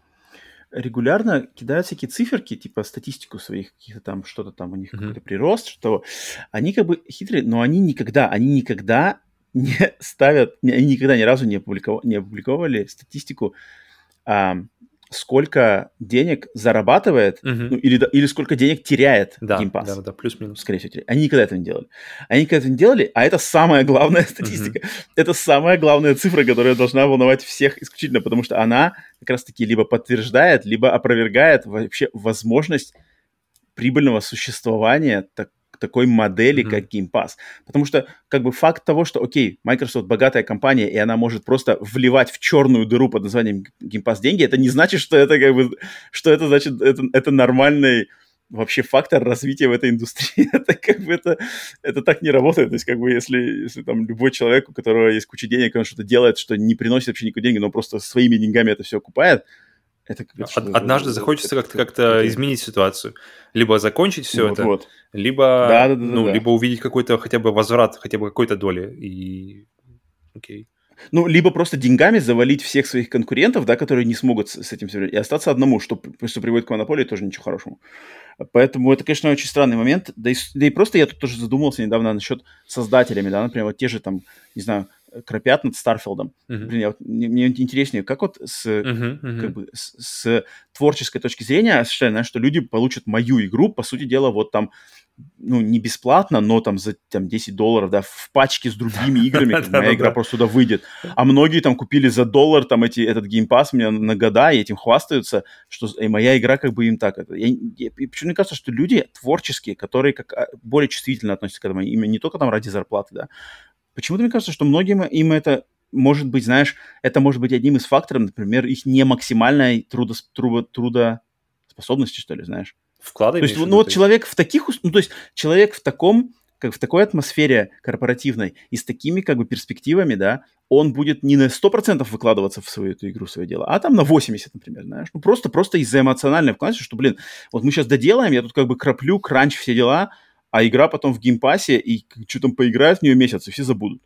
регулярно кидают всякие циферки, типа статистику своих каких-то там, что-то там у них mm-hmm. какой-то прирост, что они как бы хитрые, но они никогда, они никогда [LAUGHS] не ставят, они никогда ни разу не, опубликовали, не опубликовали статистику сколько денег зарабатывает, uh-huh. ну, или, или сколько денег теряет да, Game Pass. Да, да, плюс-минус. Скорее всего, они никогда этого не делали. Они никогда этого не делали, а это самая главная статистика. Uh-huh. Это самая главная цифра, которая должна волновать всех исключительно, потому что она как раз-таки либо подтверждает, либо опровергает вообще возможность прибыльного существования так, такой модели, mm-hmm. как Game Pass. Потому что, как бы, факт того, что, окей, Microsoft богатая компания, и она может просто вливать в черную дыру под названием Game Pass деньги, это не значит, что это, как бы, что это значит, это, это нормальный вообще фактор развития в этой индустрии. [LAUGHS] это как бы это, это так не работает. То есть как бы если, если там любой человек, у которого есть куча денег, он что-то делает, что не приносит вообще никакой деньги, но просто своими деньгами это все окупает, это как Од- Однажды захочется как-то как-то изменить ситуацию. Либо закончить все вот, это, вот. либо, да, да, да, ну, да. либо увидеть какой-то хотя бы возврат, хотя бы какой-то доли. И окей. Ну, либо просто деньгами завалить всех своих конкурентов, да, которые не смогут с, с этим и остаться одному, что, что приводит к монополии, тоже ничего хорошему. Поэтому это, конечно, очень странный момент. Да и, да и просто я тут тоже задумался недавно насчет создателями, да, например, вот те же там, не знаю, кропят над Starfield ом. Угу. Блин, я, вот, мне, мне интереснее, как вот с, uh-huh, uh-huh. Как бы, с, с творческой точки зрения знаешь, что люди получат мою игру, по сути дела, вот там ну, не бесплатно, но там за там, 10 долларов, да, в пачке с другими [LAUGHS] играми, моя игра просто туда выйдет. А многие там купили за доллар там эти, этот геймпас мне на года, и этим хвастаются, что и моя игра как бы им так. Это, я, я, почему мне кажется, что люди творческие, которые как а, более чувствительно относятся к этому, именно не только там ради зарплаты, да, почему-то мне кажется, что многим им это может быть, знаешь, это может быть одним из факторов, например, их не максимальной трудос, трудо, трудоспособности, что ли, знаешь. Вкладываешь. То есть, ну вот человек в таких, ну то есть человек в таком, как в такой атмосфере корпоративной и с такими как бы перспективами, да, он будет не на 100% выкладываться в свою эту игру, в свое дело, а там на 80, например, знаешь. Ну просто, просто из-за эмоциональной вкладывания, что, блин, вот мы сейчас доделаем, я тут как бы краплю, кранч, все дела, а игра потом в Game Pass е, и что там поиграют в нее месяц, и все забудут.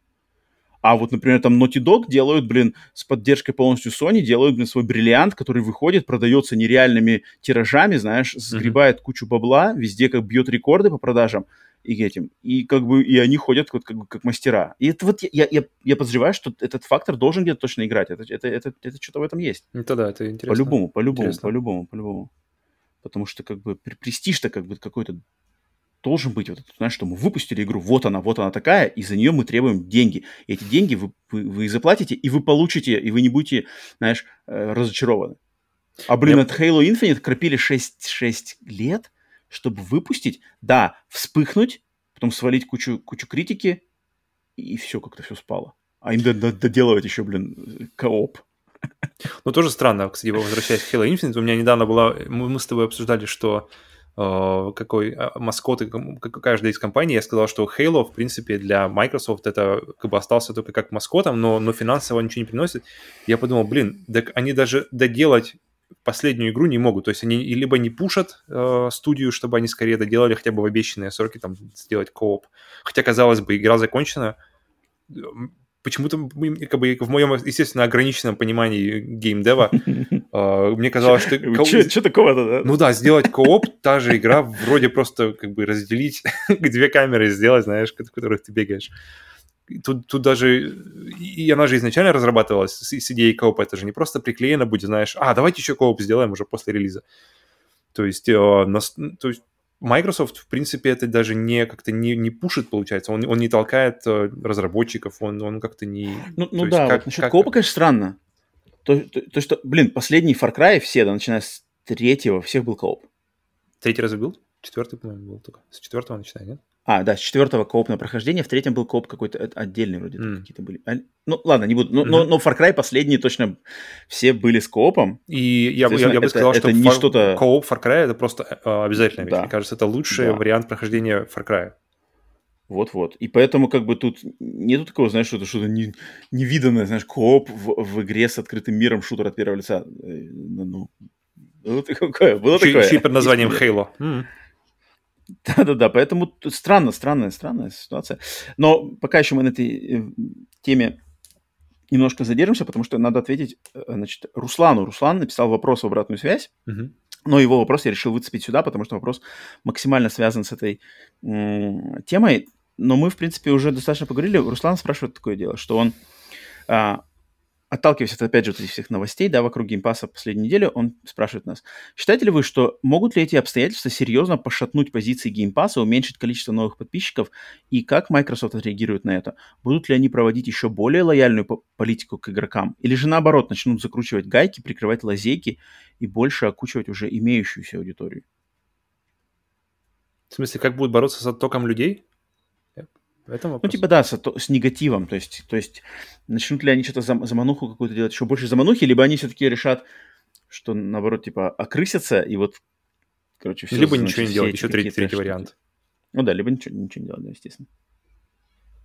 А вот, например, там Naughty Dog делают, блин, с поддержкой полностью Sony, делают, блин, свой бриллиант, который выходит, продается нереальными тиражами, знаешь, сгребает mm-hmm. кучу бабла, везде как бьет рекорды по продажам и этим. И как бы, и они ходят как, как, как мастера. И это вот, я, я, я подозреваю, что этот фактор должен где-то точно играть. Это, это, это, это что-то в этом есть. Это да, это интересно. По-любому, по-любому, по-любому, по-любому. Потому что как бы престиж-то как бы какой-то должен быть вот знаешь, что мы выпустили игру, вот она, вот она такая, и за нее мы требуем деньги. И эти деньги вы, вы, вы заплатите, и вы получите, и вы не будете, знаешь, э, разочарованы. А, блин, от Halo Infinite кропили 6, 6 лет, чтобы выпустить, да, вспыхнуть, потом свалить кучу, кучу критики, и все, как-то все спало. А им доделывать еще, блин, кооп. Ну, тоже странно, кстати, возвращаясь к Halo Infinite, у меня недавно была, мы с тобой обсуждали, что какой а, маскот каждой из компаний, я сказал, что Halo, в принципе, для Microsoft это как бы остался только как маскотом, но, но финансово ничего не приносит. Я подумал, блин, так они даже доделать последнюю игру не могут. То есть они либо не пушат э, студию, чтобы они скорее доделали хотя бы в обещанные сроки, там, сделать кооп. Хотя, казалось бы, игра закончена почему-то как бы в моем, естественно, ограниченном понимании геймдева, [LAUGHS] а, мне казалось, что... Что такого-то, да? Ну да, сделать кооп, [LAUGHS] та же игра, вроде просто как бы разделить, [LAUGHS] две камеры сделать, знаешь, в которых ты бегаешь. Тут, тут даже... И она же изначально разрабатывалась с, с идеей коопа. Это же не просто приклеено будет, знаешь, а, давайте еще кооп сделаем уже после релиза. То есть, э, нас, то есть Microsoft, в принципе, это даже не как-то не, не пушит, получается. Он, он не толкает э, разработчиков, он, он как-то не... Ну, ну да, как, вот насчет как... коопа, конечно, странно. То, то, то, что, блин, последний Far Cry все, да, начиная с третьего, всех был кооп. Третий раз был? Четвертый, по-моему, был только. С четвертого начиная, нет? А, да, с четвертого кооп на прохождение, в третьем был кооп какой-то отдельный вроде, mm. какие-то были. Ну, ладно, не буду, но, mm-hmm. но, но Far Cry последние точно все были с коопом. И я, я, я бы сказал, это что не фар... что-то... кооп Far Cry это просто э, обязательно. Да. Мне кажется, это лучший да. вариант прохождения Far Cry. Вот-вот. И поэтому как бы тут нету такого, знаешь, что-то что-то не, невиданное, знаешь, кооп в, в игре с открытым миром, шутер от первого лица. Э, ну, ну было такое. Было еще, такое. еще и под названием Halo. Mm. Да-да-да, поэтому странно, странная, странная ситуация. Но пока еще мы на этой э, теме немножко задержимся, потому что надо ответить, э, значит, Руслану. Руслан написал вопрос в обратную связь, угу. но его вопрос я решил выцепить сюда, потому что вопрос максимально связан с этой темой. Но мы, в принципе, уже достаточно поговорили. Руслан спрашивает такое дело, что он а, отталкиваясь от, опять же, от этих всех новостей, да, вокруг Game Pass а последней недели, он спрашивает нас, считаете ли вы, что могут ли эти обстоятельства серьезно пошатнуть позиции Game Pass а, уменьшить количество новых подписчиков, и как Microsoft отреагирует на это? Будут ли они проводить еще более лояльную политику к игрокам? Или же наоборот, начнут закручивать гайки, прикрывать лазейки и больше окучивать уже имеющуюся аудиторию? В смысле, как будут бороться с оттоком людей? Ну, типа, да, с, с негативом. То есть, то есть, начнут ли они что-то за, замануху какую-то делать, еще больше заманухи, либо они все-таки решат, что, наоборот, типа, окрысятся и вот Короче, все, либо значит, ничего не делать, еще третий, третий вариант. Ну да, либо ничего, ничего не делать, да, естественно.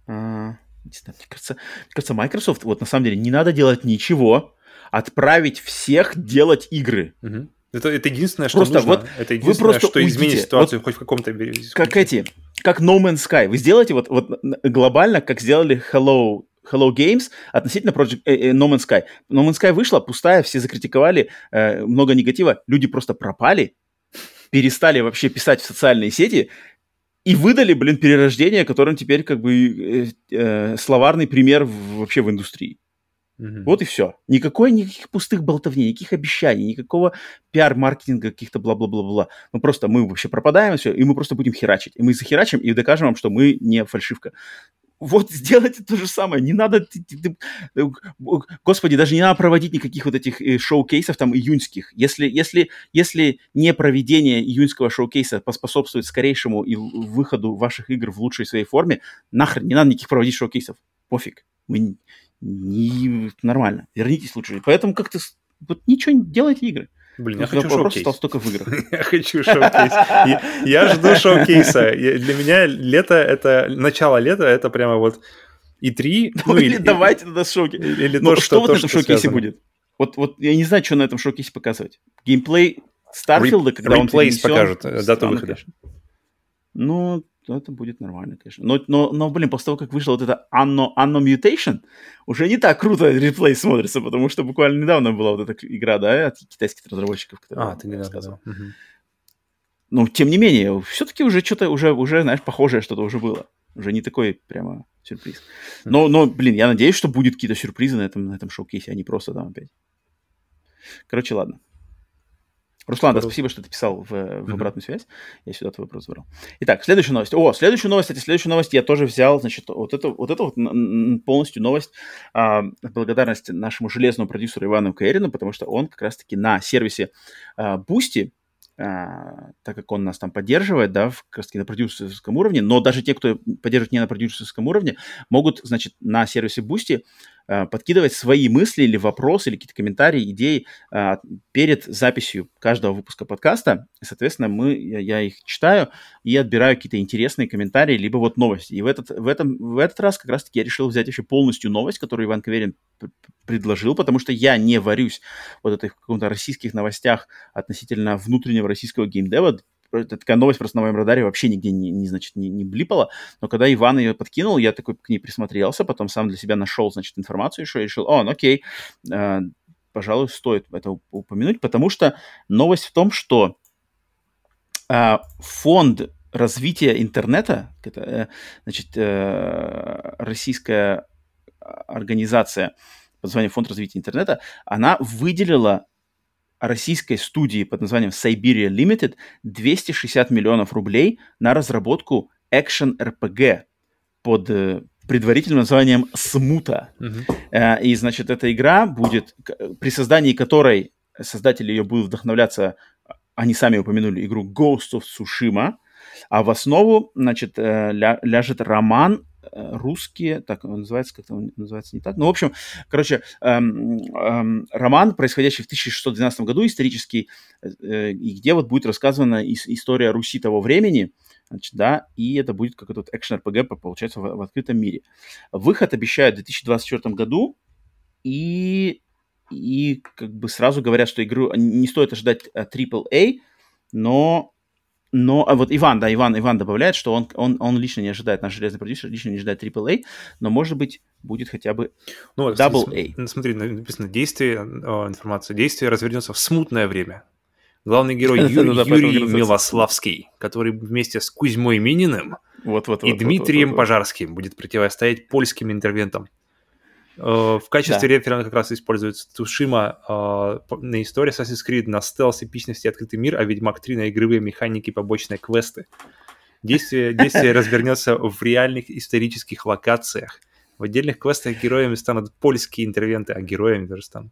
А, не знаю, мне кажется, мне кажется, Microsoft, вот на самом деле, не надо делать ничего, отправить всех делать игры. Угу. Это, это единственное, что просто нужно. Вот это единственное, вы просто что уйдите. изменит ситуацию вот хоть в каком-то... Как эти, как No Man's Sky. Вы сделаете вот, вот глобально, как сделали Hello Hello Games относительно Project, э, э, No Man's Sky. No Man's Sky вышла пустая, все закритиковали, э, много негатива, люди просто пропали, перестали вообще писать в социальные сети и выдали, блин, перерождение, которым теперь как бы э, э, словарный пример в, вообще в индустрии. Mm-hmm. Вот и все. Никакой, никаких пустых болтовней, никаких обещаний, никакого пиар-маркетинга, каких-то бла-бла-бла-бла. Мы просто, мы вообще пропадаем, все, и мы просто будем херачить. И мы захерачим и докажем вам, что мы не фальшивка. Вот [LAUGHS] сделайте то же самое. Не надо... Господи, даже не надо проводить никаких вот этих э, шоу-кейсов там июньских. Если, если, если не проведение июньского шоу-кейса поспособствует скорейшему и выходу ваших игр в лучшей своей форме, нахрен, не надо никаких проводить showcase ов. Пофиг. Мы не... Нормально. Вернитесь лучше. Поэтому как-то вот ничего не делайте игры. Блин, я хочу showcase. стал столько в играх. [LAUGHS] я хочу showcase. Я жду showcase а. Для меня лето — это... Начало лета — это прямо вот E3. [LAUGHS] Ну, или давайте тогда showcase. Или то, что в этом showcase е будет? Вот, вот я не знаю, что на этом showcase е показывать. Геймплей Starfield а, когда он покажут, дату выхода. Ну, то это будет нормально, конечно. Но, но, но блин, после того, как вышла вот эта Anno, Anno Mutation, уже не так круто реплей смотрится, потому что буквально недавно была вот эта игра, да, от китайских разработчиков, которая а, ты не рассказывал. Да. Угу. Но, тем не менее, все-таки уже что-то, уже, уже, знаешь, похожее что-то уже было. Уже не такой прямо сюрприз. Но, но, блин, я надеюсь, что будут какие-то сюрпризы на этом, на этом шоу-кейсе, а не просто там опять. Короче, ладно. Руслан, да, спасибо, что ты писал в, в обратную связь. Я сюда твой вопрос забрал. Итак, следующая новость. О, следующую новость, кстати, следующую новость я тоже взял, значит, вот это вот, это вот полностью новость, а, благодарность нашему железному продюсеру Ивану Каэрину, потому что он как раз-таки на сервисе а, Boosty а, так как он нас там поддерживает, да, в, как раз на продюсерском уровне, но даже те, кто поддерживает не на продюсерском уровне, могут, значит, на сервисе Boosty подкидывать свои мысли или вопросы, или какие-то комментарии, идеи э, перед записью каждого выпуска подкаста. соответственно, мы, я, их читаю и отбираю какие-то интересные комментарии, либо вот новости. И в этот, в этом, в этот раз как раз-таки я решил взять еще полностью новость, которую Иван Каверин предложил, потому что я не варюсь вот этих каких-то российских новостях относительно внутреннего российского геймдева, такая новость просто на моем радаре вообще нигде не, не значит, не, не блипала. Но когда Иван ее подкинул, я такой к ней присмотрелся, потом сам для себя нашел, значит, информацию еще и решил, о, ну окей, э, пожалуй, стоит это упомянуть, потому что новость в том, что э, фонд развития интернета, это, э, значит, э, российская организация под названием Фонд развития интернета, она выделила российской студии под названием Siberia Limited 260 миллионов рублей на разработку экшен RPG под э, предварительным названием Смута. Uh-huh. И, значит, эта игра будет, при создании которой создатели ее будут вдохновляться, они сами упомянули игру Ghost of Tsushima, а в основу, значит, э, ля, ляжет роман русские, так он называется, как-то он называется не так. Ну, в общем, короче, эм, эм, роман, происходящий в 1612 году, исторический, э, и где вот будет рассказана ис- история Руси того времени, значит, да, и это будет как этот экшен-РПГ, получается, в, в открытом мире. Выход обещают в 2024 году, и, и как бы сразу говорят, что игру не стоит ожидать AAA, э, но но а вот Иван, да, Иван, Иван добавляет, что он, он, он лично не ожидает, наш железный продюсер лично не ожидает AAA, но, может быть, будет хотя бы ну, Double A. Смотри, написано действие, о, информация, действие развернется в смутное время. Главный герой [LAUGHS] Юрий Милославский, который вместе с Кузьмой Мининым и Дмитрием Пожарским будет противостоять польским интервентам. Э, в качестве да. референта как раз используется Тушима э, на истории Assassin's Creed, на стелс, эпичности, открытый мир, а Ведьмак 3 на игровые механики, побочные квесты. Действие, [LAUGHS] действие развернется в реальных исторических локациях. В отдельных квестах героями станут польские интервенты, а героями даже станут.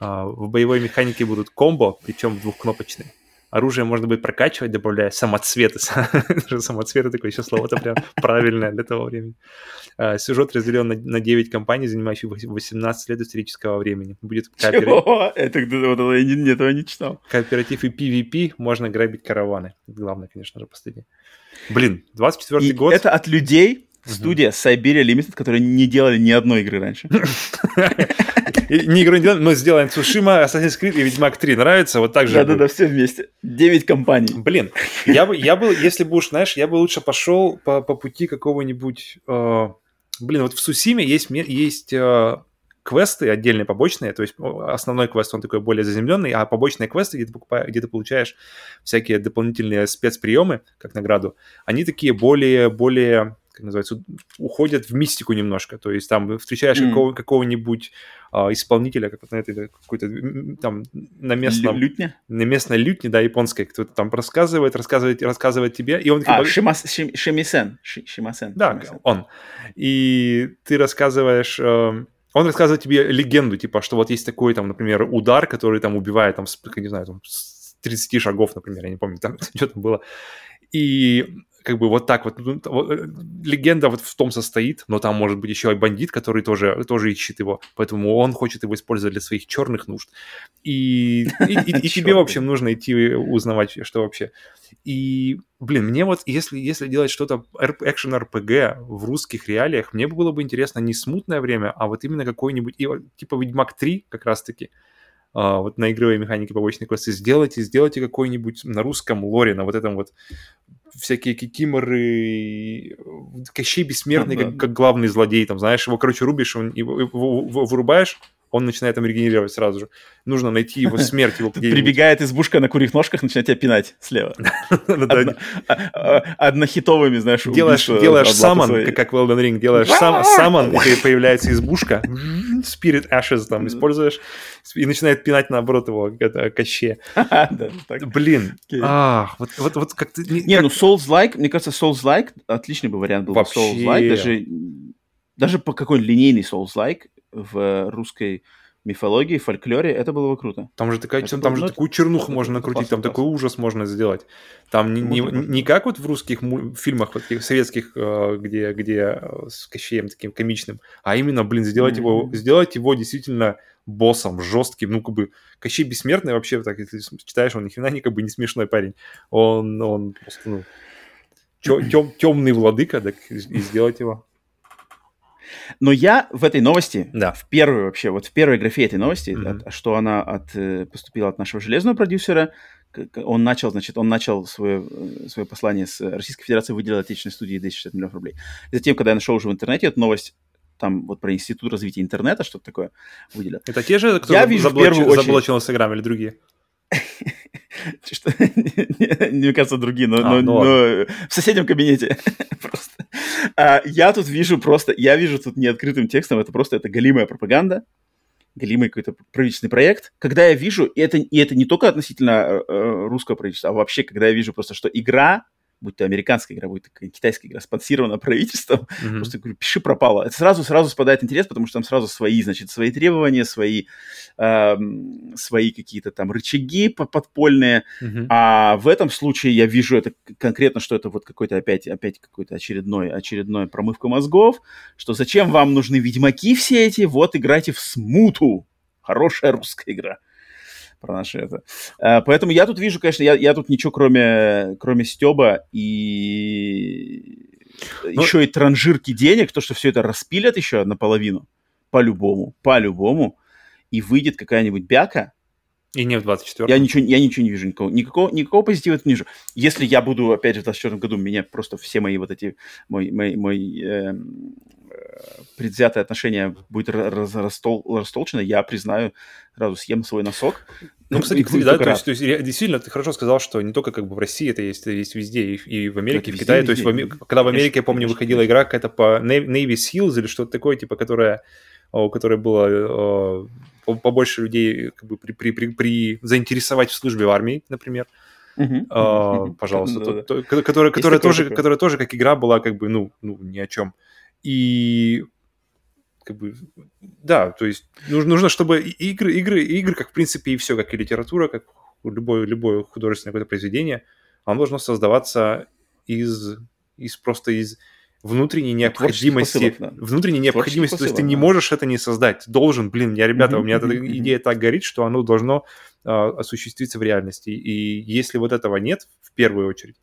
Э, в боевой механике будут комбо, причем двухкнопочные. Оружие можно будет прокачивать, добавляя самоцветы. [LAUGHS] самоцветы такое еще слово-то прям правильное для того времени. А, сюжет разделен на, на 9 компаний, занимающих 18 лет исторического времени. Будет [LAUGHS] кооператив. Я этого не читал. Кооператив и PvP, можно грабить караваны. Главное, конечно же, последнее. Блин, 24 год. это от людей, студия Siberia Limited, которые не делали ни одной игры раньше. [LAUGHS] Не игру не делаем, но сделаем Цушима, Assassin's Creed и Ведьмак 3. Нравится? Вот так же. Да-да-да, все вместе. Девять компаний. Блин, я бы, я бы, если бы уж, знаешь, я бы лучше пошел по, по пути какого-нибудь... Э, блин, вот в Сусиме есть, есть э, квесты отдельные, побочные, то есть основной квест, он такой более заземленный, а побочные квесты, где ты, покупаешь, где ты получаешь всякие дополнительные спецприемы, как награду, они такие более, более как называется, уходят в мистику немножко. То есть там встречаешь mm. какого, какого-нибудь а, исполнителя, как вот на этой какой-то там на местном... Лютне? На местной лютне, да, японской, кто-то там рассказывает, рассказывает, рассказывает тебе, и он... А, Шимас, Шим, Шимисен. Шимасен. Да, Шимасен. он. И ты рассказываешь... Э, он рассказывает тебе легенду, типа, что вот есть такой, там, например, удар, который там убивает, там, не знаю, там, с 30 шагов, например, я не помню, там [LAUGHS] что там было. И как бы вот так вот, ну, э, легенда вот в том состоит, но там может быть еще и бандит, который тоже, тоже ищет его, поэтому он хочет его использовать для своих черных нужд. И, и, и, и [LAUGHS] тебе, в общем, нужно идти узнавать, что вообще. И, блин, мне вот, если, если делать что-то экшен RPG в русских реалиях, мне было бы интересно не смутное время, а вот именно какой-нибудь, типа Ведьмак 3 как раз-таки, Uh, вот на игровой механике побочной квесты сделайте, сделайте какой-нибудь на русском лоре, на вот этом вот всякие кикиморы, Кощей Бессмертный, ну, да. как, как главный злодей, там, знаешь, его, короче, рубишь, он, его, его, его вырубаешь, он начинает там регенерировать сразу же. Нужно найти его [LAUGHS] смерть. Его Прибегает избушка на курьих ножках, начинает тебя пинать слева. [LAUGHS] А, а, однохитовыми, знаешь, Делаешь, делаешь саман, как в Elden Ring, делаешь саман, и появляется избушка, Spirit Ashes там используешь, и начинает пинать, наоборот, его коще. [LAUGHS] Блин. вот, вот, вот как то Не, ну Souls-like, мне кажется, Souls-like отличный бы вариант был. Souls-like, даже даже по какой линейный Souls-like в русской мифологии, фольклоре, это было бы круто. Там же, такая, там, там же такую чернуху можно накрутить, там такой ужас можно сделать. Там не, не, не как вот в русских фильмах вот таких советских, э, где, где э, с Кощеем таким комичным, а именно, блин, сделать, mm-hmm. его, сделать его действительно боссом, жестким, ну, как бы, Кощей Бессмертный вообще, так, если читаешь, он ни хрена не, как бы, не смешной парень. Он, он просто, ну, [CLEARS THROAT] тем, темный владыка, так и сделать его. Но я в этой новости, да. в первой вообще, вот в первой графе этой новости, mm-hmm. от, что она от, э, поступила от нашего железного продюсера, он начал, значит, он начал свое, э, свое послание с Российской Федерации выделила отечественной студии 260 миллионов рублей. И затем, когда я нашел уже в интернете эту новость, там вот про Институт развития интернета, что-то такое выделят. Это те же, кто я вижу заблоч... очередь... заблочил Инстаграм или другие? [LAUGHS] [LAUGHS] Мне кажется, другие, но, а, но, ну, но в соседнем кабинете. [LAUGHS] просто. А, я тут вижу просто, я вижу тут не открытым текстом, это просто это галимая пропаганда, галимый какой-то правительственный проект. Когда я вижу, и это, и это не только относительно э, э русского правительства, а вообще, когда я вижу просто, что игра будь то американская игра, будь то китайская игра, спонсирована [LAUGHS] правительством, mm-hmm. просто говорю, пиши пропало. Это сразу, сразу спадает интерес, потому что там сразу свои, значит, свои требования, свои, э, свои какие-то там рычаги подпольные. Mm-hmm. А в этом случае я вижу это конкретно, что это вот какой-то опять, опять какой-то очередной, очередной промывка мозгов, что зачем вам нужны ведьмаки все эти, вот играйте в смуту. Хорошая русская игра про наше это. А, поэтому я тут вижу, конечно, я, я тут ничего кроме, кроме Стеба и. Ну, еще и транжирки денег, то, что все это распилят еще наполовину, по-любому, по-любому, и выйдет какая-нибудь бяка, и не в 24 я ничего, я ничего не вижу, никакого, никакого, никакого позитива не вижу. Если я буду, опять же, в 24 году, меня просто все мои вот эти, мой, мой, мой эм, предвзятое отношение будет раз, растол, растолчено, я признаю, сразу съем свой носок. Ну, кстати, кстати да, то есть, то есть действительно, ты хорошо сказал, что не только как бы в России это есть, это есть везде, и, и в Америке, это и в Китае. Везде, то есть, в, когда в Америке, конечно, я помню, конечно. выходила игра какая-то по Navy Seals или что-то такое, типа, которая, у которой было побольше людей как бы при, при, при, при заинтересовать в службе в армии, например. Uh-huh. Uh, пожалуйста, то, то, которая, которая, тоже, которая тоже как игра была как бы, ну, ну ни о чем. И как бы, да, то есть нужно, нужно чтобы игры, игры, игры, как в принципе и все, как и литература, как любое, любое художественное какое-то произведение, оно должно создаваться из, из просто из внутренней необходимости, посылок, да. внутренней необходимости, посылок, то есть ты да. не можешь это не создать, ты должен, блин, я, ребята, mm-hmm, у меня эта mm-hmm. идея так горит, что оно должно э, осуществиться в реальности, и если вот этого нет, в первую очередь,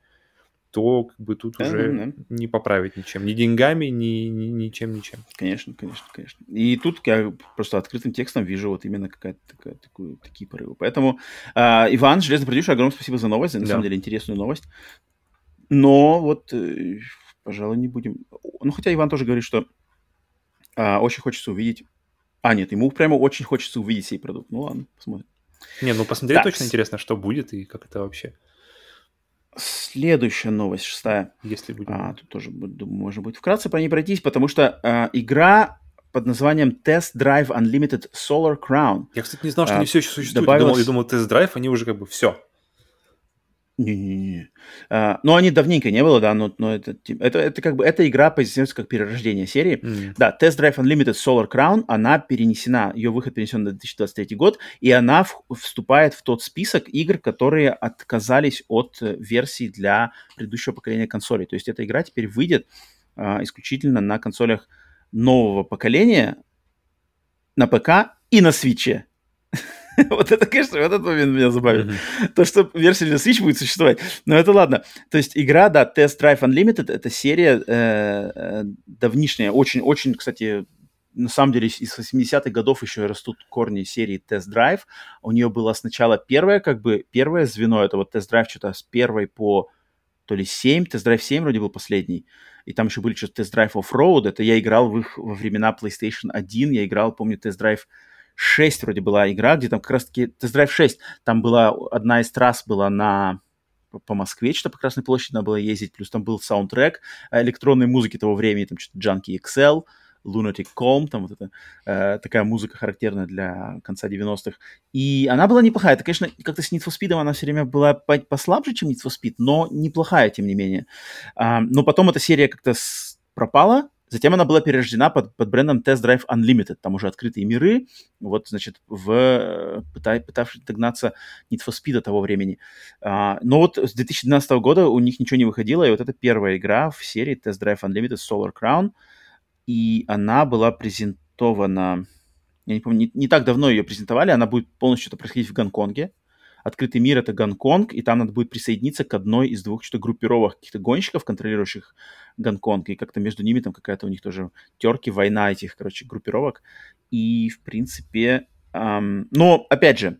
то как бы тут уже mm-hmm. не поправить ничем, ни деньгами, ни, ни ничем, ничем. Конечно, конечно, конечно. И тут я просто открытым текстом вижу вот именно какая-то такая, такую, такие порывы. Поэтому, э, Иван, Железный продюсер, огромное спасибо за новость, на да. самом деле интересную новость. Но вот э, пожалуй, не будем. Ну, хотя Иван тоже говорит, что а, очень хочется увидеть... А, нет, ему прямо очень хочется увидеть сей продукт. Ну ладно, посмотрим. Не, ну посмотреть так. точно интересно, что будет и как это вообще. Следующая новость, шестая. Если будет. А, тут тоже, думаю, можно будет вкратце по ней пройтись, потому что а, игра под названием Test Drive Unlimited Solar Crown. Я, кстати, не знал, что а, они все еще существуют. Добавилось... Я думал, я думал, Test Drive, они уже как бы все. Не-не-не. А, ну, они давненько не было, да, но, но это, это, это как бы, эта игра позиционируется как перерождение серии. Mm. Да, Test Drive Unlimited Solar Crown, она перенесена, ее выход перенесен на 2023 год, и она в, вступает в тот список игр, которые отказались от э, версий для предыдущего поколения консолей. То есть эта игра теперь выйдет а, исключительно на консолях нового поколения, на ПК и на свече. [LAUGHS] [LAUGHS] вот это, конечно, вот этот момент меня забавит. Mm-hmm. То, что версия для Switch будет существовать. Но это ладно. То есть игра, да, Test Drive Unlimited, это серия э, э, давнишняя. Очень-очень, кстати, на самом деле из 80-х годов еще растут корни серии Test Drive. У нее было сначала первое, как бы, первое звено, это вот Test Drive что-то с первой по то ли 7, Test Drive 7 вроде был последний. И там еще были что-то Test Drive Off-Road. Это я играл в их во времена PlayStation 1. Я играл, помню, Test Drive 6 вроде была игра, где там как раз-таки тест-драйв 6, там была одна из трасс была на по Москве, что по Красной площади надо было ездить, плюс там был саундтрек электронной музыки того времени, там что-то Junkie XL, Lunatic Calm, там вот это э, такая музыка характерная для конца 90-х. И она была неплохая. Это, конечно, как-то с Need for Speed она все время была послабже, чем Need for Speed, но неплохая, тем не менее. А, но потом эта серия как-то с... пропала, Затем она была перерождена под, под брендом Test Drive Unlimited. Там уже открытые миры, вот, значит, в, пытай, пытавшись догнаться Need for Speed того времени. А, но вот с 2012 года у них ничего не выходило, и вот это первая игра в серии Test Drive Unlimited Solar Crown, и она была презентована... Я не помню, не, не так давно ее презентовали, она будет полностью происходить в Гонконге, открытый мир — это Гонконг, и там надо будет присоединиться к одной из двух что-то группировок каких-то гонщиков, контролирующих Гонконг, и как-то между ними там какая-то у них тоже терки, война этих, короче, группировок. И, в принципе, эм, но, опять же,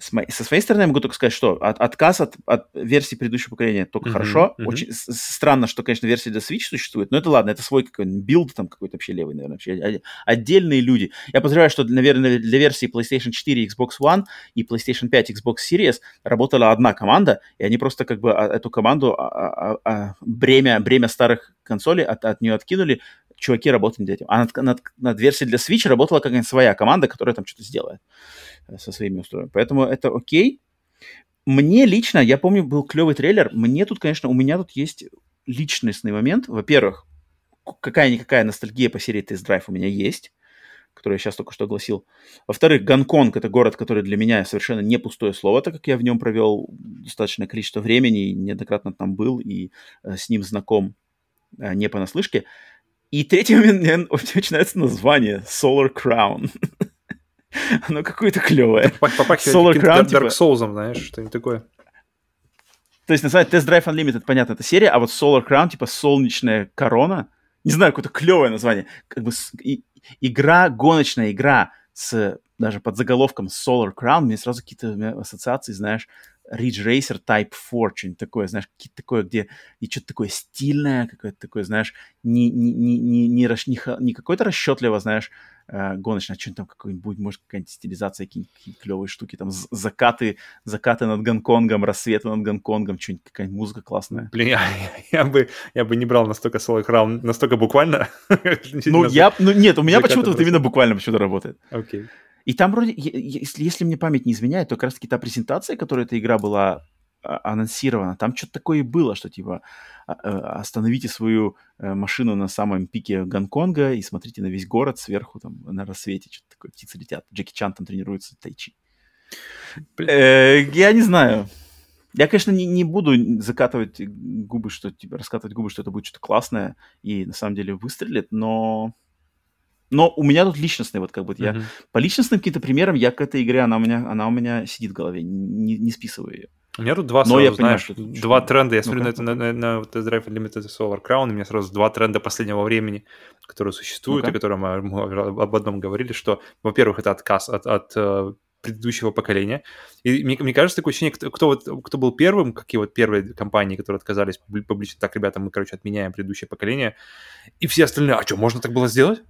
с моей, со своей стороны я могу только сказать, что от, отказ от, от версии предыдущего поколения только mm-hmm, хорошо. Mm-hmm. Очень странно, что, конечно, версия для Switch существует, но это ладно, это свой какой-нибудь build там какой-то вообще левый, наверное, вообще отдельные люди. Я подозреваю, что, наверное, для версии PlayStation 4, Xbox One и PlayStation 5, Xbox Series работала одна команда, и они просто как бы а, эту команду а, а, а, бремя, бремя старых консолей от, от нее откинули, чуваки работали над этим. А над, над, над версией для Switch работала какая-нибудь своя команда, которая там что-то сделает со своими устройствами. Поэтому это окей. Мне лично, я помню, был клевый трейлер. Мне тут, конечно, у меня тут есть личностный момент. Во-первых, какая-никакая ностальгия по серии Test Drive у меня есть, которую я сейчас только что огласил. Во-вторых, Гонконг — это город, который для меня совершенно не пустое слово, так как я в нем провел достаточное количество времени, неоднократно там был и э, с ним знаком э, не понаслышке. И третий момент, мне очень нравится название Solar Crown. [LAUGHS] [LAUGHS] Оно какое-то клевое. Crown, типа... Dark Souls, знаешь, что-нибудь такое. То есть, называется Test Drive Unlimited, понятно, это серия, а вот Solar Crown, типа солнечная корона, не знаю, какое-то клевое название. Как бы и, игра, гоночная игра с даже под заголовком Solar Crown, мне сразу какие-то ассоциации, знаешь, Ridge Racer Type 4, что-нибудь такое, знаешь, такое, где и что-то такое стильное, какое-то такое, знаешь, не, не, не, не, не, не, не какое-то расчетливо, знаешь, э, гоночное, а что-нибудь там какой-нибудь, может, какая-нибудь стилизация, какие-нибудь клевые штуки, там закаты, закаты над Гонконгом, рассветы над Гонконгом, что-нибудь, какая-нибудь музыка классная. Блин, я, я, бы, я бы не брал настолько Solid Crown, настолько буквально. [LAUGHS] Ну, я, ну, нет, у меня почему-то вот именно буквально почему-то работает. Окей. Okay. И там вроде, если, если мне память не изменяет, то как раз-таки та презентация, которая эта игра была а, анонсирована, там что-то такое и было, что типа а, а, остановите свою э, машину на самом пике Гонконга и смотрите на весь город сверху, там, на рассвете, что-то такое, птицы летят. Джеки Чан там тренируется тайчи. Э, я не знаю. Я, конечно, не, не буду закатывать губы, что типа раскатывать губы, что это будет что-то классное и на самом деле выстрелит, но но у меня тут личностный, вот как бы я по личностным каким-то примерам я к этой игре, она у меня, она у меня сидит в голове, не, не списываю ее. У меня тут два, Но сразу, я знаешь, понимаю, что два тренда. Я смотрю на, это, на, на, на Test Drive Unlimited Solar Crown, у меня сразу два тренда последнего времени, которые существуют, ну и которые мы, мы об одном говорили, что, во-первых, это отказ от, от э, предыдущего поколения. И мне, мне кажется, такое ощущение, кто, кто, вот, кто был первым, какие вот первые компании, которые отказались публично, так, ребята, мы, короче, отменяем предыдущее поколение, и все остальные, а что, можно так было сделать?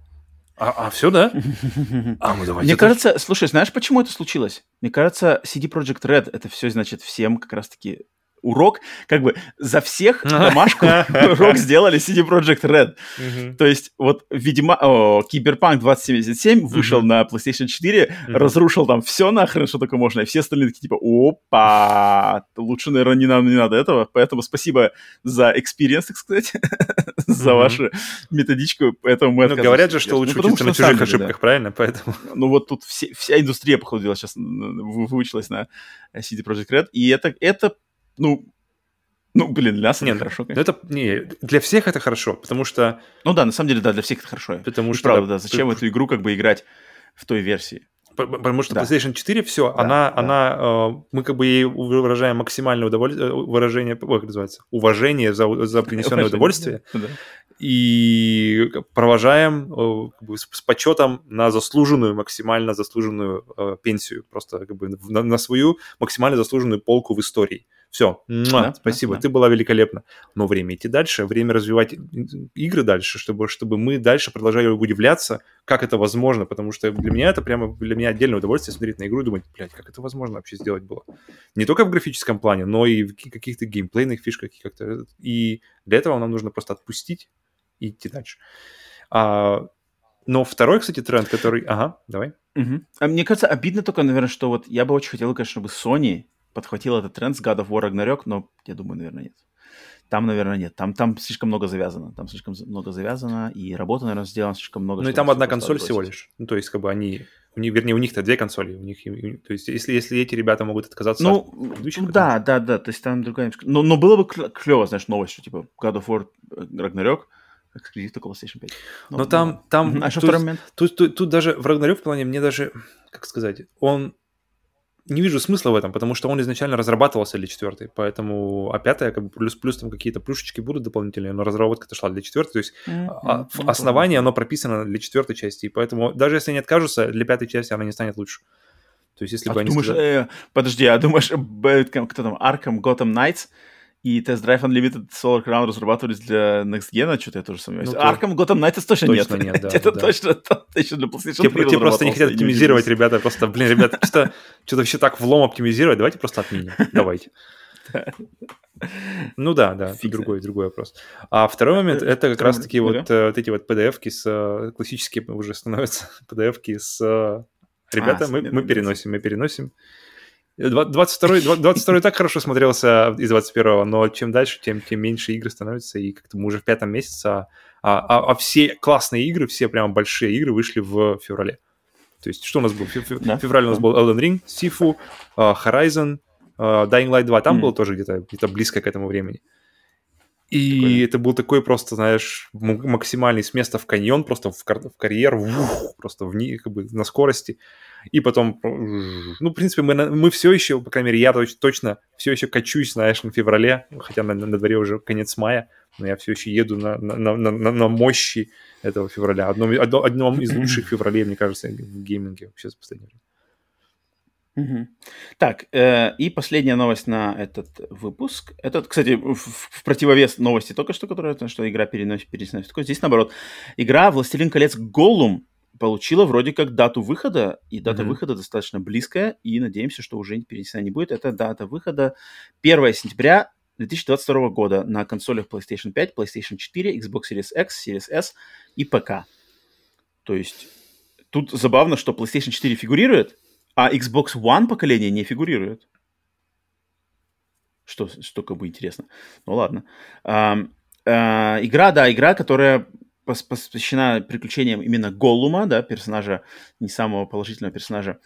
А, а все, да? [LAUGHS] А, ну давайте. Мне кажется, слушай, знаешь, почему это случилось? Мне кажется, CD Project Red это все, значит, всем как раз-таки урок, как бы за всех [LAUGHS] домашку урок сделали CD Project Red. То есть вот, видимо, Киберпанк 2077 вышел на PlayStation 4, разрушил там все нахрен, что только можно, и все остальные такие типа, опа, лучше, наверное, не надо, не надо этого, поэтому спасибо за experience, так сказать, за вашу методичку, поэтому мы Ну, говорят же, что лучше ну, учиться на чужих ошибках, правильно? Поэтому... [LAUGHS] Ну, вот тут вся индустрия, походу, сейчас выучилась на CD Project Red, и это, это ну, ну, блин, для нас не, это хорошо. Конечно. Это, не, для всех это хорошо, потому что... Ну да, на самом деле, да, для всех это хорошо. Потому что... Правда, да, зачем эту игру как бы играть в той версии? Потому что да. PlayStation 4, все, да, она, да. она, э, мы как бы ей выражаем максимальное удовольствие, э, выражение, как называется, уважение за, за принесенное удовольствие. Да. И провожаем э, как бы, с, почетом на заслуженную, максимально заслуженную э, пенсию, просто как бы на, на свою максимально заслуженную полку в истории. Все, да, спасибо, да, ты была великолепна. Но время идти дальше, время развивать игры дальше, чтобы, чтобы мы дальше продолжали удивляться, как это возможно, потому что для меня это прямо, для меня отдельное удовольствие смотреть на игру и думать, блядь, как это возможно вообще сделать было. Не только в графическом плане, но и в каких-то геймплейных фишках. Как-то. И для этого нам нужно просто отпустить и идти дальше. А, но второй, кстати, тренд, который... Ага, давай. Угу. А мне кажется, обидно только, наверное, что вот я бы очень хотел, конечно, чтобы Sony подхватил этот тренд с God of War Ragnarok, но я думаю, наверное, нет. Там, наверное, нет. Там, там слишком много завязано. Там слишком много завязано, и работа, наверное, сделана слишком много. Ну и там одна консоль всего лишь. Ну, то есть, как бы они... У них, вернее, у них-то две консоли. У них, то есть, если, если эти ребята могут отказаться ну, от предыдущих... Да, да, да. То есть там другая... Но, но было бы клево, знаешь, новость, что типа God of War Ragnarok эксклюзив только PlayStation 5. Но, но там... там а что второй момент? Тут, тут, тут даже в Ragnarok в плане мне даже, как сказать, он не вижу смысла в этом, потому что он изначально разрабатывался для четвертой, поэтому, а пятая, как бы плюс-плюс там какие-то плюшечки будут дополнительные, но разработка-то шла для четвертой, то есть mm-hmm. основание, оно прописано для четвертой части, и поэтому даже если они откажутся, для пятой части она не станет лучше. То есть если а бы они думаешь, сказали... э, подожди, а думаешь, [LAUGHS] кто там, Arkham Gotham Knights, и Test Drive Unlimited Solar Crown разрабатывались для Next Gen, что-то я тоже сомневаюсь. Ну, Arkham Gotham Knights точно, точно нет. нет да, [LAUGHS] это да. точно [LAUGHS] еще для PlayStation 3 Те, просто не хотят оптимизировать, ребята, просто, блин, ребята, что, что-то вообще так влом оптимизировать, давайте просто отменим, [LAUGHS] давайте. Ну да, да, другой, другой вопрос. А второй момент, это как раз-таки вот, э, вот эти вот PDF-ки с, э, классические уже становятся PDF-ки с, э, ребята, мы, мы переносим, мы переносим. 22 22 так хорошо смотрелся из 21-го, но чем дальше, тем, тем меньше игры становятся, и как-то мы уже в пятом месяце, а, а, а все классные игры, все прям большие игры вышли в феврале. То есть что у нас был? Феврале у нас был Elden Ring, Sifu, uh, Horizon, uh, Dying Light 2, там mm. было тоже где-то где близко к этому времени. И Такое. это был такой просто, знаешь, максимальный с места в каньон, просто в, кар- в карьер, вух, просто в, как бы на скорости и потом, ну, в принципе, мы, мы все еще, по крайней мере, я точ, точно все еще качусь, знаешь, на феврале, хотя на, на дворе уже конец мая, но я все еще еду на, на, на, на, на мощи этого февраля. Одном, одно, одном из лучших [CLEARS THROAT] февралей, мне кажется, в гейминге вообще за последнее время. Угу. Так, э, и последняя новость на этот выпуск. Это, кстати, в, в противовес новости только что, которая, что игра переносит, переносит. Здесь, наоборот, игра «Властелин колец Голлум» получила вроде как дату выхода, и дата mm-hmm. выхода достаточно близкая, и надеемся, что уже перенесена не будет. Это дата выхода 1 сентября 2022 года на консолях PlayStation 5, PlayStation 4, Xbox Series X, Series S и ПК. То есть тут забавно, что PlayStation 4 фигурирует, а Xbox One поколение не фигурирует. Что, что как бы интересно. Ну ладно. А, а, игра, да, игра, которая посвящена приключениям именно Голлума, да, персонажа, не самого положительного персонажа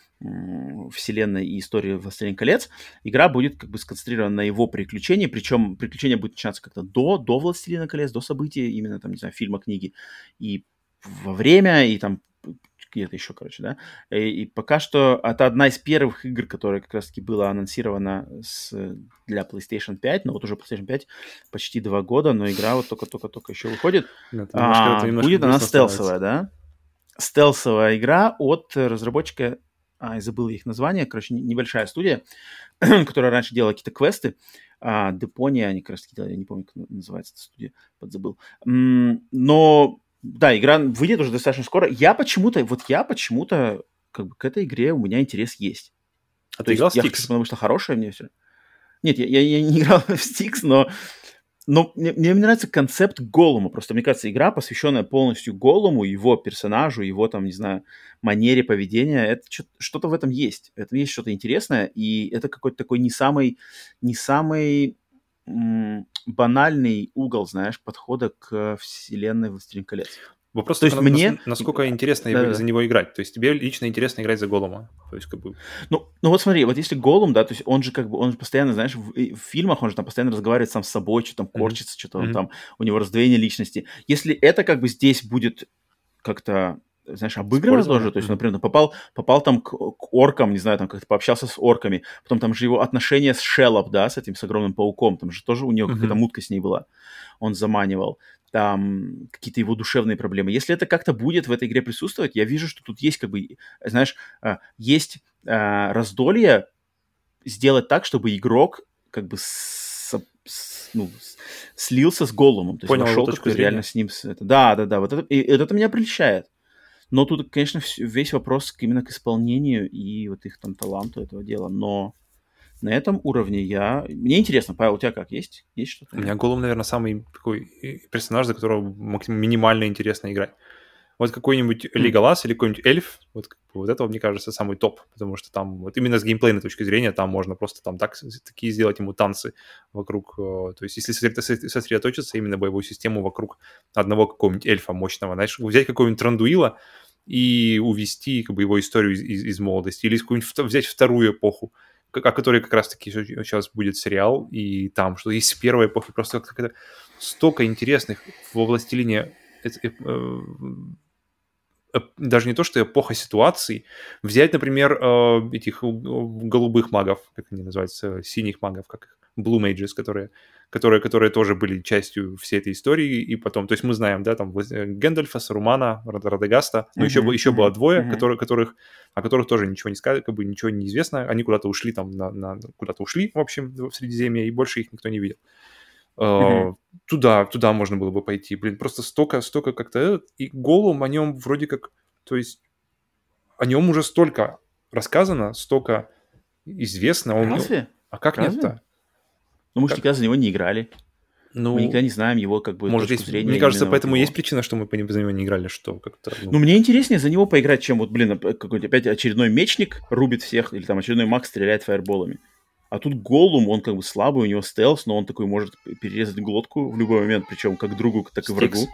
вселенной и истории «Властелин колец». Игра будет как бы сконцентрирована на его приключении, причем приключение будет начинаться как-то до, до «Властелина колец», до событий, именно там, не знаю, фильма, книги, и во время, и там где-то еще, короче, да. И, и пока что это одна из первых игр, которая как раз-таки была анонсирована с, для PlayStation 5, но вот уже PlayStation 5 почти два года, но игра вот только-только-только еще выходит. Нет, ну, немножко, а, немножко будет она стелсовая, да? Стелсовая игра от разработчика, а, я забыл их название, короче, небольшая студия, [CLEARS THROAT] которая раньше делала какие-то квесты, а, Депония, они как раз таки делали, я не помню, как называется эта студия, подзабыл. Но да, игра выйдет уже достаточно скоро. Я почему-то, вот я почему-то, как бы к этой игре у меня интерес есть. А То ты играл в Stix? Я потому что хорошая мне все. Нет, я, я, я не [LAUGHS] играл в Stix, но, но мне, мне нравится концепт Голума. Просто, мне кажется, игра, посвященная полностью Голуму, его персонажу, его, там, не знаю, манере поведения, это что-то в этом есть. В этом есть что-то интересное, и это какой-то такой не самый, не самый банальный угол, знаешь, подхода к вселенной «Властелин колец». Вопрос, то есть мне... насколько интересно да, за да. него играть. То есть тебе лично интересно играть за Голума. То есть как бы... Ну, ну вот смотри, вот если Голум, да, то есть он же как бы, он же постоянно, знаешь, в, в фильмах он же там постоянно разговаривает сам с собой, что там корчится, mm-hmm. что-то mm-hmm. там, у него раздвоение личности. Если это как бы здесь будет как-то знаешь, обыграно тоже, то есть, например, попал, попал там к, к оркам, не знаю, там как-то пообщался с орками, потом там же его отношения с Шеллоп, да, с этим, с огромным пауком, там же тоже у него mm-hmm. какая-то мутка с ней была, он заманивал, там какие-то его душевные проблемы. Если это как-то будет в этой игре присутствовать, я вижу, что тут есть как бы, знаешь, а, есть а, раздолье сделать так, чтобы игрок как бы с, с, ну, слился с Голумом, то есть Понял, вошел как реально с ним. Это, да, да, да, вот это, и это меня прельщает. Но тут, конечно, весь вопрос именно к исполнению и вот их там таланту этого дела. Но на этом уровне я... Мне интересно, Павел, у тебя как? Есть, есть что-то? У меня Голум, наверное, самый такой персонаж, за которого минимально интересно играть. Вот какой-нибудь Леголас или какой-нибудь эльф, вот, вот это, мне кажется, самый топ, потому что там вот именно с геймплейной точки зрения там можно просто там так, такие сделать ему танцы вокруг, э, то есть если сосредоточиться именно боевую систему вокруг одного какого-нибудь эльфа мощного, знаешь, взять какого-нибудь Трандуила и увести как бы его историю из, из, молодости, или взять вторую эпоху, о которой как раз-таки сейчас будет сериал, и там, что есть первая эпоха, просто как-то столько интересных во «Властелине» э, э, даже не то, что эпоха ситуаций, взять, например, э, этих голубых магов, как они называются, синих магов, как их, Blue Mages, которые которые, которые тоже были частью всей этой истории, и потом, то есть мы знаем, да, там э, Гэндальфа, Сарумана, Радагаста, но uh-huh, еще, еще было двое, uh-huh. которые, которых, о которых тоже ничего не сказали, как бы ничего не известно, они куда-то ушли там, на, на, куда-то ушли, в общем, в Средиземье, и больше их никто не видел. Uh-huh. Туда, туда можно было бы пойти, блин, просто столько, столько как-то, и Голум о нем вроде как, то есть о нем уже столько рассказано, столько известно. Он, Разве? А как нет-то? Ну, мы же никогда за него не играли. Ну, мы никогда не знаем его как бы может, есть, зрения. Мне кажется, поэтому есть причина, что мы по за него не играли, что как-то... Ну... ну, мне интереснее за него поиграть, чем вот, блин, какой-нибудь опять очередной мечник рубит всех, или там очередной маг стреляет фаерболами. А тут Голум, он как бы слабый, у него стелс, но он такой может перерезать глотку в любой момент, причем как другу, так и врагу.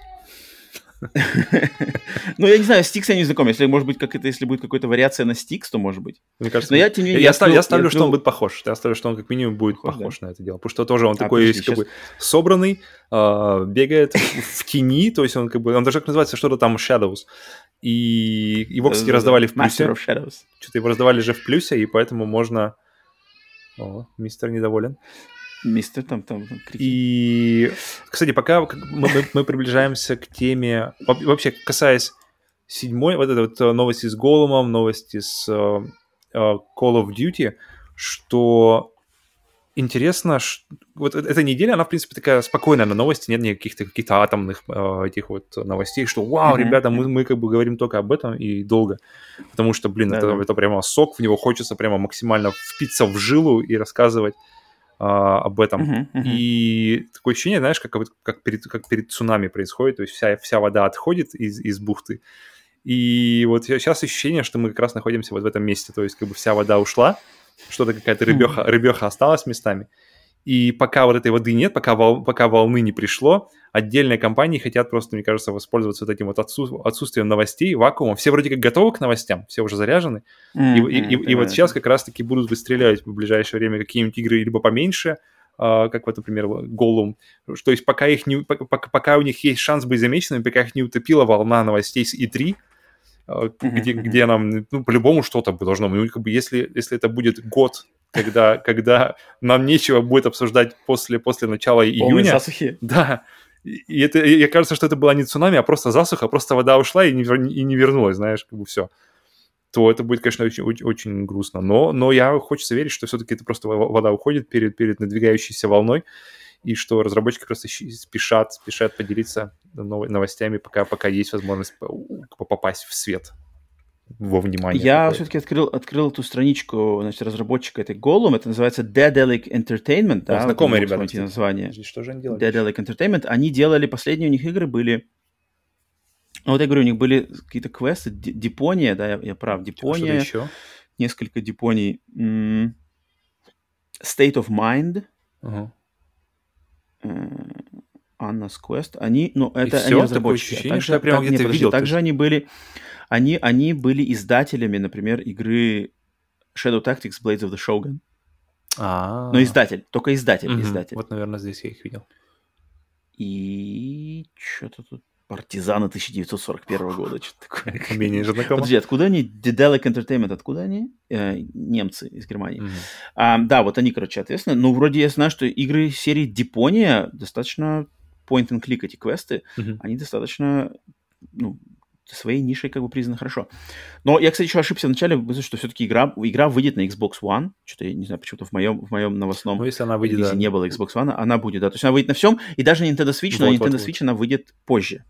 Ну, я не знаю, Стикс я не знаком. Если, может быть, как это, если будет какая-то вариация на Стикс, то может быть. Мне кажется, Но я, тем не менее, я, ставлю, что он будет похож. Я ставлю, что он как минимум будет похож, на это дело. Потому что тоже он а, такой есть, как бы собранный, а, бегает в тени, то есть он как бы, он даже как называется что-то там Shadows. И его, кстати, раздавали в плюсе. Что-то его раздавали же в плюсе, и поэтому можно... О, мистер недоволен. Мистер там, там, там И, кстати, пока мы, мы, мы приближаемся к теме, вообще касаясь седьмой, вот это вот э, новости с Голумом, новости с uh, Call of Duty, что интересно, что, вот эта неделя, она, в принципе, такая спокойная на новости, нет никаких-то каких-то атомных э, этих вот новостей, что вау, mm-hmm. ребята, мы, мы как бы говорим только об этом и долго, потому что, блин, это, это прямо сок, в него хочется прямо максимально впиться в жилу и рассказывать а, об этом. Uh-huh, uh-huh. И такое ощущение, знаешь, как, как, перед, как перед цунами происходит, то есть вся, вся вода отходит из, из бухты. И вот сейчас ощущение, что мы как раз находимся вот в этом месте, то есть как бы вся вода ушла, что-то какая-то рыбеха, uh-huh. рыбеха осталась местами. И пока вот этой воды нет, пока, вол, пока волны не пришло, отдельные компании хотят просто, мне кажется, воспользоваться вот этим вот отсутствием новостей, вакуумом. Все вроде как готовы к новостям, все уже заряжены. Mm-hmm, и, и, и, и вот сейчас как раз-таки будут выстреливать в ближайшее время какие-нибудь игры либо поменьше, Uh, как вот, например, Голум. То есть пока, их не, пока, пока у них есть шанс быть замеченными, пока их не утопила волна новостей с E3, uh, mm-hmm. где, где нам ну, по-любому что-то должно быть. Ну, как бы, если, если это будет год когда, когда нам нечего будет обсуждать после, после начала Полные июня. засухи. Да. И это, и кажется, что это была не цунами, а просто засуха, просто вода ушла и не, и не вернулась, знаешь, как бы все. То это будет, конечно, очень, очень, очень грустно. Но, но я хочется верить, что все-таки это просто вода уходит перед, перед надвигающейся волной, и что разработчики просто спешат, спешат поделиться новостями, пока, пока есть возможность попасть в свет во внимание. Я все-таки открыл, открыл эту страничку значит, разработчика этой Голум. Это называется Daedalic Entertainment. Да, знакомые ребята. Кстати, название. Что же они делали? Daedalic Entertainment. Они делали, последние у них игры были... Ну, вот я говорю, у них были какие-то квесты. Дипония, да, я, я прав. Дипония. Что-то еще? Несколько Дипоний. State of Mind. Uh-huh. Anna's Quest. Они, ну, это И они разработчики. Ощущение, а также, что я прямо где-то видел. Также они были они, они были издателями, например, игры Shadow Tactics Blades of the Shogun. А, Но издатель, только издатель, угу. издатель. Вот, наверное, здесь я их видел. И что-то тут партизаны 1941 года, [LAUGHS] что-то такое. Менее знакомо. Подожди, откуда они? Dedelic Entertainment, откуда они? Э, немцы из Германии. Mm-hmm. А, да, вот они, короче, ответственны. Ну, вроде я знаю, что игры серии Дипония достаточно point-and-click эти квесты, mm-hmm. они достаточно ну, своей нишей как бы признано хорошо. Но я, кстати, еще ошибся вначале, что все-таки игра, игра выйдет на Xbox One. Что-то я не знаю, почему-то в моем, в моем новостном ну, если она выйдет, да. не было Xbox One, она будет, да. То есть она выйдет на всем, и даже Nintendo Switch, вот, но Nintendo вот, Switch вот. она выйдет позже.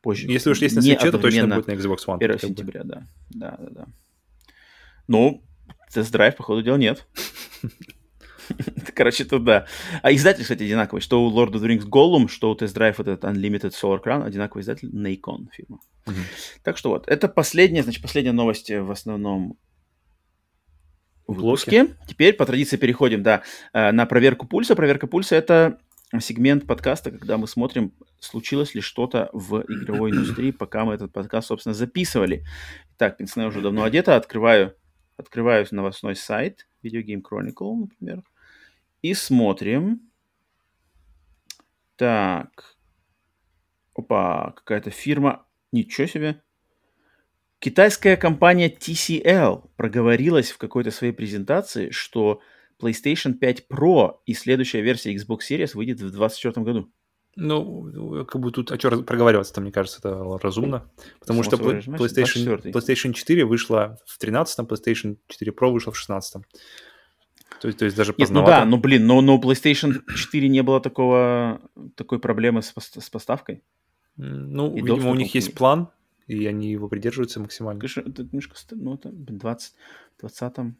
Позже. Если уж есть на Switch, то точно будет на Xbox One. 1 сентября, да. Да, да, да. Ну, тест-драйв, походу, дел нет. [LAUGHS] [LAUGHS] Короче, тут да. А издатель, кстати, одинаковый. Что у Lord of the Rings Gollum, что у Test Drive этот Unlimited Solar Crown, одинаковый издатель Nacon фирма. Так что вот, это последняя, значит, последняя новость в основном выпуске. Блоки. Теперь по традиции переходим, да, э, на проверку пульса. Проверка пульса — это сегмент подкаста, когда мы смотрим, случилось ли что-то в игровой [CLEARS THROAT] индустрии, пока мы этот подкаст, собственно, записывали. Так, пенсне уже давно одета. Открываю, открываю новостной сайт Video Game Chronicle, например. И смотрим. Так. Опа, какая-то фирма. Ничего себе. Китайская компания TCL проговорилась в какой-то своей презентации, что PlayStation 5 Pro и следующая версия Xbox Series выйдет в 2024 году. Ну, как бы тут о чем проговариваться-то, мне кажется, это разумно. Потому что PlayStation, PlayStation 4 вышла в 13-м, PlayStation 4 Pro вышла в 16-м. То есть, то есть даже Нет, ну да, ну блин, но, но PlayStation 4 не было такого, такой проблемы с, с поставкой. Ну, и видимо, у них есть план, и они его придерживаются максимально. Конечно, это немножко, ну, это 20, 20-м.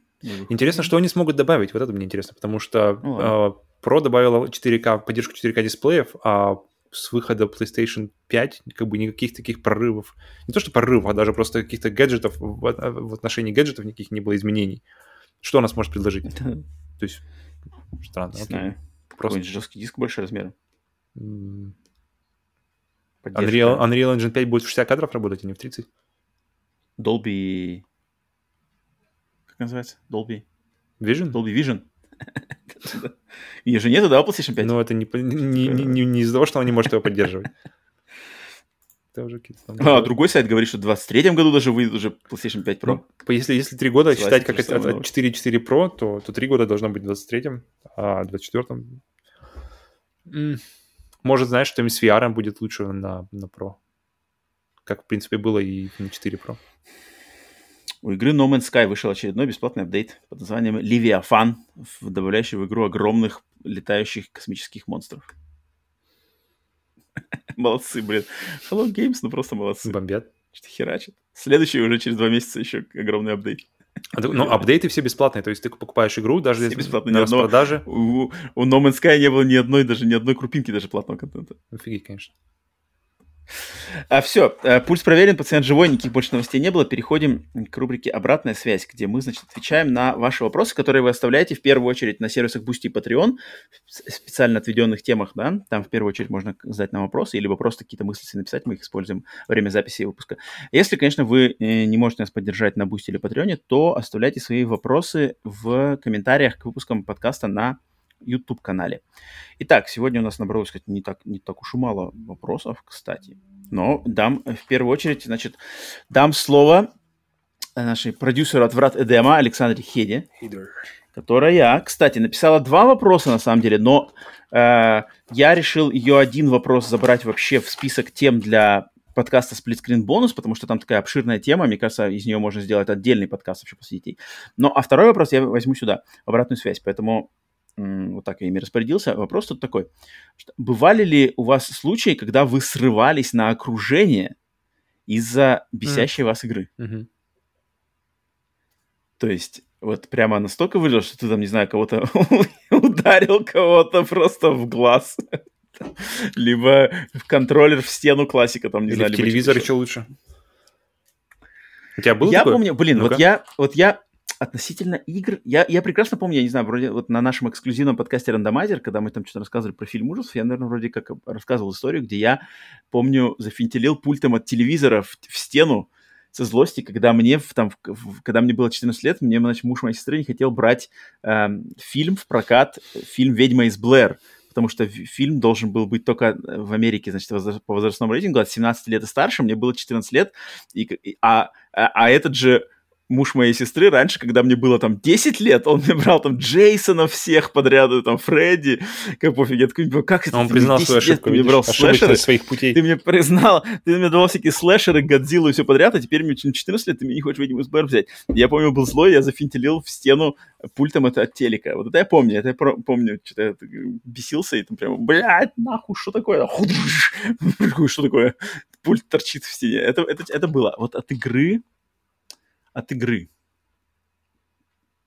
Интересно, что они смогут добавить, вот это мне интересно, потому что ну, Pro добавила 4К, поддержку 4К дисплеев, а с выхода PlayStation 5 как бы никаких таких прорывов, не то что прорывов, а даже просто каких-то гаджетов, в отношении гаджетов никаких не было изменений. Что она сможет предложить? [LAUGHS] То есть, странно. Не знаю. Просто... жесткий диск больше размера. Unreal, Unreal Engine 5 будет в 60 кадров работать, а не в 30? Dolby... Как называется? Dolby... Vision? Dolby Vision. [LAUGHS] Ее же нету, да, у PlayStation 5? Ну, это не, не, не, не из-за того, что она не может его поддерживать. [LAUGHS] Это уже какие-то там... А, другой сайт говорит, что в 23-м году даже выйдет уже PlayStation 5 Pro. Ну, если, если 3 года Слазь, считать как от, от 4.4 Pro, то, то 3 года должно быть в 23-м, а в 24-м... Может, знаешь, что-нибудь с VR будет лучше на, на Pro. Как, в принципе, было и на 4 Pro. У игры No Man's Sky вышел очередной бесплатный апдейт под названием Leviathan, добавляющий в игру огромных летающих космических монстров. [LAUGHS] Молодцы, блин. Hello Games, ну просто молодцы. Бомбят. Что-то херачит. Следующий уже через два месяца еще огромный апдейт. Ну, апдейты все бесплатные, то есть ты покупаешь игру, даже если на распродаже. У, у No Man's Sky не было ни одной, даже ни одной крупинки даже платного контента. Офигеть, конечно. А, все, э, пульс проверен, пациент живой, никаких больше новостей не было. Переходим к рубрике «Обратная связь», где мы, значит, отвечаем на ваши вопросы, которые вы оставляете в первую очередь на сервисах Boosty и Patreon, в специально отведенных темах, да, там в первую очередь можно задать нам вопросы, либо просто какие-то мысли написать, мы их используем во время записи выпуска. Если, конечно, вы э, не можете нас поддержать на Boosty или Patreon, то оставляйте свои вопросы в комментариях к выпускам подкаста на YouTube-канале. Итак, сегодня у нас набралось сказать, не так, не так уж и мало вопросов, кстати. Но дам в первую очередь, значит, дам слово нашей продюсеру от «Врат Эдема» Александре Хеде, которая, кстати, написала два вопроса на самом деле, но э, я решил ее один вопрос забрать вообще в список тем для подкаста «Сплитскрин бонус», потому что там такая обширная тема, мне кажется, из нее можно сделать отдельный подкаст вообще посвятить. Но, а второй вопрос я возьму сюда, обратную связь, поэтому вот так я ими распорядился. Вопрос тут такой. Бывали ли у вас случаи, когда вы срывались на окружение из-за бесящей mm. вас игры? Mm-hmm. То есть вот прямо настолько выжил, что ты там, не знаю, кого-то [LAUGHS] ударил кого-то просто в глаз. [LAUGHS] Либо в контроллер в стену классика, там, не Или знаю. в телевизор еще лучше. У тебя был Я такой? помню, блин, вот я, вот я относительно игр, я, я прекрасно помню, я не знаю, вроде вот на нашем эксклюзивном подкасте «Рандомайзер», когда мы там что-то рассказывали про фильм ужасов, я, наверное, вроде как рассказывал историю, где я, помню, зафинтелил пультом от телевизора в, в стену со злости, когда мне, там, когда мне было 14 лет, мне, значит, муж моей сестры не хотел брать э, фильм в прокат, фильм «Ведьма из Блэр», потому что фильм должен был быть только в Америке, значит, по возрастному рейтингу от 17 лет и старше, мне было 14 лет, и, а, а, а этот же муж моей сестры раньше, когда мне было там 10 лет, он мне брал там Джейсона всех подряд, там Фредди, как пофиг, я такой, «Ну, как это? Он признал свою ошибку, ты мне брал слэшеры, своих путей. Ты мне признал, ты мне давал всякие слэшеры, Годзиллу и все подряд, а теперь мне 14 лет, ты мне не хочешь из Блэр взять. Я помню, был злой, я зафинтилил в стену пультом это от телека. Вот это я помню, это я помню, что-то я бесился и там прямо, блядь, нахуй, что такое? [LAUGHS] Что такое? Пульт торчит в стене. Это, это, это было. Вот от игры от игры.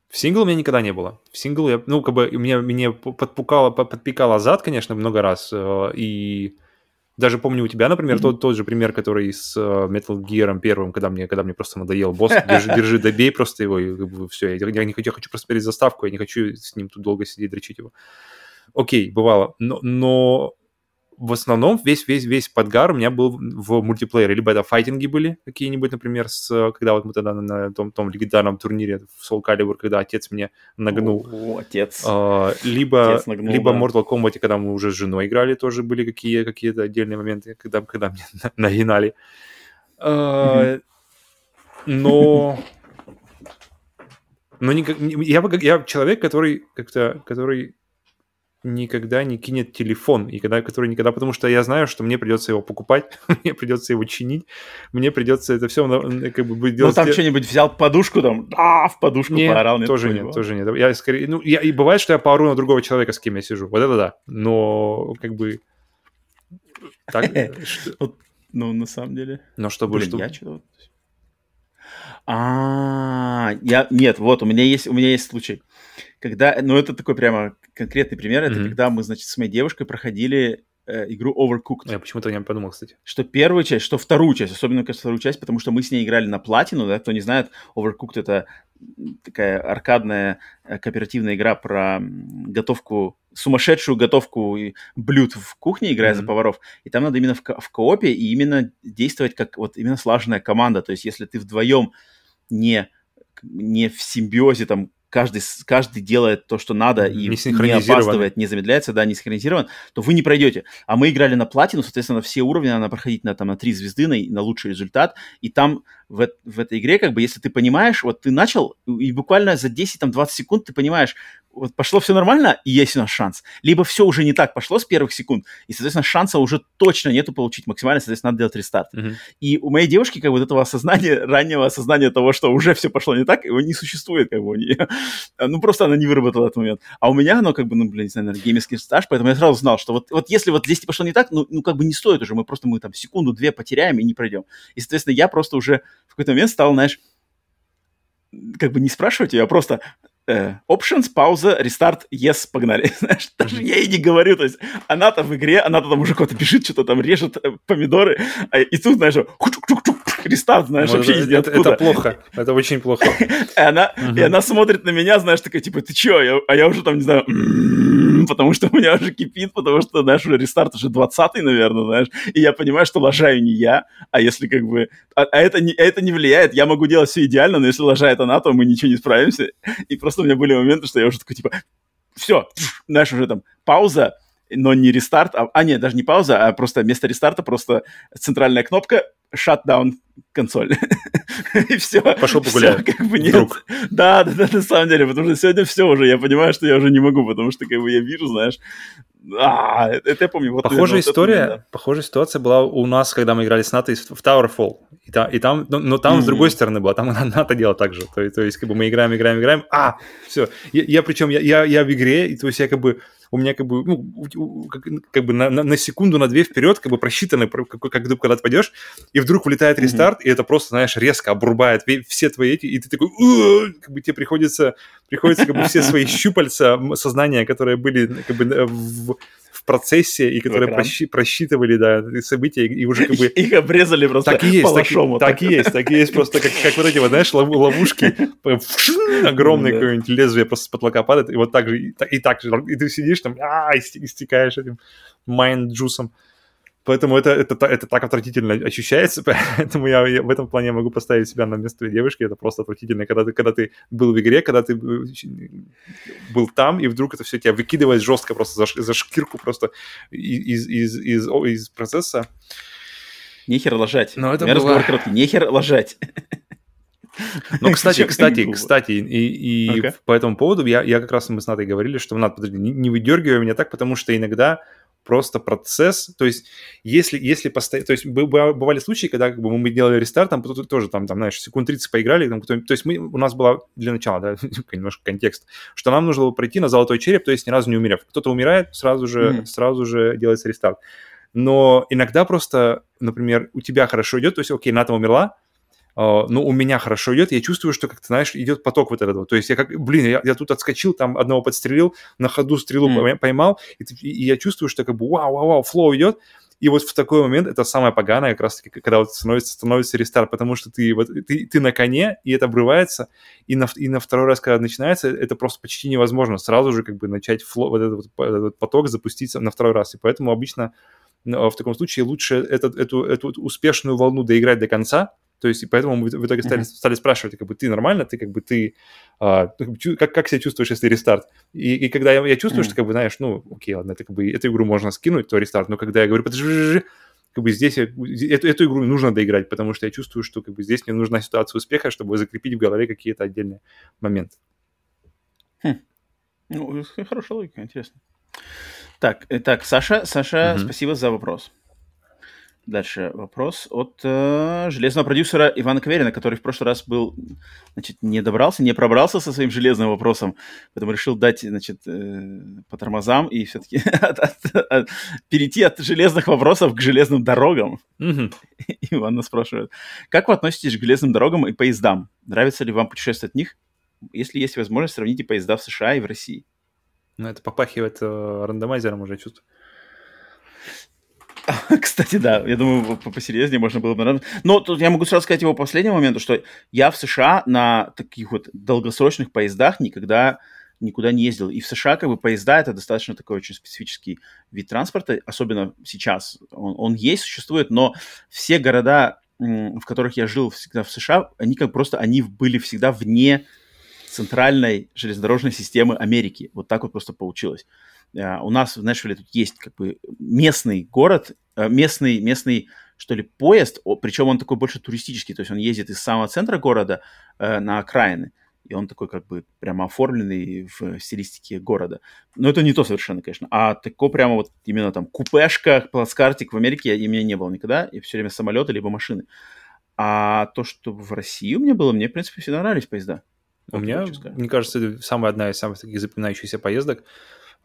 В сингл у меня никогда не было. В сингл я, ну, как бы, меня, меня подпукало, подпикало зад, конечно, много раз. Э, и даже помню у тебя, например, mm-hmm. тот, [LAUGHS] тот же пример, который с э, Metal Gear первым, когда мне, когда мне просто надоел босс, держи, держи, добей просто его, и как бы, все, я, я не хочу, я хочу просто перейти заставку, я не хочу с ним тут долго сидеть, дрочить его. Окей, бывало. Но, но в основном весь, весь, весь подгар у меня был в мультиплеере. Либо это файтинги были какие-нибудь, например, с, когда вот мы тогда на, на том, том легендарном турнире в Soul Calibur, когда отец мне нагнул. О, отец. А, либо, отец нагнул, либо да. Mortal Kombat, когда мы уже с женой играли, тоже были какие, какие-то отдельные моменты, когда, когда мне нагинали. А, но... Но не, я, я человек, который как-то, который никогда не кинет телефон, и когда, который никогда, потому что я знаю, что мне придется его покупать, [LAUGHS] мне придется его чинить, мне придется это все как бы Ну, там что-нибудь взял подушку, там, да, в подушку нет, поорал. Нет, тоже нет, тоже нет. Я скорее, ну, я, и бывает, что я поору на другого человека, с кем я сижу, вот это да, но как бы... Так, [LAUGHS] Ну, на самом деле... Но чтобы... Блин, я что-то... А, я нет, вот у меня есть у меня есть случай, когда, ну это такой прямо конкретный пример, это Мгм. когда мы, значит, с моей девушкой проходили э, игру Overcooked. Я почему-то не подумал, кстати. Что первую часть, что вторую часть, особенно, кажется, вторую часть, потому что мы с ней играли на платину, да, кто не знает, Overcooked это такая аркадная э, кооперативная игра про готовку, сумасшедшую готовку блюд в кухне, играя за Мгм. поваров. И там надо именно в, ко- в коопе и именно действовать как вот именно слаженная команда. То есть если ты вдвоем не, не в симбиозе, там, каждый, каждый делает то, что надо, и Не не, опаздывает, не замедляется, да, не синхронизирован, то вы не пройдете. А мы играли на платину, соответственно, все уровни надо проходить на, там, на 3 звезды, на, на лучший результат. И там в, в этой игре, как бы, если ты понимаешь, вот ты начал, и буквально за 10-20 секунд ты понимаешь, вот пошло все нормально, и есть у нас шанс. Либо все уже не так пошло с первых секунд, и, соответственно, шанса уже точно нету получить максимально, соответственно, надо делать рестарт. Мгм. И у моей девушки как бы вот этого осознания, раннего осознания того, что уже все пошло не так, его не существует как бы у нее. Ну, просто она не выработала этот момент. А у меня оно как бы, ну, блин, не знаю, наверное, геймерский стаж, поэтому я сразу знал, что вот, вот если вот здесь пошло не так, ну, ну, как бы не стоит уже, мы просто мы там секунду-две потеряем и не пройдем. И, соответственно, я просто уже в какой-то момент стал, знаешь, как бы не спрашивать ее, а просто э, options, пауза, рестарт, yes, погнали. [LAUGHS] Знаешь, даже я ей не говорю, то есть она-то в игре, она-то там уже кого-то пишет, что-то там режет э, помидоры, а, и тут, знаешь, рестарт, знаешь, Вот вообще это, это, плохо. Это очень плохо. [LAUGHS] И она, и она смотрит на меня, знаешь, такая, типа, ты чё? Я- а я уже там, не знаю, «М-м-м», потому что [LAUGHS] у меня уже кипит, потому что, знаешь, уже рестарт уже 20 наверное, знаешь. И я понимаю, что лажаю не я, а если как бы... А, а это, не, это не влияет, я могу делать все идеально, но если лажает она, то мы ничего не справимся. И просто у меня были моменты, что я уже такой, типа, все, знаешь, уже там пауза, но не рестарт, а, а нет, даже не пауза, а просто вместо рестарта просто центральная кнопка shutdown консоль. [LAUGHS] И все. Пошел погуляй. как бы нет. Вдруг. Да, да, да, на самом деле, потому что сегодня все уже, я понимаю, что я уже не могу, потому что как бы я вижу, знаешь, а, это я помню. Вот, Похожая наверное, вот это история, похожая ситуация была у нас, когда мы играли с НАТО в Towerfall. И, та- и там, но, но там с Мгм. другой стороны было, там [LAUGHS] НАТО делала так же. То, то есть, как бы мы играем, играем, играем, а, все. Я, я причем, я, я, я в игре, и то есть я как бы, у меня как бы, ну, как, как бы на, на- на секунду, на две вперед, как бы просчитаны, про- как, как ты когда ты пойдешь, и вдруг вылетает рестарт, и это просто, знаешь, резко обрубает все твои эти, и ты такой, как бы тебе приходится, приходится как бы все свои [LAUGHS] щупальца сознания, которые были как бы э, в, в процессе и которые просчи- просчитывали, да, события, и уже как бы [LAUGHS] Их обрезали просто так и есть, так, вот так и есть, так и есть, просто как, как вот эти вот, знаешь, лов- ловушки, [LAUGHS] огромное Да. какое-нибудь лезвие просто с потолка падает, и вот так же, и, та- и так же, и ты сидишь там, а, исте- истекаешь этим mind juice ом. Поэтому это, это, это так отвратительно ощущается, [LAUGHS] поэтому я, я в этом плане могу поставить себя на место девушки, это просто отвратительно, когда ты, когда ты был в игре, когда ты э, был там, и вдруг это все тебя выкидывает жестко просто за, за шкирку просто из, из, из, о- из процесса. Нехер лажать. Но это У меня было- разговор короткий. Нехер лажать. [LAUGHS] Ну, кстати, кстати, кстати, и, и Ага. по этому поводу я, я как раз мы с Натой говорили, что, Нат, подожди, не, не выдергивай меня так, потому что иногда просто процесс, то есть если, если постоянно, то есть бы- быва- бывали случаи, когда как бы, мы делали рестарт, там тоже там, там, знаешь, секунд 30 поиграли, там, то есть мы, у нас была для начала, да, [LAUGHS] немножко контекст, что нам нужно было пройти на золотой череп, то есть ни разу не умерев. Кто-то умирает, сразу же, Мгм. сразу же делается рестарт. Но иногда просто, например, у тебя хорошо идет, то есть, окей, Ната умерла, ну, у меня хорошо идет, я чувствую, что, как ты знаешь, идет поток вот этого. То есть я как, блин, я, я тут отскочил, там одного подстрелил, на ходу стрелу пойма- поймал, и, и я чувствую, что как бы вау, вау, вау, flow идет, и вот в такой момент это самое поганое, как раз таки, когда вот становится, становится рестарт, потому что ты, вот, ты, ты на коне, и это обрывается, и на, и на второй раз, когда начинается, это просто почти невозможно сразу же как бы начать фло, вот этот, вот, этот поток запуститься на второй раз. И поэтому обычно ну, в таком случае лучше этот, эту, эту вот успешную волну доиграть до конца, то есть, и поэтому мы в итоге стали, Мгм. стали спрашивать, как бы, ты нормально, ты как бы, ты, а, ты как, как, себя чувствуешь, если рестарт? И, и когда я, я чувствую, Мгм. что, как бы, знаешь, ну, окей, ладно, это как бы, эту игру можно скинуть, то рестарт, но когда я говорю, подожди, как бы здесь я- эту, эту игру нужно доиграть, потому что я чувствую, что как бы здесь мне нужна ситуация успеха, чтобы закрепить в голове какие-то отдельные моменты. Ну, э, хорошая логика, интересно. Так, итак, Саша, Саша, Мгм. спасибо за вопрос. Дальше вопрос от э, железного продюсера Ивана Каверина, который в прошлый раз был, значит, не добрался, не пробрался со своим железным вопросом, поэтому решил дать, значит, э, по тормозам и все-таки [LAUGHS] перейти от железных вопросов к железным дорогам. Мгм. [LAUGHS] Иван нас спрашивает, как вы относитесь к железным дорогам и поездам? Нравится ли вам путешествовать в них? Если есть возможность, сравните поезда в США и в России. Ну, это попахивает э, рандомайзером уже, чувствую. [LAUGHS] Кстати, да, я думаю, по- посерьезнее можно было бы... Но тут я могу сразу сказать его последнего момента, что я в США на таких вот долгосрочных поездах никогда никуда не ездил. И в США как бы поезда это достаточно такой очень специфический вид транспорта, особенно сейчас. Он, он есть, существует, но все города, в которых я жил всегда в США, они как просто, они были всегда вне центральной железнодорожной системы Америки. Вот так вот просто получилось. А, У нас в Нэшвилле тут есть как бы местный город, э, местный, местный, что ли, поезд, причем он такой больше туристический, то есть он ездит из самого центра города э, на окраины, и он такой как бы прямо оформленный в стилистике города. Но это не то совершенно, конечно. А такой прямо вот именно там купешка, плацкартик в Америке и меня не было никогда, и все время самолеты либо машины. А то, что в России у меня было, мне, в принципе, всегда нравились поезда. У Вот меня, мне кажется, это самая одна из самых таких запоминающихся поездок.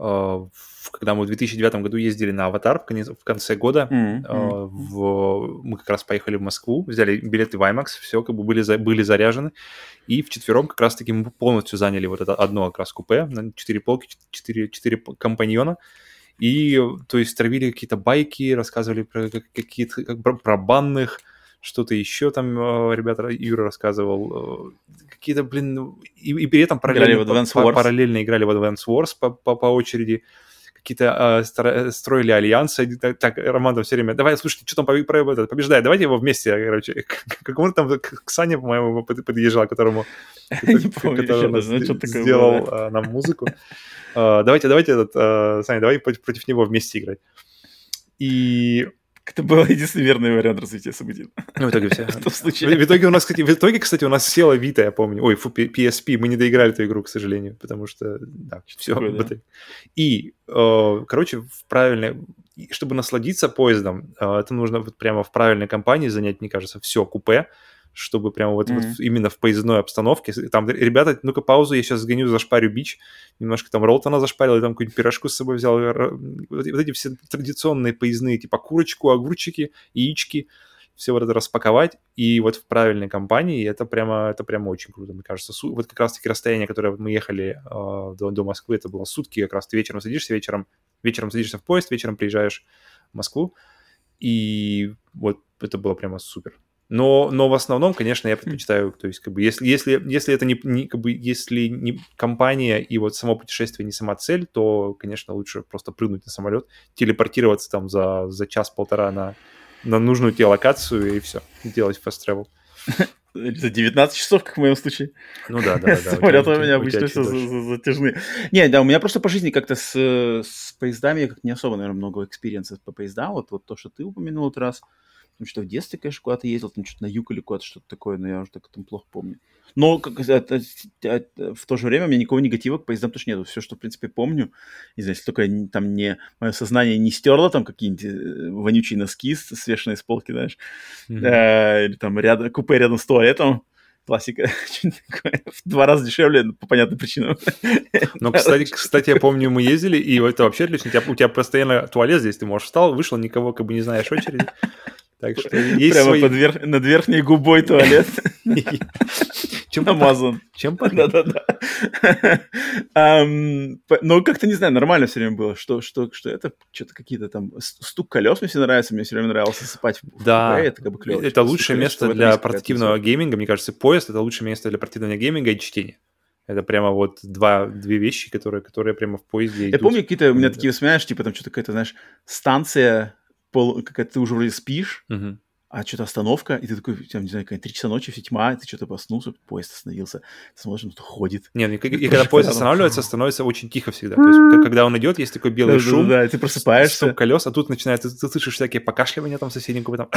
Э, когда мы в 2009 году ездили на «Аватар» в конце, в конце года, mm-hmm. э, в, мы как раз поехали в Москву, взяли билеты в IMAX, все как бы были, за, были заряжены, и вчетвером как раз-таки мы полностью заняли вот это одно как раз купе, на четыре полки, четыре, четыре компаньона, и, то есть, травили какие-то байки, рассказывали про какие-то, как, про банных, что-то еще там э, ребята, Юра рассказывал, э, какие-то, блин, и, и при этом параллельно, играли в по, параллельно играли в Advance Wars по, по, по очереди, какие-то э, строили альянсы. Так, так Роман там все время, давай, слушайте, что там побеждает, давайте его вместе, короче. Как он там, к Сане, по-моему, подъезжал, которому, [LAUGHS] который сделал нам музыку. Давайте, давайте, этот, Саня, давай против него вместе играть. И это был единственный верный вариант развития событий. Ну, в итоге все. [LAUGHS] в, итоге у нас, кстати, в итоге, кстати, у нас села Vita, я помню. Ой, фу, PSP. Мы не доиграли эту игру, к сожалению, потому что, да, все. И, э, короче, в правильной... Чтобы насладиться поездом, э, это нужно вот прямо в правильной компании занять, мне кажется, все купе чтобы прямо вот, mm-hmm. вот именно в поездной обстановке. Там, ребята, ну-ка паузу, я сейчас сгоню, зашпарю бич. Немножко там Ролтона зашпарил, и там какую-нибудь пирожку с собой взял. Вот, эти все традиционные поездные, типа курочку, огурчики, яички, все вот это распаковать, и вот в правильной компании это прямо, это прямо очень круто, мне кажется. Вот как раз-таки расстояние, которое мы ехали э, до, до Москвы, это было сутки, как раз ты вечером садишься, вечером, вечером садишься в поезд, вечером приезжаешь в Москву, и вот это было прямо супер. Но, но в основном, конечно, я предпочитаю, то есть, как бы, если, если, если это не, не, как бы, если не компания и вот само путешествие не сама цель, то, конечно, лучше просто прыгнуть на самолет, телепортироваться там за, за час-полтора на, на нужную тебе локацию и все, делать fast travel. За 19 часов, как в моем случае. Ну да, да, да. Самолеты у меня обычно все затяжные. Не, да, у меня просто по жизни как-то с, с поездами я как не особо, наверное, много experience ов по поездам. Вот, вот то, что ты упомянул этот раз. Потому что в детстве, конечно, куда-то ездил, там что-то на юг или куда-то что-то такое, но я уже так там плохо помню. Но как, это, это, в то же время у меня никакого негатива к поездам тоже нет. Все, что, в принципе, помню, не знаю, если только там не, мое сознание не стерло там какие-нибудь э, вонючие носки, свешенные с полки, знаешь, mm-hmm. э, или там рядом, купе рядом с туалетом, классика. [LAUGHS] В два раза дешевле, по понятным причинам. Ну, кстати, кстати, я помню, мы ездили, и это вообще отлично. У тебя, у тебя постоянно туалет здесь, ты можешь встал, вышел, никого как бы не знаешь очереди. Так что есть Прямо свои... под верх... над верхней губой туалет. [LAUGHS] Чем Amazon. Чем Да-да-да. Ну, как-то, не знаю, нормально все время было. Что, что, что это что-то какие-то там... Стук колес мне все нравится. Мне все время нравилось засыпать в Да. Это как бы клево. Это лучшее место для портативного гейминга. Мне кажется, поезд — это лучшее место для портативного гейминга и чтения. Это прямо вот два, две вещи, которые, которые прямо в поезде Я помню какие-то у меня такие вспоминаешь, типа там что-то какая-то, знаешь, станция пол, как ты уже вроде спишь, uh-huh. а что-то остановка, и ты такой, там, не знаю, три часа ночи, все тьма, ты что-то проснулся, поезд остановился, ты смотришь, кто ходит. Нет, и, и когда поезд останавливается, становится очень тихо всегда. То есть, когда он идет, есть такой белый шум. Да, ты просыпаешься. Шум колес, а тут начинается, ты, слышишь всякие покашливания там соседнего, там.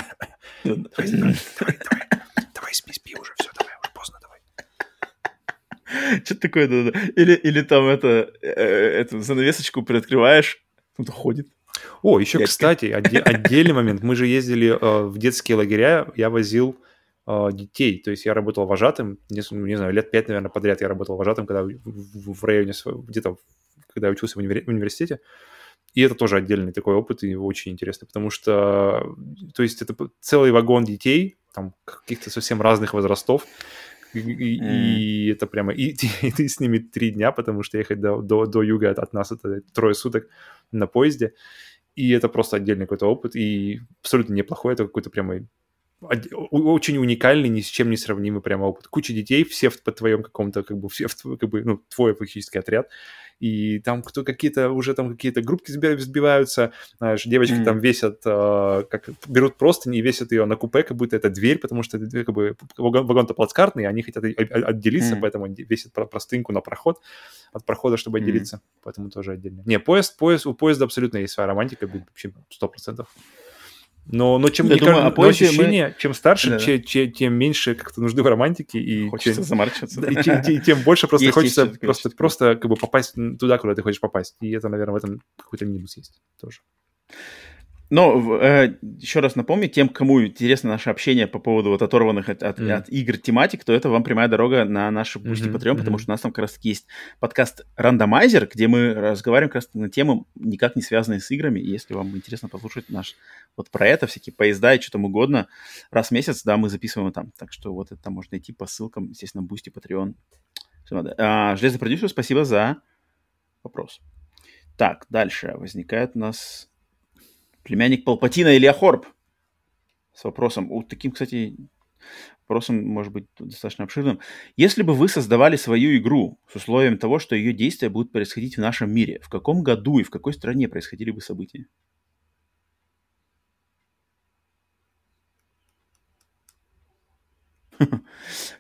Давай, давай, давай, спи, спи уже, все, давай, уже поздно, давай. Что-то такое, да-да. Или, или там это, э, эту занавесочку приоткрываешь, кто-то ходит. О, еще, Дядька. кстати, отде- [LAUGHS] отдельный момент. Мы же ездили э, в детские лагеря, я возил э, детей. То есть я работал вожатым, не, не знаю, лет пять, наверное, подряд я работал вожатым, когда в, в, в районе, где-то, когда я учился в, универ- в университете. И это тоже отдельный такой опыт, и очень интересно, потому что, то есть это целый вагон детей, там каких-то совсем разных возрастов, и, mm. и это прямо, и, [LAUGHS] и ты с ними три дня, потому что ехать до, до, до юга от, от нас это трое суток на поезде, и это просто отдельный какой-то опыт, и абсолютно неплохой, это какой-то прямо очень уникальный, ни с чем не сравнимый прямо опыт. Куча детей, все в, по твоем каком-то, как бы, все в, как бы, ну, твой фактически отряд, и там кто какие-то, уже там какие-то группки сбиваются, знаешь, девочки mm-hmm. там весят, э, как берут просто не весят ее на купе, как будто это дверь, потому что это как бы вагон, вагон-то плацкартный, они хотят отделиться, mm-hmm. поэтому весят простынку на проход от прохода, чтобы отделиться, mm-hmm. поэтому тоже отдельно. Не, поезд, поезд, у поезда абсолютно есть своя романтика, вообще сто процентов. Но, но чем, Я думаю, кажется, ощущение, мы... чем старше, да, чем, чем, тем меньше как-то нужды в романтике. И хочется чем, заморачиваться. Да, и, тем, тем, больше просто есть, хочется есть, просто, просто как бы попасть туда, куда ты хочешь попасть. И это, наверное, в этом какой-то минус есть тоже. Но э, еще раз напомню, тем, кому интересно наше общение по поводу вот оторванных от, от, mm. от игр тематик, то это вам прямая дорога на наш Boosty mm-hmm. Patreon, потому что у нас там как раз есть подкаст Рандомайзер, где мы разговариваем как раз на темы, никак не связанные с играми. И если вам интересно послушать наш вот про это, всякие поезда и что там угодно, раз в месяц, да, мы записываем там. Так что вот это там можно найти по ссылкам, естественно, Boosty Patreon. А, Железный продюсер, спасибо за вопрос. Так, дальше возникает у нас племянник Палпатина Илья Хорб с вопросом, у таким, кстати, вопросом может быть достаточно обширным. Если бы вы создавали свою игру с условием того, что ее действия будут происходить в нашем мире, в каком году и в какой стране происходили бы события? [LAUGHS]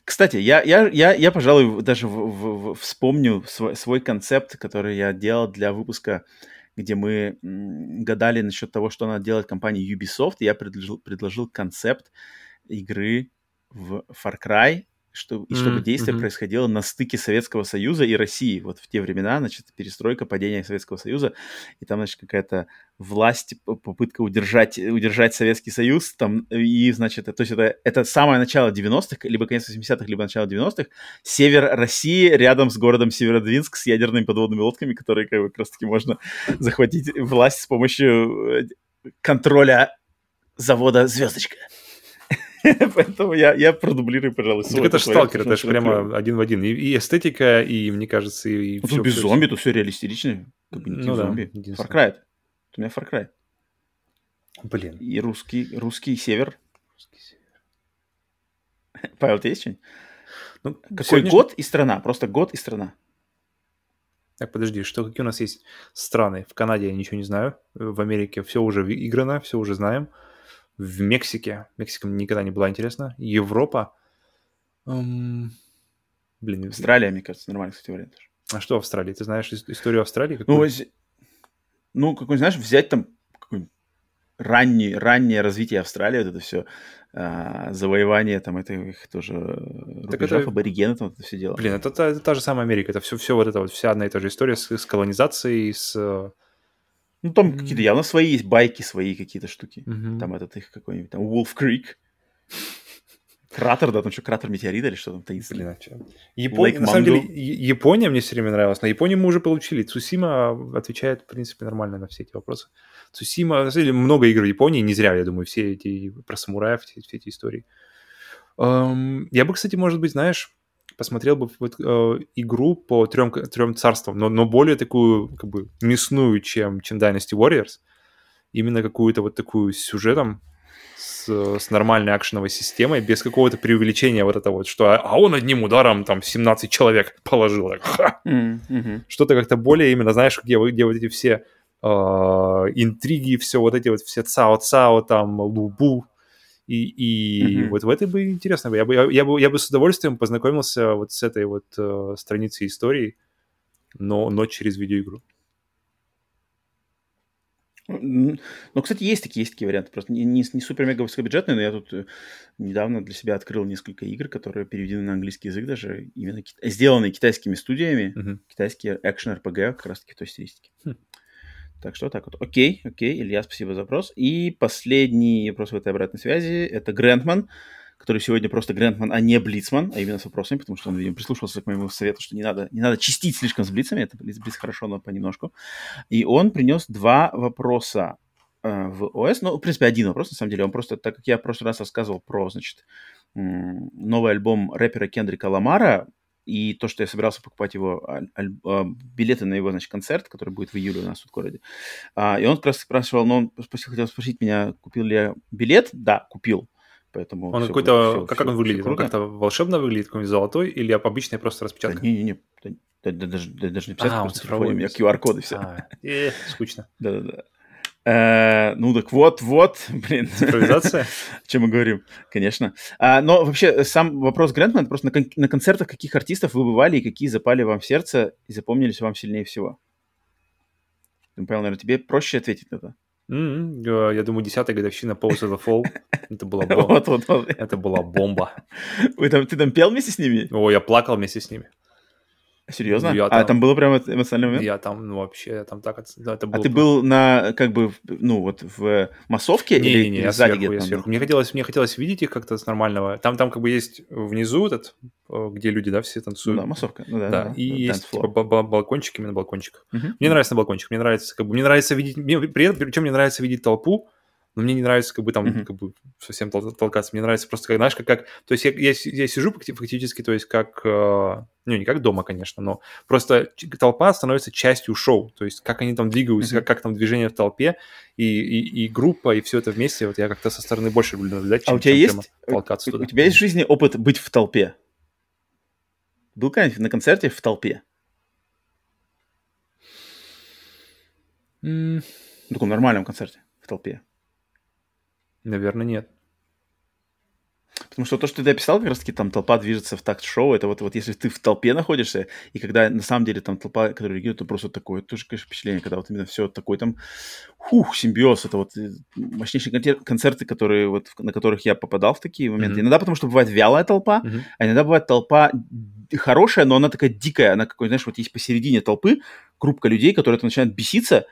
Кстати, я, я, я, я пожалуй, даже в, в, вспомню свой, свой концепт, который я делал для выпуска где мы гадали насчет того, что надо делать компания Ubisoft. Я предложил, предложил концепт игры в Far Cry что, и чтобы mm-hmm. действие происходило на стыке Советского Союза и России. Вот в те времена, значит, перестройка, падение Советского Союза, и там, значит, какая-то власть, попытка удержать, удержать Советский Союз, там, и, значит, то есть это, это самое начало 90-х, либо конец 80-х, либо начало 90-х, север России, рядом с городом Северодвинск, с ядерными подводными лодками, которые, как бы, как раз-таки можно захватить власть с помощью э, контроля завода «Звездочка». [LAUGHS] Поэтому я, я продублирую, пожалуй, свой. Так это же сталкер, это же прямо один в один. И, и эстетика, и, мне кажется, и, ну, без зомби, тут все реалистично. ну, да, зомби. Far Cry. У меня Far Cry. Блин. И русский, русский север. Русский север. [LAUGHS] Павел, ты есть что-нибудь? Ну, Какой сегодня... год и страна? Просто год и страна. Так, подожди, что какие у нас есть страны? В Канаде я ничего не знаю. В Америке все уже играно, все уже знаем в Мексике. Мексика никогда не была интересна. Европа. Эм... Блин, Австралия, мне кажется, нормальный, кстати, вариант. А что Австралия? Ты знаешь историю Австралии? Какую? Ну, ну, какой, знаешь, взять там раннее, раннее развитие Австралии, вот это все, а, завоевание там это их тоже рубежов, это... аборигены там это все дело. Блин, это, это, это та же самая Америка, это все, все вот это вот, вся одна и та же история с, с колонизацией, с ну, там mm-hmm. какие-то явно свои есть байки, свои какие-то штуки. Mm-hmm. Там этот их какой-нибудь, там Wolf Creek. Кратер, да, там что, кратер метеорита или что там таинственное? Блин, а что? Япония, на самом деле, Япония мне все время нравилась. На Японию мы уже получили. Цусима отвечает, в принципе, нормально на все эти вопросы. Цусима, на самом деле, много игр в Японии, не зря, я думаю, все эти, про самураев, все, все эти истории. Um, я бы, кстати, может быть, знаешь, посмотрел бы вот, э, игру по трем, трем царствам, но, но более такую, как бы, мясную, чем, чем Dynasty Warriors. Именно какую-то вот такую сюжетом, с, с нормальной акшеновой системой, без какого-то преувеличения вот этого вот, что а он одним ударом там 17 человек положил. Так, mm-hmm. Что-то как-то более именно, знаешь, где, где вот эти все э, интриги, все вот эти вот все цао-цао, там, лубу, и, и mm-hmm. вот в этой бы интересно. Я бы, я, я, бы, я бы с удовольствием познакомился вот с этой вот э, страницей истории, но, но через видеоигру. Ну, кстати, есть такие, есть такие варианты. Просто не, не, не супер-мега высокобюджетные, но я тут э, недавно для себя открыл несколько игр, которые переведены на английский язык даже, именно ки- сделанные китайскими студиями. Mm-hmm. Китайские экшен-РПГ как раз-таки в той стилистике. Mm. Так что так вот. Окей, окей, Илья, спасибо за вопрос. И последний вопрос в этой обратной связи. Это Грентман, который сегодня просто Грентман, а не Блицман, а именно с вопросами, потому что он, видимо, прислушался к моему совету, что не надо, не надо чистить слишком с Блицами, это Блиц, Блиц хорошо, но понемножку. И он принес два вопроса э, в ОС, ну, в принципе, один вопрос, на самом деле, он просто, так как я в прошлый раз рассказывал про, значит, новый альбом рэпера Кендрика Ламара, и то, что я собирался покупать его аль- аль- а, билеты на его, значит, концерт, который будет в июле у нас в городе. А, и он как раз спрашивал, ну, он спросил, хотел спросить меня, купил ли я билет. Да, купил. Поэтому он какой-то, как, как он выглядит? Он как-то волшебно выглядит, какой-нибудь золотой, или обычный просто распечатка? Да, не-не-не, да, да, да, даже, да, даже не писать, а, просто цифровой, у меня QR-коды все. А, э, скучно. [LAUGHS] Да-да-да. Э, ну так вот, вот, [LAUGHS] блин. Цифровизация? [LAUGHS] О чем мы говорим, конечно. А, но вообще сам вопрос Грантман, просто на, кон- на концертах каких артистов вы бывали и какие запали вам в сердце и запомнились вам сильнее всего? Ну, Павел, наверное, тебе проще ответить на это. Mm-hmm. Я думаю, десятая годовщина Pose of the Fall. Это была бомба. [LAUGHS] вот, вот, вот. Это была бомба. Вы там, ты там пел вместе с ними? О, я плакал вместе с ними. Серьезно? Я а там- там было прям эмоциональный момент? Я там, ну, вообще, там так... да, это А было ты просто- был на, как бы, ну, вот в массовке или, Не-не-не, или я сзади сверху, я сверху. Мне хотелось, мне хотелось видеть их как-то с нормального. Там, там как бы есть внизу этот, э, где люди, да, все Ну танцуют. да, массовка. Ну да, Да, да, и да, есть dance типа балкончик, именно балкончик. Мгм. Мне нравится на балкончик, мне нравится, как бы, мне нравится видеть, мне, при этом, причем мне нравится видеть толпу, но мне не нравится, как бы, там, как бы, совсем тол- толкаться. Мне нравится просто, как, знаешь, как, как то есть я, я, я сижу факти- фактически, то есть как, э, ну, не как дома, конечно, но просто толпа становится частью шоу, то есть как они там двигаются, как, как там движение в толпе, и, и, и группа, и все это вместе, вот я как-то со стороны больше люблю наблюдать, А чем, у тебя чем есть, прямо толкаться у, туда. у тебя есть в жизни опыт быть в толпе? Был когда-нибудь на концерте в толпе? М, В таком нормальном концерте в толпе? Наверное, нет. Потому что то, что ты описал, как раз-таки там толпа движется в такт шоу, это вот, вот если ты в толпе находишься, и когда на самом деле там толпа, которая реагирует, то просто такое тоже, конечно, впечатление, когда вот именно все такой там, хух, симбиоз, это вот э, мощнейшие концер- концерты, которые вот, на которых я попадал в такие моменты. Мгм. Иногда потому что бывает вялая толпа, Мгм. а иногда бывает толпа хорошая, но она такая дикая, она какой, знаешь, вот есть посередине толпы группа людей, которые начинают беситься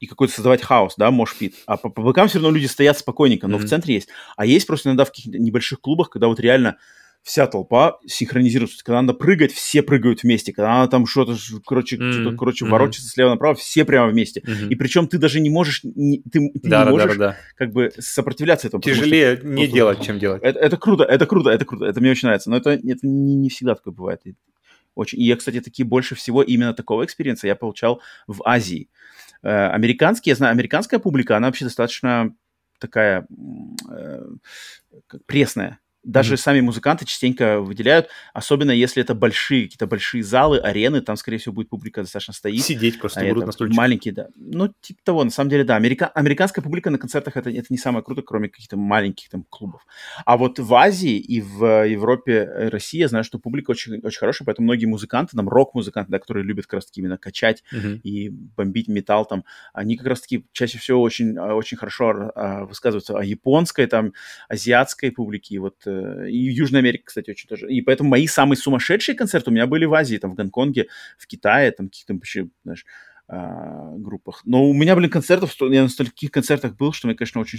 и какой-то создавать хаос, да, мошпит. А по, по бокам все равно люди стоят спокойненько, но в Мгм. центре есть. А есть просто иногда в каких-то небольших клубах, когда вот реально вся толпа синхронизируется. Когда надо прыгать, все прыгают вместе. Когда надо там что-то, короче, Мгм. что-то, короче, Мгм. ворочаться слева направо, все прямо вместе. Мгм. И причем ты даже не можешь, не- ты, ты Да, не да, да, можешь да, да. как бы сопротивляться этому. потому что Тяжелее не просто- делать, чем делать. это, это круто, это круто, это круто, это мне очень нравится. Но это, это не, не всегда такое бывает. И Очень. И я, кстати, такие больше всего именно такого experience а я получал в Азии. Э, американские, я знаю, американская публика, она вообще достаточно такая э, пресная. Даже Мгм. сами музыканты частенько выделяют, особенно если это большие, какие-то большие залы, арены, там, скорее всего, будет публика достаточно стоит. Сидеть просто А будут на стульчиках. маленькие, да. Ну, типа того, на самом деле, да. Америка... Американская публика на концертах это, это не самое круто, кроме каких-то маленьких там клубов. А вот в Азии и в э, Европе, э, России, я знаю, что публика очень, очень хорошая, поэтому многие музыканты, там, рок-музыканты, да, которые любят как раз-таки именно качать Мгм. и бомбить металл там, они как раз-таки чаще всего очень, а, очень хорошо а, высказываются о японской, там, азиатской публике, и вот, э, и Южной Америке, кстати, очень тоже. И поэтому мои самые сумасшедшие концерты у меня были в Азии, там, в Гонконге, в Китае, там, каких-то вообще, знаешь, а, группах. Но у меня, блин, концертов, я на стольких концертах был, что мне, конечно, очень...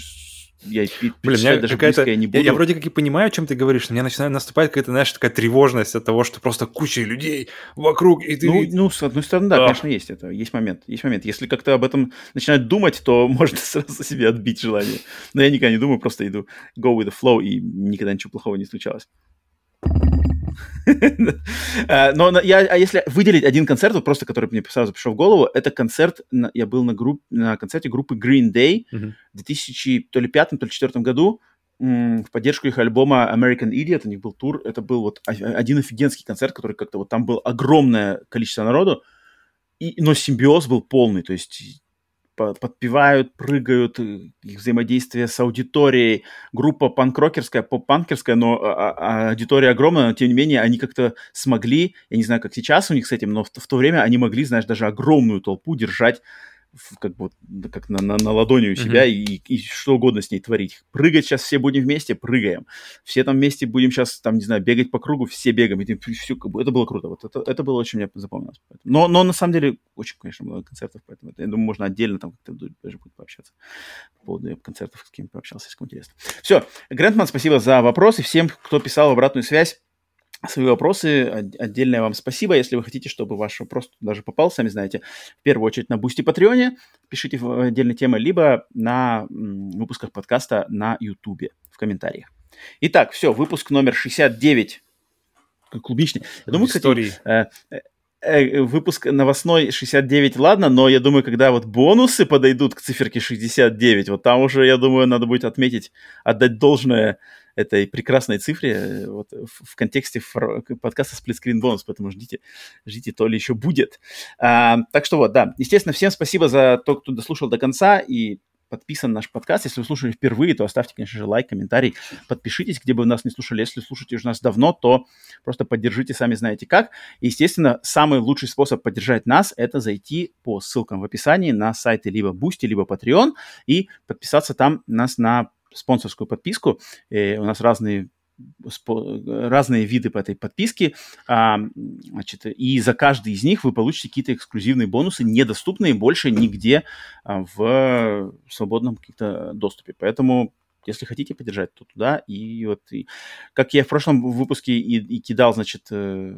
Я Блин, даже близко я не Я, буду. я вроде как и понимаю, о чем ты говоришь, но у меня начинает наступать какая-то, знаешь, такая тревожность от того, что просто куча людей вокруг, и ты... Ну, ну, с одной стороны, да, Да. конечно, есть это. Есть момент. Есть момент. Если как-то об этом начинать думать, то [LAUGHS] можно сразу себе отбить желание. Но я никогда не думаю, просто иду go with the flow, и никогда ничего плохого не случалось. Э, Но я, а если выделить один концерт, вот просто который мне сразу пришел в голову, это концерт, я был на, групп, на концерте группы Green Day в 2005 то ли 2004 году в поддержку их альбома American Idiot, у них был тур, это был вот один офигенский концерт, который как-то вот там было огромное количество народу, и, но симбиоз был полный, то есть подпевают, прыгают, э, их взаимодействие с аудиторией, группа панк-рокерская, поп-панкерская, но а- а- аудитория огромная, но тем не менее они как-то смогли, я не знаю, как сейчас у них с этим, но в, в то время они могли, знаешь, даже огромную толпу держать как бы как на, на, на ладони у себя и, и что угодно с ней творить. Прыгать сейчас все будем вместе, прыгаем. Все там вместе будем сейчас, там, не знаю, бегать по кругу, все бегаем. И все, как бы, это было круто. Вот это, это было очень мне запомнилось. Но, но на самом деле очень, конечно, много концертов, поэтому это, я думаю, можно отдельно там как-то даже будет пообщаться по поводу концертов, с кем пообщался, если кому интересно. Все, Грентман, спасибо за вопросы. Всем, кто писал обратную связь, свои вопросы. От- Отдельное вам спасибо. Если вы хотите, чтобы ваш вопрос даже попал, сами знаете, в первую очередь на Бусти Патреоне, пишите в отдельные темы, либо на выпусках подкаста на Ютубе в комментариях. Итак, все, выпуск номер 69. Как Клубничный. Я думаю, кстати, истории. э, э, э, выпуск новостной 69, ладно, но я думаю, когда вот бонусы подойдут к циферке 69, вот там уже, я думаю, надо будет отметить, отдать должное этой прекрасной цифре э, вот, в, в контексте фор- подкаста Split Screen Bonus, поэтому ждите, ждите, то ли еще будет. А, так что вот, да, естественно, всем спасибо за то, кто дослушал до конца и подписан на наш подкаст. Если вы слушали впервые, то оставьте, конечно же, лайк, комментарий, подпишитесь, где бы вы нас не слушали. Если слушаете уже нас давно, то просто поддержите, сами знаете как. И, естественно, самый лучший способ поддержать нас – это зайти по ссылкам в описании на сайты либо Boosty, либо Patreon и подписаться там нас на спонсорскую подписку. Э, у нас разные разные виды по этой подписке, а, значит, и за каждый из них вы получите какие-то эксклюзивные бонусы, недоступные больше нигде а, в свободном каких-то доступе. Поэтому если хотите поддержать, то туда. И вот, и, как я в прошлом выпуске и, и кидал, значит, э,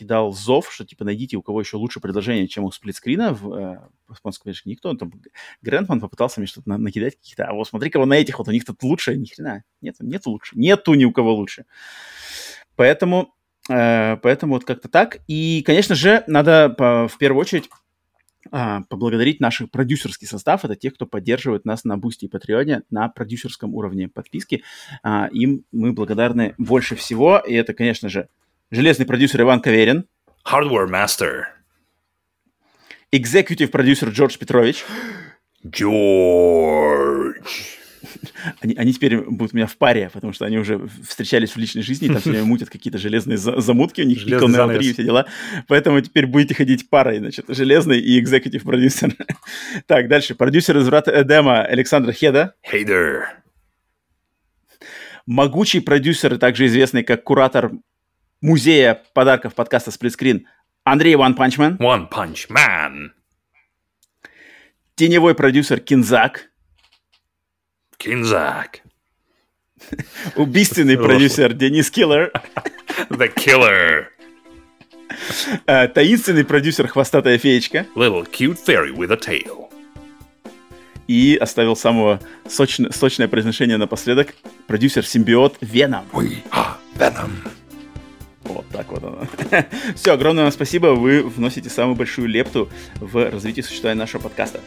кидал зов, что типа найдите, у кого еще лучше предложение, чем у сплитскрина в э, японском конечно, никто. Там Грэндман попытался мне что-то на, накидать каких-то, а вот смотри-ка вот на этих вот, у них тут лучше, ни хрена. Нет, нет лучше. Нету ни у кого лучше. Поэтому, э, поэтому вот как-то так. И, конечно же, надо по, в первую очередь а, поблагодарить наш продюсерский состав. Это те, кто поддерживает нас на Бусти и Патреоне на продюсерском уровне подписки. А, им мы благодарны больше всего. И это, конечно же, Железный продюсер Иван Каверин. Hardware Master. Executive продюсер Джордж Петрович. Джордж. [LAUGHS] Они, они теперь будут у меня в паре, потому что они уже встречались в личной жизни, там все время [LAUGHS] мутят какие-то железные замутки, у них Железный и все дела. Поэтому теперь будете ходить парой, значит, железный и экзекутив продюсер. [LAUGHS] так, дальше. Продюсер из врата Эдема Александр Хеда. There. Могучий продюсер, также известный как куратор музея подарков подкаста «Сплитскрин» Андрей One Punch Man. One Punch Man. Теневой продюсер Кинзак. Кинзак. Убийственный [LAUGHS] продюсер Денис Киллер. [LAUGHS] The Killer. Э, таинственный продюсер Хвостатая феечка. Little cute fairy with a tail. И оставил самого сочное, сочное произношение напоследок. Продюсер Симбиот Веном. We are Venom. Вот так вот оно. [LAUGHS] Все, огромное вам спасибо. Вы вносите самую большую лепту в развитие существования нашего подкаста.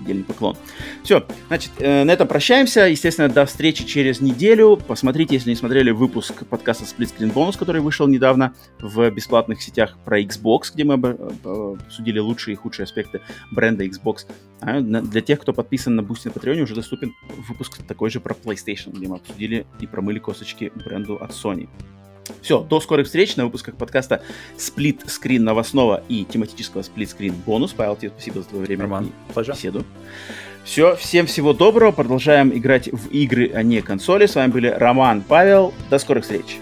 Дельный поклон. Все, значит, э, на этом прощаемся. Естественно, до встречи через неделю. Посмотрите, если не смотрели выпуск подкаста Split Screen Bonus, который вышел недавно в бесплатных сетях про Xbox, где мы обсудили лучшие и худшие аспекты бренда Xbox. А для тех, кто подписан на Boost на Patreon, уже доступен выпуск такой же про PlayStation, где мы обсудили и промыли косточки бренду от Sony. Все, до скорых встреч на выпусках подкаста Сплит Скрин новостного и тематического Сплит Скрин бонус. Павел, тебе спасибо за твое время Роман, и беседу. Все, всем всего доброго. Продолжаем играть в игры, а не консоли. С вами были Роман, Павел. До скорых встреч.